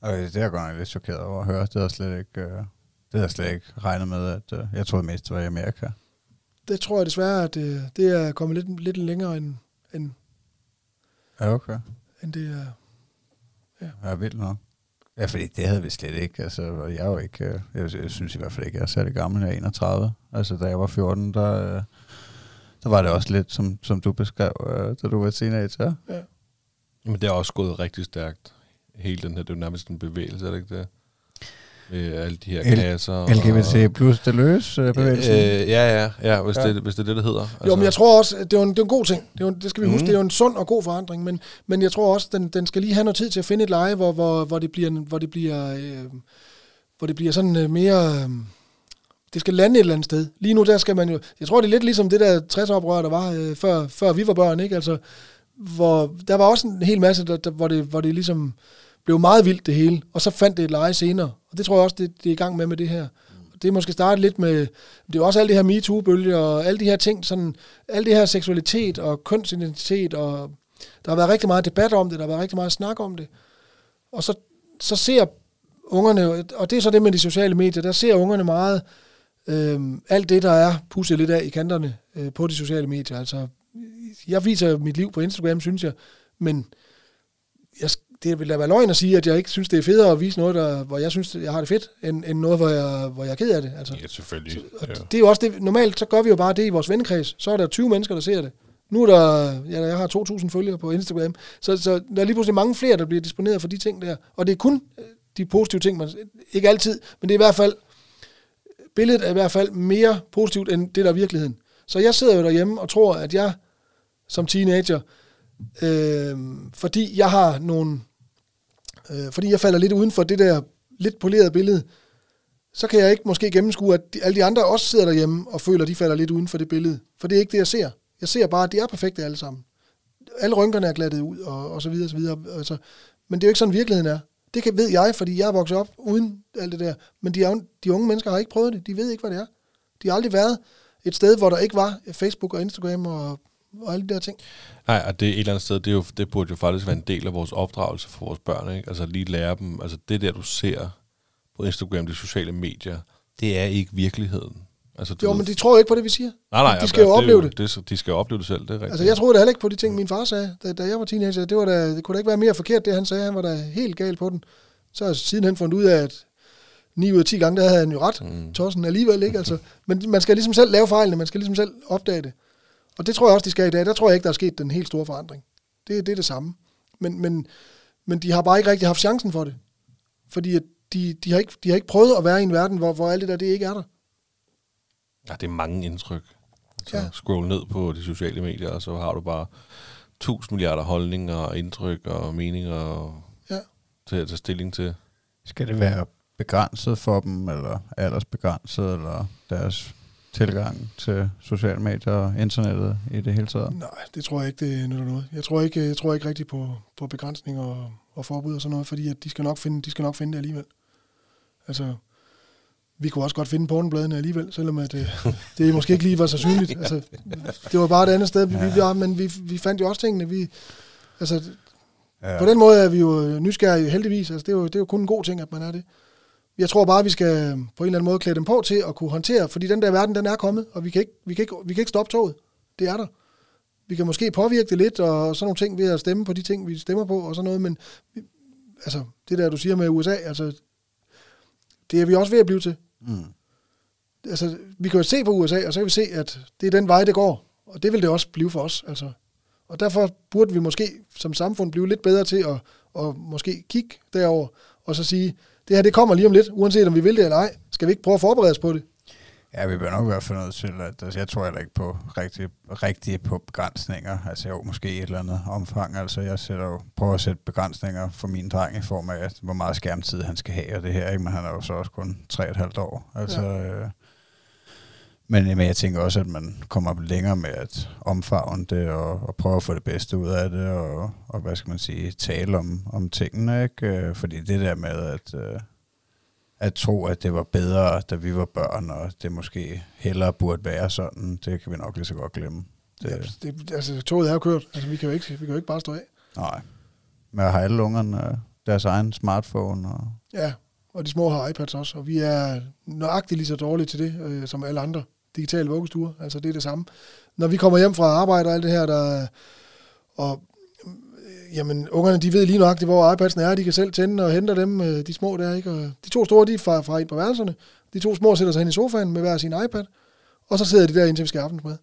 Og det er jeg godt nok lidt chokeret over at høre. Det har jeg slet ikke, øh, det har jeg slet ikke regnet med, at øh, jeg troede mest, det var i Amerika. Det tror jeg desværre, at øh, det er kommet lidt, lidt længere, end, end, Ja, okay. end det er. Ja, vildt nok. Ja, fordi det havde vi slet ikke. Altså, jeg er jo ikke, øh, jeg, jeg synes i hvert fald ikke, jeg er særlig gammel, jeg er 31. Altså, da jeg var 14, der, øh, der var det også lidt, som, som du beskrev, øh, da du var teenager. Men det er også gået rigtig stærkt. Hele den her, det er jo nærmest en bevægelse, er det ikke det? Med alle de her L- kasser. LGBT plus det løs øh, bevægelsen. Øh, ja, ja, ja, hvis, Ja. Det, hvis det er det, det hedder. Altså, Jo, men jeg tror også, det er jo en, det er en god ting. Det, er en- det skal vi Mhm. huske, det er jo en sund og god forandring, men, men jeg tror også, den, den skal lige have noget tid til at finde et leje, hvor, hvor, hvor det bliver, hvor det bliver, øh, hvor det bliver sådan øh, mere... Øh, det skal lande et eller andet sted. Lige nu, der skal man jo... Jeg tror, det er lidt ligesom det der 60-oprør, der var, øh, før, før vi var børn, ikke? Altså, hvor der var også en hel masse, der, der, hvor, det, hvor det ligesom blev meget vildt det hele, og så fandt det et leje senere. Og det tror jeg også, det, det er i gang med med det her. Det er måske starte lidt med, det er jo også alle de her MeToo-bølger, og alle de her ting, sådan, alle det her seksualitet og kønsidentitet, og der har været rigtig meget debat om det, der har været rigtig meget snak om det. Og så, så ser ungerne, og det er så det med de sociale medier, der ser ungerne meget øh, alt det, der er pusset lidt af i kanterne øh, på de sociale medier. Altså, jeg viser mit liv på Instagram, synes jeg, men jeg, det vil da være løgn at sige, at jeg ikke synes, det er federe at vise noget, der, hvor jeg synes, jeg har det fedt, end, end noget, hvor jeg, hvor jeg er ked af det. Altså. Ja, selvfølgelig. Og Ja. det er jo også det, normalt så gør vi jo bare det i vores vennekreds. Så er der 20 mennesker, der ser det. Nu er der, ja, jeg har 2.000 følgere på Instagram, så, så der er lige pludselig mange flere, der bliver disponeret for de ting der. Og det er kun øh, de positive ting, man, ikke altid, men det er i hvert fald, billedet er i hvert fald mere positivt, end det der er virkeligheden. Så jeg sidder jo derhjemme og tror, at jeg som teenager, øh, fordi jeg har nogle, øh, fordi jeg falder lidt uden for det der lidt polerede billede, så kan jeg ikke måske gennemskue, at de, alle de andre også sidder derhjemme og føler, at de falder lidt uden for det billede. For det er ikke det, jeg ser. Jeg ser bare, at de er perfekte alle sammen. Alle rynkerne er glattet ud, og, og så videre, og så videre. Altså, men det er jo ikke sådan, virkeligheden er. Det kan, ved jeg, fordi jeg er vokset op uden alt det der. Men de, er, de unge mennesker har ikke prøvet det. De ved ikke, hvad det er. De har aldrig været et sted, hvor der ikke var Facebook og Instagram og, og alle de der ting. Nej, og det er et eller andet sted, det, er jo, det burde jo faktisk være en del af vores opdragelse for vores børn, ikke? Altså lige lære dem, altså det der, du ser på Instagram, de sociale medier, det er ikke virkeligheden. Altså, du Jo, men de tror jo ikke på det, vi siger. nej, nej, de skal jo det er opleve det. det. De skal jo opleve det selv, det er rigtigt. Altså, jeg troede da heller ikke på de ting, min far sagde, da, da jeg var teenager. Det, var da, det kunne da ikke være mere forkert, det han sagde. Han var da helt gal på den. Så har jeg sidenhen fundet ud af, at 9 ud af 10 gange, der havde han jo ret. Mm. Tossen alligevel, ikke? Altså, men man skal ligesom selv lave fejlene, man skal ligesom selv opdage det. Og det tror jeg også, de skal i dag. Der tror jeg ikke, der er sket den helt store forandring. Det, det er det samme. Men, men, men de har bare ikke rigtig haft chancen for det. Fordi at de, de, har ikke, de har ikke prøvet at være i en verden, hvor, hvor alt det der, det ikke er der. Ja, det er mange indtryk. Altså, Ja. Scroll ned på de sociale medier, og så har du bare tusind milliarder holdninger og indtryk og meninger og Ja. til at tage stilling til. Skal det være begrænset for dem, eller aldersbegrænset, eller deres tilgang til sociale medier og internettet i det hele taget? Nej, det tror jeg ikke, det nytter noget. Jeg tror ikke, jeg tror ikke rigtigt på, på begrænsning og, og forbud og sådan noget, fordi at de, skal nok finde, de skal nok finde det alligevel. Altså, vi kunne også godt finde pornobladene alligevel, selvom at, øh, det måske ikke lige var så synligt. Altså, det var bare et andet sted, vi, vi var, men vi, vi fandt jo også tingene. Vi, altså, Ja. på den måde er vi jo nysgerrige heldigvis. Altså, det, er jo, det er jo kun en god ting, at man er det. Jeg tror bare, vi skal på en eller anden måde klæde dem på til at kunne håndtere, fordi den der verden, den er kommet, og vi kan ikke, vi kan ikke, vi kan ikke stoppe toget. Det er der. Vi kan måske påvirke det lidt, og sådan nogle ting ved at stemme på de ting, vi stemmer på, og sådan noget, men altså, det der, du siger med USA, altså, det er vi også ved at blive til. Mm. Altså, vi kan jo se på USA, og så kan vi se, at det er den vej, det går. Og det vil det også blive for os. Altså. Og derfor burde vi måske som samfund blive lidt bedre til at, at måske kigge derover og så sige, det her det kommer lige om lidt, uanset om vi vil det eller ej. Skal vi ikke prøve at forberede os på det? Ja, vi bør nok hvert fald nødt til, at altså, jeg tror heller ikke på rigtig, rigtig på begrænsninger. Altså jo, måske et eller andet omfang. Altså jeg sætter jo, prøver at sætte begrænsninger for min dreng i form af, hvor meget skærmtid han skal have og det her, ikke? men han er jo så også kun 3,5 år. Altså, ja. øh, men, men jeg tænker også, at man kommer længere med at omfavne det og, og prøve at få det bedste ud af det og, og hvad skal man sige, tale om, om tingene. Ikke? Øh, Fordi det der med, at, øh, at tro, at det var bedre, da vi var børn, og det måske hellere burde være sådan, det kan vi nok lige så godt glemme. Det, Ja, det, altså, toget er jo kørt. Altså, vi kan jo ikke, vi kan jo ikke bare stå af. Nej. Men har alle ungerne deres egen smartphone? Og, Ja, og de små har iPads også, og vi er nøjagtigt lige så dårlige til det, øh, som alle andre digitale vuggestuer. Altså, det er det samme. Når vi kommer hjem fra arbejde og alt det her, der, og jamen, ungerne, de ved lige nøjagtigt, hvor iPads'en er. De kan selv tænde og hente dem, øh, de små der, ikke? Og de to store, de er fra, fra ind på værelserne. De to små sætter sig hen i sofaen med hver sin iPad, og så sidder de der, indtil vi skal aftensmad.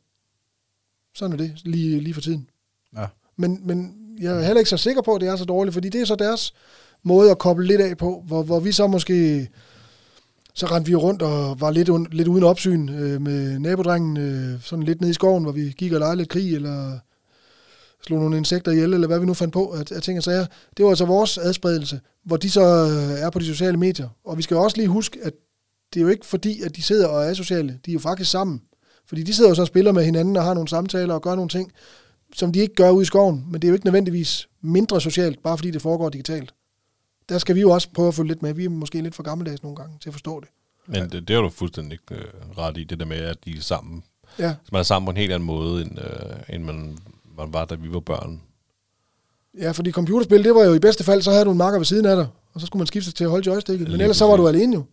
Sådan er det, lige, lige for tiden. Ja. Men, men jeg er heller ikke så sikker på, at det er så dårligt, fordi det er så deres måde at koble lidt af på, hvor, hvor vi så måske, så rendte vi rundt og var lidt, un, lidt uden opsyn øh, med nabodrengen, øh, sådan lidt nede i skoven, hvor vi gik og legede lidt krig, eller slog nogle insekter ihjel, eller hvad vi nu fandt på at, at ting og sager. Det var altså vores adspredelse, hvor de så øh, er på de sociale medier. Og vi skal jo også lige huske, at det er jo ikke fordi, at de sidder og er sociale. De er jo faktisk sammen. Fordi de sidder jo så og spiller med hinanden og har nogle samtaler og gør nogle ting, som de ikke gør ude i skoven. Men det er jo ikke nødvendigvis mindre socialt, bare fordi det foregår digitalt. Der skal vi jo også prøve at følge lidt med. Vi er måske lidt for gammeldags nogle gange til at forstå det. Men det, det er du fuldstændig øh, ret i, det der med, at de er sammen. Ja, Så man er sammen på en helt anden måde, end, øh, end man, man var, da vi var børn. ja fordi computerspil, det var jo i bedste fald, så havde du en marker ved siden af dig, og så skulle man skifte til at holde joysticket. Men ellers så var du alene jo.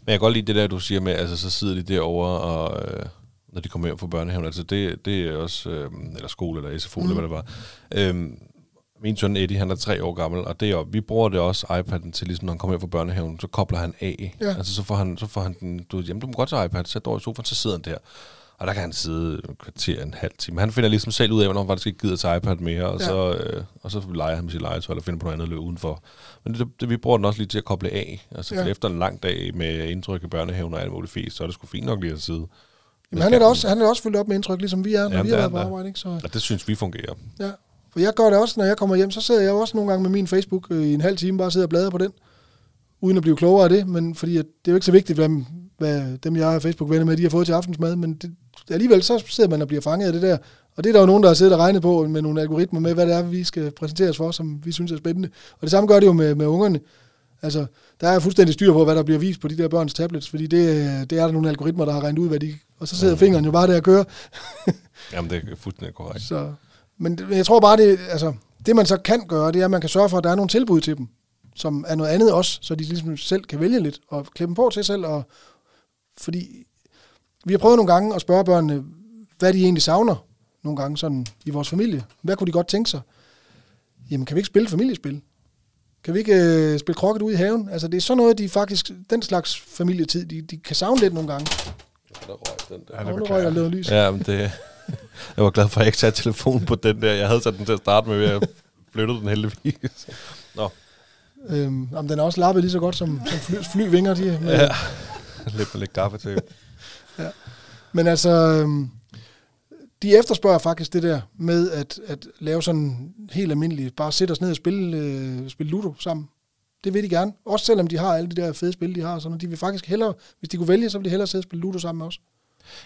Men jeg kan godt lide det der, du siger med, altså så sidder de derovre, og øh, når de kommer hjem fra børnehaven, altså det, det er også, øh, eller skole, eller SFO, mm. eller hvad det var. Øhm, min søn Eddie, han er tre år gammel, og det er, vi bruger det også, iPad'en, til ligesom, når han kommer hjem fra børnehaven, så kobler han af. Ja. Altså så får han, så får han den, du jamen du må godt tage iPad, sæt dig over i sofaen, så sidder han der. Og der kan han sidde et kvarter, en halv time. Han finder ligesom selv ud af, hvornår han faktisk ikke gider tage iPad mere, og, Ja. ja. så, øh, og så leger han med sit legetøj, eller finder på noget andet løb udenfor. Men det, det, vi bruger den også lige til at koble af. Altså, Ja. ja. efter en lang dag med indtryk i børnehaven og alt muligt fisk, så er det sgu fint nok lige at sidde. Jamen, han er da også, han er også fyldt op med indtryk, ligesom vi er, når Jamen, vi har været på arbejde. Ikke? Så, Og det synes vi fungerer. ja. For jeg gør det også, når jeg kommer hjem, så sidder jeg også nogle gange med min Facebook øh, i en halv time, bare sidder og bladrer på den, uden at blive klogere af det, men fordi at det er jo ikke så vigtigt, hvad, hvad dem, jeg har Facebook-venner med, de har fået til aftensmad, men det, alligevel så sidder man og bliver fanget af det der. Og det er der jo nogen, der har siddet og regnet på med nogle algoritmer med, hvad det er, vi skal præsenteres for, som vi synes er spændende. Og det samme gør det jo med, med ungerne. Altså, der er fuldstændig styr på, hvad der bliver vist på de der børns tablets, fordi det, det er der nogle algoritmer, der har regnet ud, hvad de... Og så sidder fingeren jo bare der og kører. Jamen, det er fuldstændig korrekt. Så, men jeg tror bare, det, altså, det man så kan gøre, det er, at man kan sørge for, at der er nogle tilbud til dem, som er noget andet også, så de ligesom selv kan vælge lidt og dem på til selv. Og, fordi vi har prøvet nogle gange at spørge børnene, hvad de egentlig savner nogle gange sådan i vores familie. Hvad kunne de godt tænke sig? Jamen, kan vi ikke spille familiespil? Kan vi ikke øh, spille krokket ud i haven? Altså, det er sådan noget, de faktisk, den slags familietid, de, de kan savne lidt nogle gange. Der røg den der. Ja, røg jeg jeg. lidt lys. Ja, men det... Jeg var glad for, at jeg ikke satte telefonen på den der. Jeg havde sat den til at starte med, ved at flytte den heldigvis. Nå, Øhm, jamen, den er også lappet lige så godt som, som fly, flyvinger. De, med, ja. Lidt med lidt kaffe til. Ja. Men altså, øhm, de efterspørger faktisk det der med at, at lave sådan helt almindeligt, bare sætte os ned og spille, øh, spille Ludo sammen. Det vil de gerne. Også selvom de har alle de der fede spil, de har. Sådan, de vil faktisk hellere, hvis de kunne vælge, så ville de hellere sidde og spille Ludo sammen med os.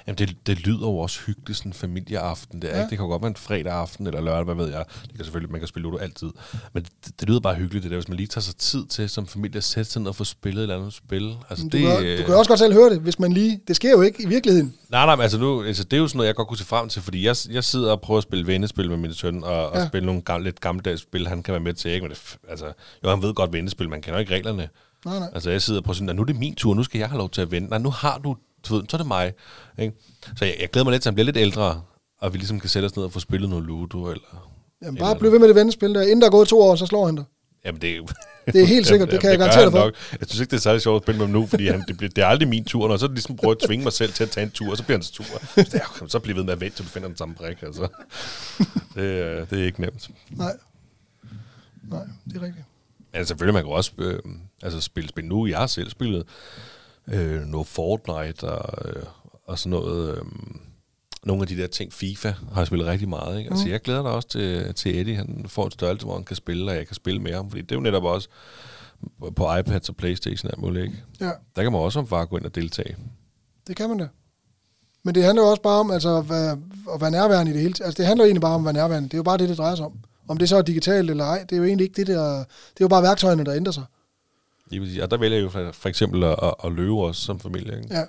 Jamen, det, det lyder jo også hyggeligt, sådan en familieaften. Det, er, Ja. ikke? det kan jo godt være en fredag aften eller lørdag, hvad ved jeg. Det kan selvfølgelig, man kan spille Ludo altid. Men det, det lyder bare hyggeligt, det der, hvis man lige tager sig tid til som familie at sætte sig ned og få spillet et eller andet spil. Altså, Du, det, kan, du kan også godt selv høre det, hvis man lige... Det sker jo ikke i virkeligheden. Nej, nej, men altså, nu, altså det er jo sådan noget, jeg godt kunne se frem til, fordi jeg, jeg sidder og prøver at spille vendespil med min søn, og, og Ja. spille nogle gamle, lidt gammeldags spil, han kan være med til, ikke? Men det, altså, jo, han ved godt vendespil, man kender ikke reglerne. Nej, nej. Altså, jeg sidder og prøver sådan, "Nå, nu er det min tur, nu skal jeg have lov til at vende. Nej, nu har du, du ved, så er det mig. Ikke? Så jeg, jeg glæder mig lidt til, at han bliver lidt ældre, og vi ligesom kan sætte os ned og få spillet noget Ludo, eller... Jamen, bare bliv ved med det vennespil der. Inden der er gået to år, så slår han dig. Jamen, det, er Det er helt sikkert, det kan jeg gør garantere dig for. nok. Jeg synes ikke, det er særlig sjovt at spille med ham nu, fordi han, det, bliver, det er aldrig min tur, og så er det ligesom prøve at tvinge mig selv til at tage en tur, og så bliver hans tur. Så, det er, så bliver ved med at vente, til du finder den samme brik. Altså. Det, det er ikke nemt. Nej. Nej, det er rigtigt. Men selvfølgelig, man kan også øh, altså spille spil nu. Jeg har selv spillet øh, noget Fortnite og, øh, og sådan noget. Øh, nogle af de der ting, FIFA har jeg spillet rigtig meget. Ikke? Altså, Mm. jeg glæder mig også til, til Eddie. Han får en størrelse, hvor han kan spille, og jeg kan spille med ham. Fordi det er jo netop også på iPads og Playstation og alt muligt. Ikke? Ja, Der kan man også som far gå ind og deltage. det kan man da. Men det handler jo også bare om altså, at, være, at være nærværende i det hele taget. Altså, det handler egentlig bare om at være nærværende. Det er jo bare det, det drejer sig om. Om det så er digitalt eller ej, det er jo egentlig ikke det der... Det er jo bare værktøjerne, der ændrer sig. Lige præcis. Og der vælger jeg jo for, for eksempel at, at, at løbe os som familie. Ikke? Ja.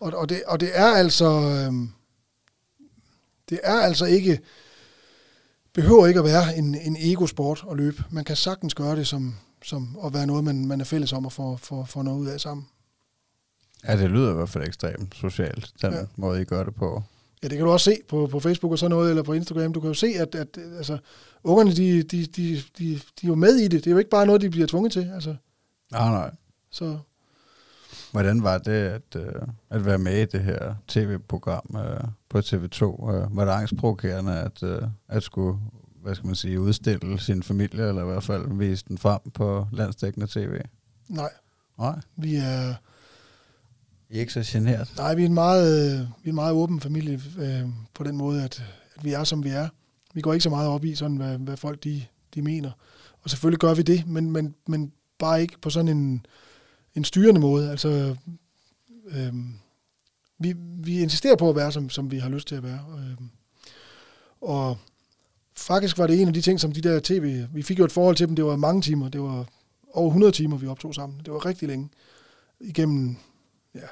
Og, og, det, og det er altså... Øhm, det er altså ikke... Behøver ikke at være en, en ego-sport at løbe. Man kan sagtens gøre det som, som at være noget, man, man er fælles om at få, få, få noget ud af sammen. Ja, det lyder i hvert fald ekstremt socialt, den ja. måde, I gør det på. Ja, det kan du også se på, på Facebook og sådan noget, eller på Instagram. Du kan jo se, at, at altså, ungerne, de, de, de, de, de er jo med i det. Det er jo ikke bare noget, de bliver tvunget til. Altså, Nej, nej. så Hvordan var det at, øh, at være med i det her tv-program øh, på TV2? Øh, var det angstprovokerende at, øh, at skulle hvad skal man sige, udstille sin familie, eller i hvert fald vise den frem på landsdækkende tv? nej, Nej, vi er, i er ikke så generet. nej, vi er en meget, øh, vi er en meget åben familie øh, på den måde, at, at vi er, som vi er. Vi går ikke så meget op i, sådan, hvad, hvad folk de, de mener. Og selvfølgelig gør vi det, men, men, men bare ikke på sådan en, en styrende måde. Altså, øh, vi, vi insisterer på at være, som, som vi har lyst til at være. Øh, og faktisk var det en af de ting, som de der tv... Vi fik jo et forhold til dem, det var mange timer. Det var over 100 timer, vi optog sammen. Det var rigtig længe. Igennem ja,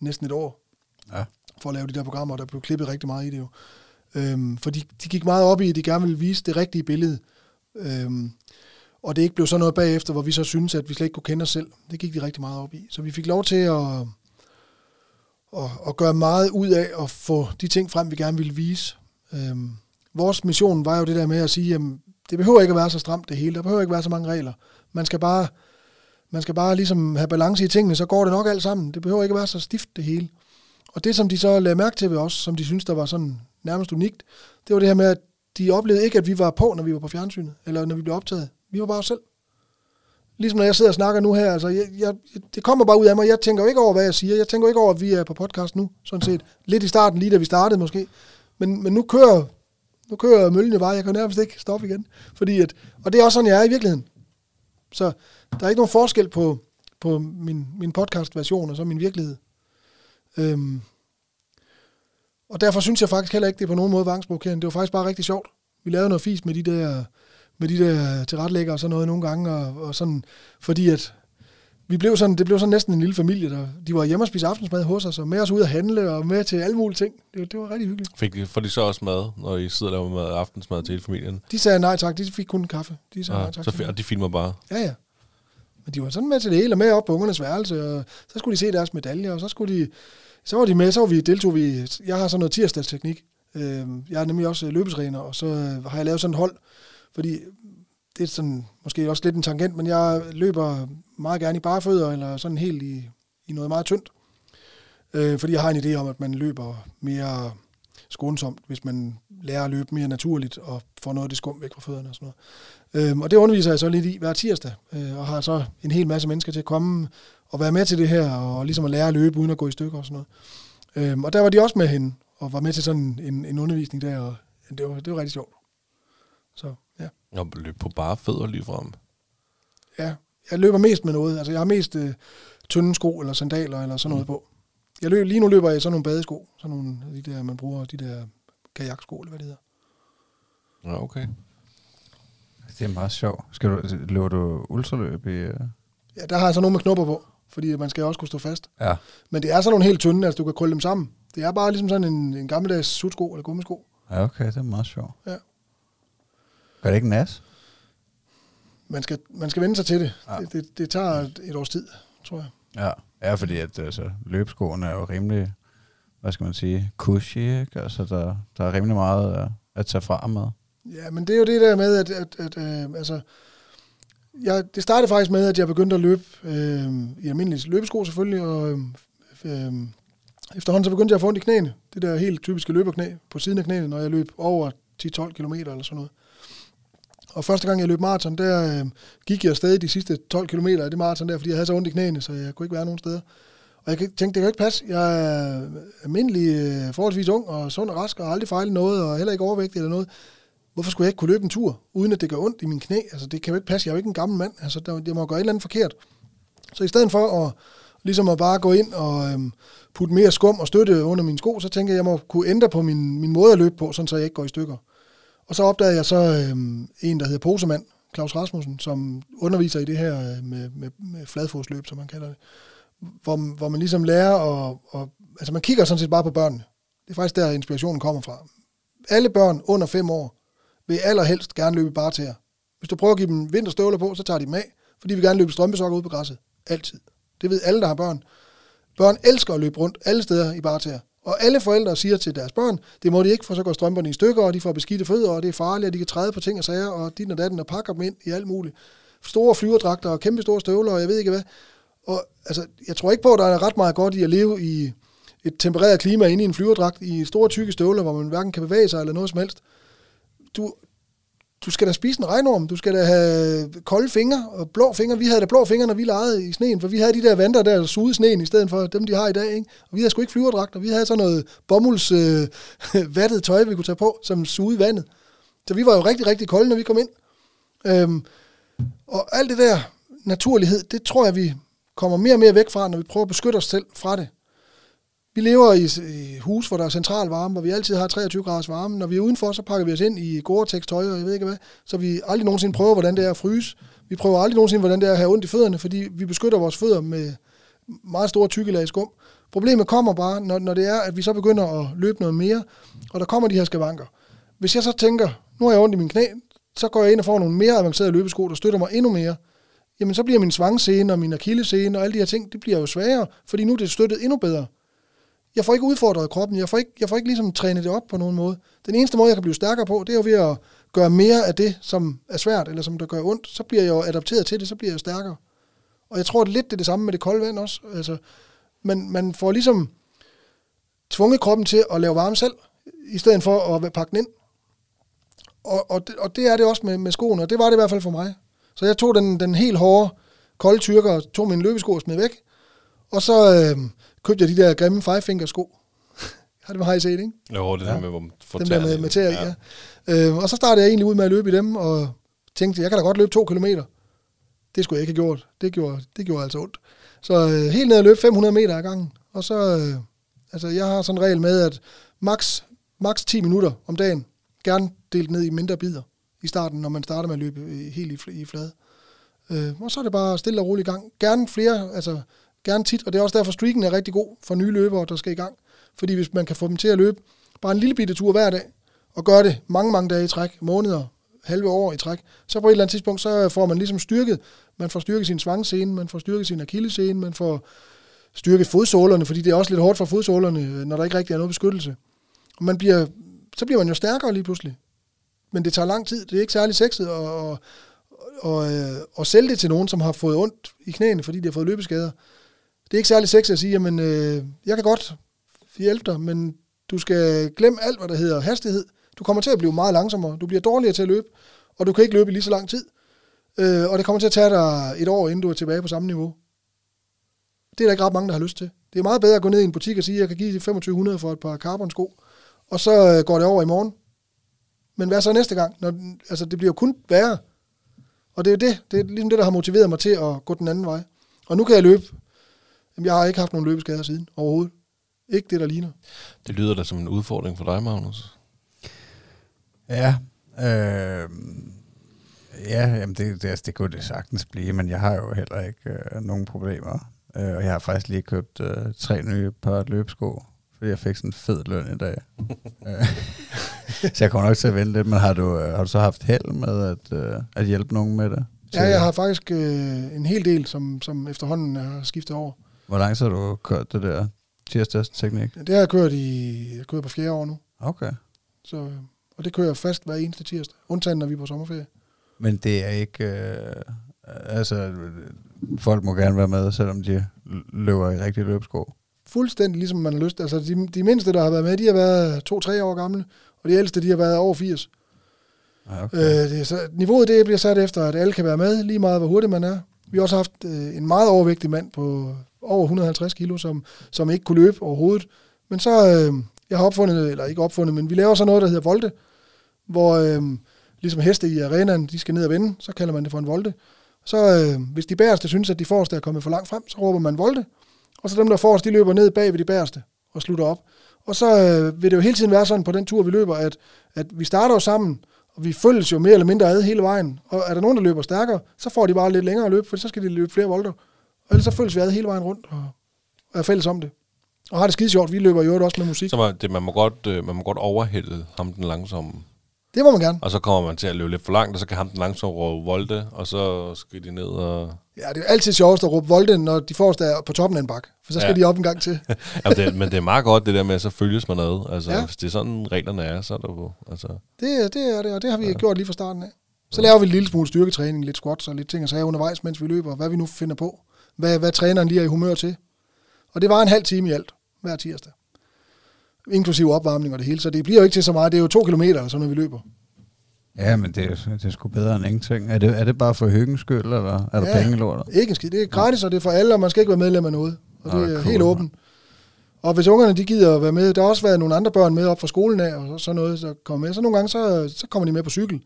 næsten et år. Ja. For at lave de der programmer, og der blev klippet rigtig meget i det jo. Øhm, for de, de gik meget op i, at de gerne ville vise det rigtige billede. Øhm, og det ikke blev sådan noget bagefter, hvor vi så synes, at vi slet ikke kunne kende os selv. Det gik de rigtig meget op i. Så vi fik lov til at, at, at gøre meget ud af at få de ting frem, vi gerne ville vise. Øhm, vores mission var jo det der med at sige, at det behøver ikke at være så stramt det hele. Der behøver ikke være så mange regler. Man skal bare, man skal bare ligesom have balance i tingene, så går det nok alt sammen. Det behøver ikke at være så stift det hele. Og det, som de så lagde mærke til ved os, som de synes der var sådan nærmest unikt, det var det her med, at de oplevede ikke, at vi var på, når vi var på fjernsynet, eller når vi blev optaget. Vi var bare os selv. Ligesom når jeg sidder og snakker nu her, altså jeg, jeg, det kommer bare ud af mig. Jeg tænker jo ikke over, hvad jeg siger. Jeg tænker jo ikke over, at vi er på podcast nu, sådan set. Lidt i starten, lige da vi startede måske. Men, men nu kører nu kører møllen jo bare. Jeg kan nærmest ikke stoppe igen. Fordi at, og det er også sådan, jeg er i virkeligheden. Så der er ikke nogen forskel på, på min, min podcast-version og så min virkelighed. Øhm, og derfor synes jeg faktisk heller ikke, det er på nogen måde var angstprovokerende. Det var faktisk bare rigtig sjovt. Vi lavede noget fis med de der, med de der tilrettelæggere og sådan noget nogle gange, og, og sådan, fordi at vi blev sådan, det blev sådan næsten en lille familie, der, de var hjemme og spise aftensmad hos os, og med os ud at handle, og med til alle mulige ting. Det, det var rigtig hyggeligt. Fik, de- får de så også mad, når I sidder og laver mad, aftensmad til hele familien? De sagde nej tak, de fik kun kaffe. De sagde Ja, nej tak. så, og de filmer bare. Ja, ja. Men de var sådan med til det hele, og med op på ungernes værelse, og så skulle de se deres medaljer, og så skulle de, så var de med, så var vi, deltog vi, jeg har sådan noget tirsdagsteknik, øh, jeg er nemlig også løbetræner, og så øh, har jeg lavet sådan et hold, fordi det er sådan, måske også lidt en tangent, men jeg løber meget gerne i barefødder, eller sådan helt i, i noget meget tyndt, øh, fordi jeg har en idé om, at man løber mere skånsomt, hvis man lærer at løbe mere naturligt, og får noget af det skum væk fra fødderne og sådan noget. Øhm, og det underviser jeg så lidt i hver tirsdag, øh, og har så en hel masse mennesker til at komme og være med til det her, og ligesom at lære at løbe uden at gå i stykker og sådan noget. Øhm, og der var de også med hende, og var med til sådan en, en undervisning der, og det var, det var rigtig sjovt. Så ja. Og løb på bare fødder lige frem. ja, jeg løber mest med noget. Altså jeg har mest øh, tynde sko eller sandaler eller sådan noget på. Jeg løber, lige nu løber jeg i sådan nogle badesko, sådan nogle de der, man bruger, de der kajaksko, eller hvad det hedder. Ja, okay. Det er meget sjovt. Skal du, løber du ultraløb i... øh? Ja, der har jeg så nogle med knopper på, fordi man skal også kunne stå fast. Ja. Men det er sådan nogle helt tynde, altså du kan krølle dem sammen. Det er bare ligesom sådan en, en gammeldags sutsko eller gummisko. Ja, okay, det er meget sjovt. Ja. Gør det ikke nas? Man skal, man skal vende sig til det. Ja. Det, det. Det tager et, et års tid, tror jeg. Ja. Ja, fordi at, altså, løbeskoene er jo rimelig, hvad skal man sige, cushy, ikke? Altså, der, der er rimelig meget at, at tage fra med. Ja, men det er jo det der med, at, at, at øh, altså, jeg, det startede faktisk med, at jeg begyndte at løbe øh, i almindelige løbesko selvfølgelig, og øh, øh, efterhånden så begyndte jeg at få ondt i knæene. Det der helt typiske løberknæ på siden af knæene, når jeg løb over 10-12 km eller sådan noget. Og første gang jeg løb maraton, der øh, gik jeg stadig de sidste 12 km af det maraton der, fordi jeg havde så ondt i knæene, så jeg kunne ikke være nogen steder. Og jeg tænkte, det kan jo ikke passe. Jeg er almindelig, øh, forholdsvis ung og sund og rask, og har aldrig fejlet noget, og heller ikke overvægtig eller noget. Hvorfor skulle jeg ikke kunne løbe en tur, uden at det gør ondt i min knæ? Altså, det kan jo ikke passe. Jeg er jo ikke en gammel mand. Altså, der, jeg må gøre et eller andet forkert. Så i stedet for at, ligesom at bare gå ind og øhm, putte mere skum og støtte under mine sko, så tænker jeg, at jeg må kunne ændre på min, min måde at løbe på, sådan så jeg ikke går i stykker. Og så opdagede jeg så øhm, en, der hedder Posemand. Claus Rasmussen, som underviser i det her øh, med, med, med fladfodsløb, som man kalder det, hvor, hvor man ligesom lærer at, og, altså man kigger sådan set bare på børnene. Det er faktisk der, inspirationen kommer fra. Alle børn under fem år vil allerhelst gerne løbe bare til Hvis du prøver at give dem vinterstøvler på, så tager de dem af, fordi de vil gerne løbe strømpesokker ud på græsset. Altid. Det ved alle, der har børn. Børn elsker at løbe rundt alle steder i bare Og alle forældre siger til deres børn, det må de ikke, for så går strømperne i stykker, og de får beskidte fødder, og det er farligt, og de kan træde på ting og sager, og din og datten, og pakker dem ind i alt muligt. Store flyverdragter og kæmpe store støvler, og jeg ved ikke hvad. Og altså, jeg tror ikke på, at der er ret meget godt i at leve i et tempereret klima inde i en flyverdragt, i store tykke støvler, hvor man hverken kan bevæge sig eller noget som helst. Du, du skal da spise en regnorm, du skal da have kolde fingre og blå fingre. Vi havde da blå fingre, når vi legede i sneen, for vi havde de der vanter der, der sugede sneen, i stedet for dem, de har i dag. Ikke? Og vi havde sgu ikke flyverdragter, vi havde sådan noget bomulds øh, vattet tøj, vi kunne tage på, som sugede vandet. Så vi var jo rigtig, rigtig kolde, når vi kom ind. Øhm, og alt det der naturlighed, det tror jeg, vi kommer mere og mere væk fra, når vi prøver at beskytte os selv fra det. Vi lever i, hus, hvor der er central varme, hvor vi altid har 23 graders varme. Når vi er udenfor, så pakker vi os ind i Gore-Tex tøj, og jeg ved ikke hvad, så vi aldrig nogensinde prøver, hvordan det er at fryse. Vi prøver aldrig nogensinde, hvordan det er at have ondt i fødderne, fordi vi beskytter vores fødder med meget store tykke lag skum. Problemet kommer bare, når, når det er, at vi så begynder at løbe noget mere, og der kommer de her skavanker. Hvis jeg så tænker, nu har jeg ondt i min knæ, så går jeg ind og får nogle mere avancerede løbesko, der støtter mig endnu mere. Jamen så bliver min svangscene og min akillescene og alle de her ting, det bliver jo sværere, fordi nu er det støttet endnu bedre. Jeg får ikke udfordret kroppen. Jeg får ikke, jeg får ikke ligesom trænet det op på nogen måde. Den eneste måde, jeg kan blive stærkere på, det er jo ved at gøre mere af det, som er svært, eller som der gør ondt. Så bliver jeg jo adapteret til det, så bliver jeg stærkere. Og jeg tror, det lidt det er det samme med det kolde vand også. Altså, man, man får ligesom tvunget kroppen til at lave varme selv, i stedet for at pakke den ind. Og, og, det, og det er det også med, med skoene, og det var det i hvert fald for mig. Så jeg tog den, den helt hårde, kolde tyrker, tog min løbesko og smed væk, og så øh, købte jeg de der grimme five finger sko. har det har I set, ikke? Jo, det ja. der med, hvor man får Dem der med, med tæer, ja. ja. Øh, og så startede jeg egentlig ud med at løbe i dem, og tænkte, jeg kan da godt løbe to kilometer. Det skulle jeg ikke have gjort. Det gjorde, det gjorde altså ondt. Så øh, helt ned og løbe 500 meter ad gangen. Og så, øh, altså jeg har sådan en regel med, at max, max 10 minutter om dagen, gerne delt ned i mindre bidder i starten, når man starter med at løbe helt i, i flade. Øh, og så er det bare stille og roligt i gang. Gerne flere, altså Gerne tit, og det er også derfor, streaken er rigtig god for nye løbere, der skal i gang. Fordi hvis man kan få dem til at løbe bare en lille bitte tur hver dag, og gøre det mange, mange dage i træk, måneder, halve år i træk, så på et eller andet tidspunkt, så får man ligesom styrket, man får styrket sin svangscene, man får styrket sin akillescene, man får styrket fodsålerne, fordi det er også lidt hårdt for fodsålerne, øh, når der ikke rigtig er noget beskyttelse. Og man bliver, så bliver man jo stærkere lige pludselig. Men det tager lang tid. Det er ikke særlig sexet at, at, at, at, øh, at sælge det til nogen, som har fået ondt i knæene, fordi de har fået løbeskader det er ikke særlig sexet at sige, jamen, øh, jeg kan godt hjælpe dig, men du skal glemme alt, hvad der hedder hastighed. Du kommer til at blive meget langsommere, du bliver dårligere til at løbe, og du kan ikke løbe i lige så lang tid. Øh, og det kommer til at tage dig et år, inden du er tilbage på samme niveau. Det er der ikke ret mange, der har lyst til. Det er meget bedre at gå ned i en butik og sige, at jeg kan give 2500 for et par carbon-sko, og så øh, går det over i morgen. Men hvad så næste gang? Når, altså, det bliver jo kun værre. Og det er jo det, det er ligesom det, der har motiveret mig til at gå den anden vej. Og nu kan jeg løbe Jamen, jeg har ikke haft nogen løbeskader siden overhovedet. Ikke det, der ligner. Det lyder da som en udfordring for dig, Magnus. Ja, øh, ja jamen det, det, altså, det kunne det sagtens blive, men jeg har jo heller ikke øh, nogen problemer. Øh, og jeg har faktisk lige købt øh, tre nye par løbesko, fordi jeg fik sådan en fed løn i dag. Øh, så jeg kommer nok til at vente lidt, men har du, øh, har du så haft held med at, øh, at hjælpe nogen med det? Ja, jeg har faktisk øh, en hel del, som, som efterhånden er skiftet over. Hvor langt har du kørt det der tirsdags-teknik? Det har jeg kørt i, jeg kører på fjerde år nu. Okay. Så, og det kører jeg fast hver eneste tirsdag, undtagen når vi er på sommerferie. Men det er ikke, øh, altså folk må gerne være med, selvom de løber i rigtig løbsko. Fuldstændig ligesom man har lyst. Altså de, de mindste, der har været med, de har været to-tre år gamle, og de ældste, de har været over 80. Ah, okay. Øh, det så, niveauet det bliver sat efter, at alle kan være med, lige meget hvor hurtigt man er. Vi har også haft øh, en meget overvægtig mand på over 150 kilo, som, som ikke kunne løbe overhovedet. Men så, øh, jeg har opfundet, eller ikke opfundet, men vi laver så noget, der hedder volte, hvor øh, ligesom heste i arenaen, de skal ned og vende, så kalder man det for en volte. Så øh, hvis de bæreste synes, at de forreste er kommet for langt frem, så råber man volte. Og så dem, der forreste, de løber ned bag ved de bæreste og slutter op. Og så øh, vil det jo hele tiden være sådan på den tur, vi løber, at, at vi starter jo sammen, Og vi følges jo mere eller mindre ad hele vejen. Og er der nogen, der løber stærkere, så får de bare lidt længere løb, for så skal de løbe flere volter. Ellers så følges vi ad hele vejen rundt og, er fælles om det. Og har det skide sjovt. Vi løber jo også med musik. Så man, det, man, må godt, øh, man må godt overhælde ham den langsomme. Det må man gerne. Og så kommer man til at løbe lidt for langt, og så kan ham den langsomme råbe volte, og så skal de ned og... Ja, det er altid sjovest at råbe volte, når de forreste er på toppen af en bak. For så skal Ja. de op en gang til. Jamen, det, men det er meget godt, det der med, at så følges man ad. Altså, ja. hvis det er sådan, reglerne er, så er der jo... Altså, Det, det er det, og det har vi ja. gjort lige fra starten af. Så laver vi en lille smule styrketræning, lidt squats og lidt ting og sager undervejs, mens vi løber, hvad vi nu finder på. Hvad, hvad træneren lige er i humør til. Og det var en halv time i alt, hver tirsdag. Inklusiv opvarmning og det hele, så det bliver jo ikke til så meget. Det er jo to kilometer, eller sådan, når vi løber. Ja, men det, er- det er sgu bedre end ingenting. Er det, er det bare for hyggens skyld, eller er der Ja. penge i lortet? Ikke skid. Det er gratis, og det er for alle, og man skal ikke være medlem af noget. Og det er er helt cool, åbent. Og hvis ungerne de gider at være med, der har også været nogle andre børn med op fra skolen af, og så- sådan noget, der kommer med. Så nogle gange, så, så kommer de med på cykel.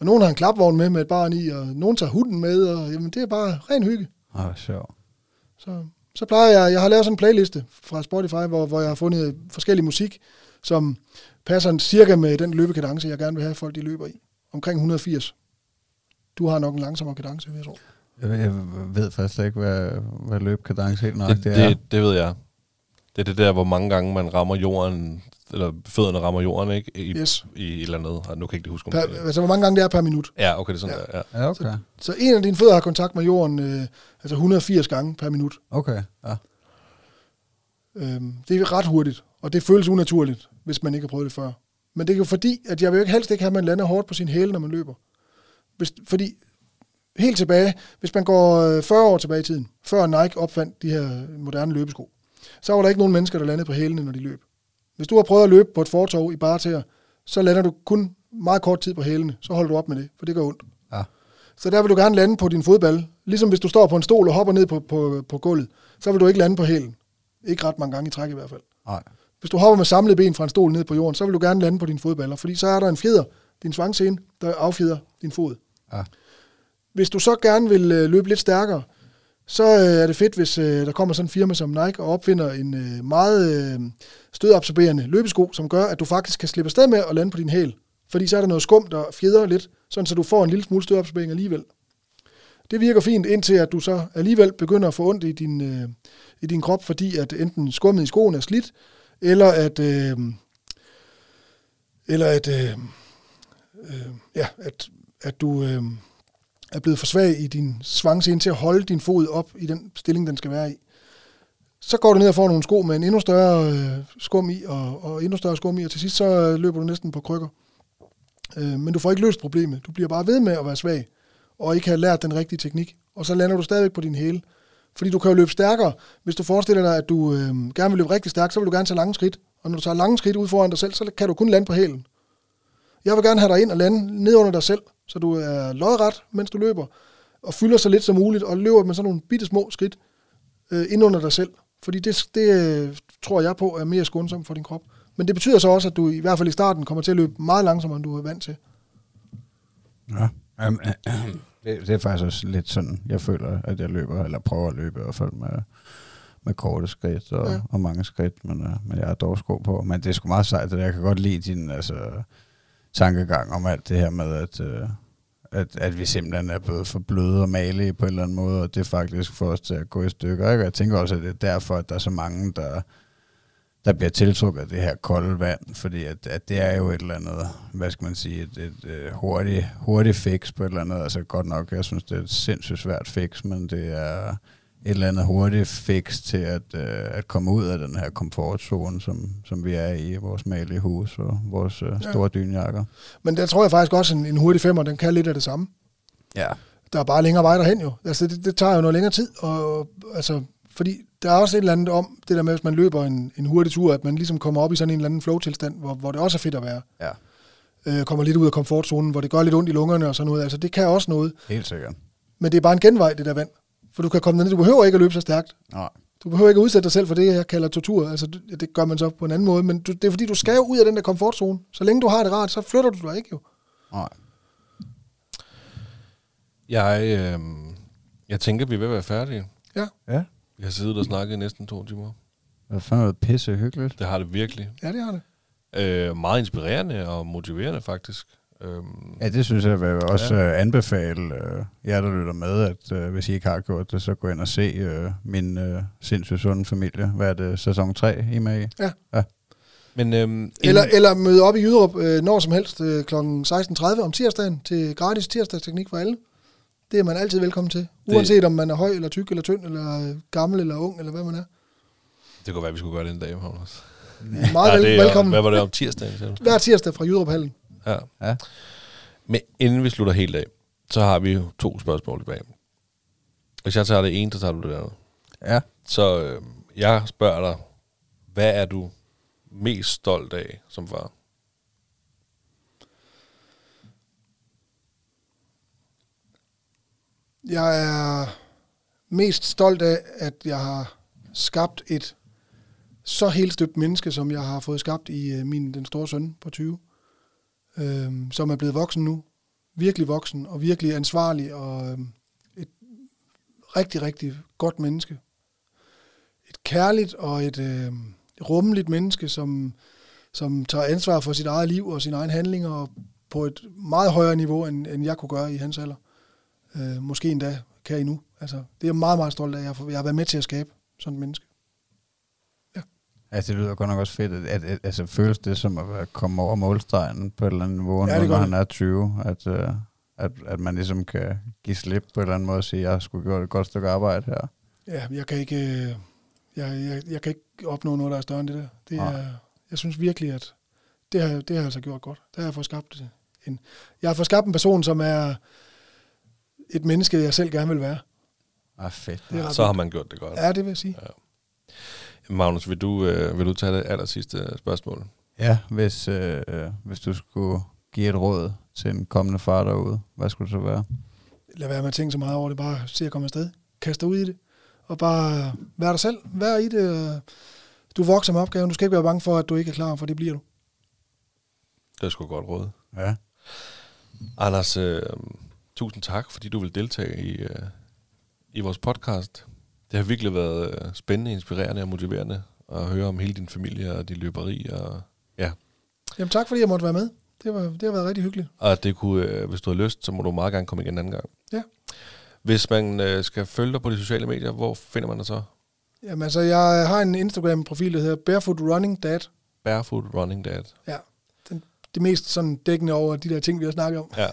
Og nogen har en klapvogn med med et barn i, og nogen tager hunden med, og jamen, det er bare ren hygge. Åh, oh, sjovt. Så, så plejer jeg, jeg har lavet sådan en playliste fra Spotify, hvor, hvor jeg har fundet forskellig musik, som passer cirka med den løbekadence, jeg gerne vil have, at folk de løber i. Omkring 180. Du har nok en langsommere kadence, vil jeg tror. Jeg, ved- jeg ved faktisk ikke, hvad, hvad løbkadence helt nok det, det, er. det, det ved jeg. Det er det der, hvor mange gange man rammer jorden, eller fødderne rammer jorden, ikke? I, Yes. i et eller andet. Og nu kan jeg ikke huske, om Per, det altså, hvor mange gange det er per minut. Ja, okay, det er sådan Ja. ja. der. Ja. Ja, okay. Så en af dine fødder har kontakt med jorden, øh, altså 180 gange per minut. Okay, ja. Øhm, det er ret hurtigt, og det føles unaturligt, hvis man ikke har prøvet det før. Men det er jo fordi, at jeg vil jo ikke helst ikke have, at man lander hårdt på sin hæle, når man løber. Hvis, fordi helt tilbage, hvis man går øh, 40 år tilbage i tiden, før Nike opfandt de her moderne løbesko, så var der ikke nogen mennesker, der landede på hælene, når de løb. Hvis du har prøvet at løbe på et fortov i bare tæer, så lander du kun meget kort tid på hælene. Så holder du op med det, for det gør ondt. Ja. Så der vil du gerne lande på din fodball. Ligesom hvis du står på en stol og hopper ned på, på, på gulvet, så vil du ikke lande på hælen. Ikke ret mange gange i træk i hvert fald. Nej. Hvis du hopper med samlede ben fra en stol ned på jorden, så vil du gerne lande på dine fodballer, fordi så er der en fjeder, din svangscene, der affjeder din fod. Ja. Hvis du så gerne vil øh, løbe lidt stærkere, så øh, er det fedt, hvis øh, der kommer sådan en firma som Nike og opfinder en øh, meget øh, stødabsorberende løbesko, som gør, at du faktisk kan slippe afsted med at lande på din hæl. Fordi så er der noget skum, der fjeder lidt, sådan så du får en lille smule stødabsorbering alligevel. Det virker fint, indtil at du så alligevel begynder at få ondt i din, øh, i din krop, fordi at enten skummet i skoen er slidt, eller at, øh, eller at, øh, øh, ja, at, at du øh, er blevet for svag i din svangscene til at holde din fod op i den stilling, den skal være i. Så går du ned og får nogle sko med en endnu større øh, skum i, og, og endnu større skum i, og til sidst så øh, løber du næsten på krykker. Øh, men du får ikke løst problemet. Du bliver bare ved med at være svag, og ikke have lært den rigtige teknik. Og så lander du stadigvæk på din hæle. Fordi du kan jo løbe stærkere. Hvis du forestiller dig, at du øh, gerne vil løbe rigtig stærkt, så vil du gerne tage lange skridt. Og når du tager lange skridt ud foran dig selv, så kan du kun lande på hælen. Jeg vil gerne have dig ind og lande ned under dig selv, så du er lodret, mens du løber, og fylder så lidt som muligt, og løber med sådan nogle bitte små skridt øh, ind under dig selv. Fordi det, det øh, tror jeg på er mere skånsomt for din krop. Men det betyder så også, at du i hvert fald i starten kommer til at løbe meget langsommere, end du er vant til. Ja. Um, det, det er faktisk også lidt sådan, jeg føler, at jeg løber, eller prøver at løbe i hvert fald med, med korte skridt og, Ja. ja. og mange skridt, men, uh, men jeg har dog sko på. Men det er sgu meget sejt, det der. Jeg kan godt lide din altså, tankegang om alt det her med, at, øh, at, at vi simpelthen er blevet for bløde og malige på en eller anden måde, og det faktisk får os til at gå i stykker. Ikke? Og jeg tænker også, at det er derfor, at der er så mange, der, der bliver tiltrukket af det her kolde vand, fordi at, at det er jo et eller andet, hvad skal man sige, et, et, øh, et hurtigt, hurtigt fix på et eller andet. Altså godt nok, jeg synes, det er et sindssygt svært fix, men det er et eller andet hurtigt fix til at, øh, at komme ud af den her komfortzone, som, som vi er i vores malige hus og vores øh, Ja. store dynjakker. Men der tror jeg faktisk også, at en, en hurtig femmer, den kan lidt af det samme. Ja. Der er bare længere vej derhen jo. Altså, det, det tager jo noget længere tid. Og, altså, fordi der er også et eller andet om det der med, hvis man løber en, en hurtig tur, at man ligesom kommer op i sådan en eller anden flow-tilstand, hvor, hvor det også er fedt at være. Ja, Øh, kommer lidt ud af komfortzonen, hvor det gør lidt ondt i lungerne og sådan noget. Altså, det kan også noget. helt sikkert. Men det er bare en genvej, det der vand. For du kan komme ned, du behøver ikke at løbe så stærkt. Nej. Du behøver ikke at udsætte dig selv for det, jeg kalder tortur. Altså, det det gør man så på en anden måde. Men du, det er fordi, du skal jo ud af den der komfortzone. Så længe du har det rart, så flytter du dig ikke jo. Nej. Jeg, øh, jeg tænker, vi er ved at være færdige. Ja, Ja. Vi har siddet og snakket i næsten to timer. Det er fandme pisse hyggeligt. Det har det virkelig. ja det har det. Øh, meget inspirerende og motiverende faktisk. Øhm, Ja, det synes jeg vil også ja. anbefale øh, jer, der lytter med, at øh, hvis I ikke har gjort det, så gå ind og se øh, min øh, sindssygt sunde familie. Hvad er det, sæson 3, I med i? men øhm, Eller, inden- eller møde op i Jyderup øh, når som helst øh, kl. 16.30 om tirsdagen til gratis tirsdagsteknik for alle. Det er man altid velkommen til. Det- Uanset om man er høj eller tyk eller tynd eller øh, gammel eller ung eller hvad man er. det kunne være, at vi skulle gøre det en dag, Magnus. Meget Ja, vel, det er- velkommen. Hvad var det om tirsdagen? Hver tirsdag fra Jyderup Hallen. Ja. Ja. Men inden vi slutter helt af, så har vi jo to spørgsmål tilbage. Hvis jeg tager det ene, så tager du det andet. Ja. Så øh, jeg spørger dig, hvad er du mest stolt af som far? Jeg er mest stolt af, at jeg har skabt et så helt støbt menneske, som jeg har fået skabt i øh, min den store søn på 20, øh, som er blevet voksen nu. Virkelig voksen og virkelig ansvarlig og øh, et rigtig, rigtig godt menneske. Et kærligt og et øh, rummeligt menneske, som, som tager ansvar for sit eget liv og sine egne handlinger og på et meget højere niveau, end, end jeg kunne gøre i hans alder. Øh, måske endda kan I nu. Altså, det er jeg meget, meget stolt af, at jeg har, jeg har været med til at skabe sådan et menneske. Altså, det lyder godt nok også fedt, at, at, at altså, føles det som at komme over målstregen på et eller andet niveau, Ja, ja, når han er 20, at, uh, at, at man ligesom kan give slip på en eller anden måde og sige, at jeg skulle gjort et godt stykke arbejde her. Ja, jeg kan ikke, øh, jeg, jeg, jeg kan ikke opnå noget, der er større end det der. Det Nej. er, jeg synes virkelig, at det har, det har jeg altså gjort godt. Der har jeg fået skabt en, jeg har fået skabt en person, som er et menneske, jeg selv gerne vil være. Ah, fedt. Er Så har man gjort det godt. Ja, det vil jeg sige. Magnus, vil du, øh, vil du tage det aller sidste spørgsmål? Ja, hvis, øh, hvis du skulle give et råd til en kommende far derude, hvad skulle det så være? Lad være med at tænke så meget over det. Bare se at komme afsted. Kast dig ud i det. Og bare vær dig selv. Vær i det. og Du vokser med opgaven. Du skal ikke være bange for, at du ikke er klar, for det bliver du. Det er sgu godt råd. Ja. Anders, øh, tusind tak, fordi du vil deltage i, øh, i vores podcast. Det har virkelig været øh, spændende, inspirerende og motiverende at høre om hele din familie og din løberi. Og, ja. Jamen tak, fordi jeg måtte være med. Det, var, det har været rigtig hyggeligt. og det kunne, øh, hvis du har lyst, så må du meget gerne komme igen en anden gang. Ja. Hvis man øh, skal følge dig på de sociale medier, hvor finder man dig så? Jamen altså, jeg har en Instagram-profil, der hedder Barefoot Running Dad. Barefoot Running Dad. Ja, det mest sådan dækkende over de der ting, vi har snakket om. Ja.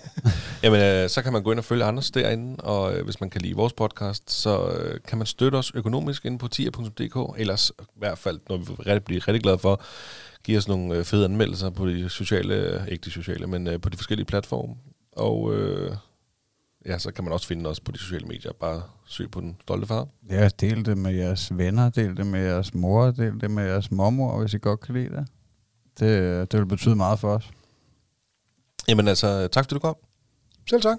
Jamen, øh, så kan man gå ind og følge Anders derinde, og øh, hvis man kan lide vores podcast, så øh, kan man støtte os økonomisk inde på tier.dk. Ellers i hvert fald, når vi vil rigtig, blive rigtig glade for, give os nogle øh, fede anmeldelser på de sociale, øh, ikke de sociale, men øh, på de forskellige platforme. Og øh, ja, så kan man også finde os på de sociale medier. Bare søg på den stolte far. Ja, del det med jeres venner, del det med jeres mor, del det med jeres mormor, hvis I godt kan lide det. Det, det vil betyde meget for os. Jamen altså, tak fordi du kom. Selv tak.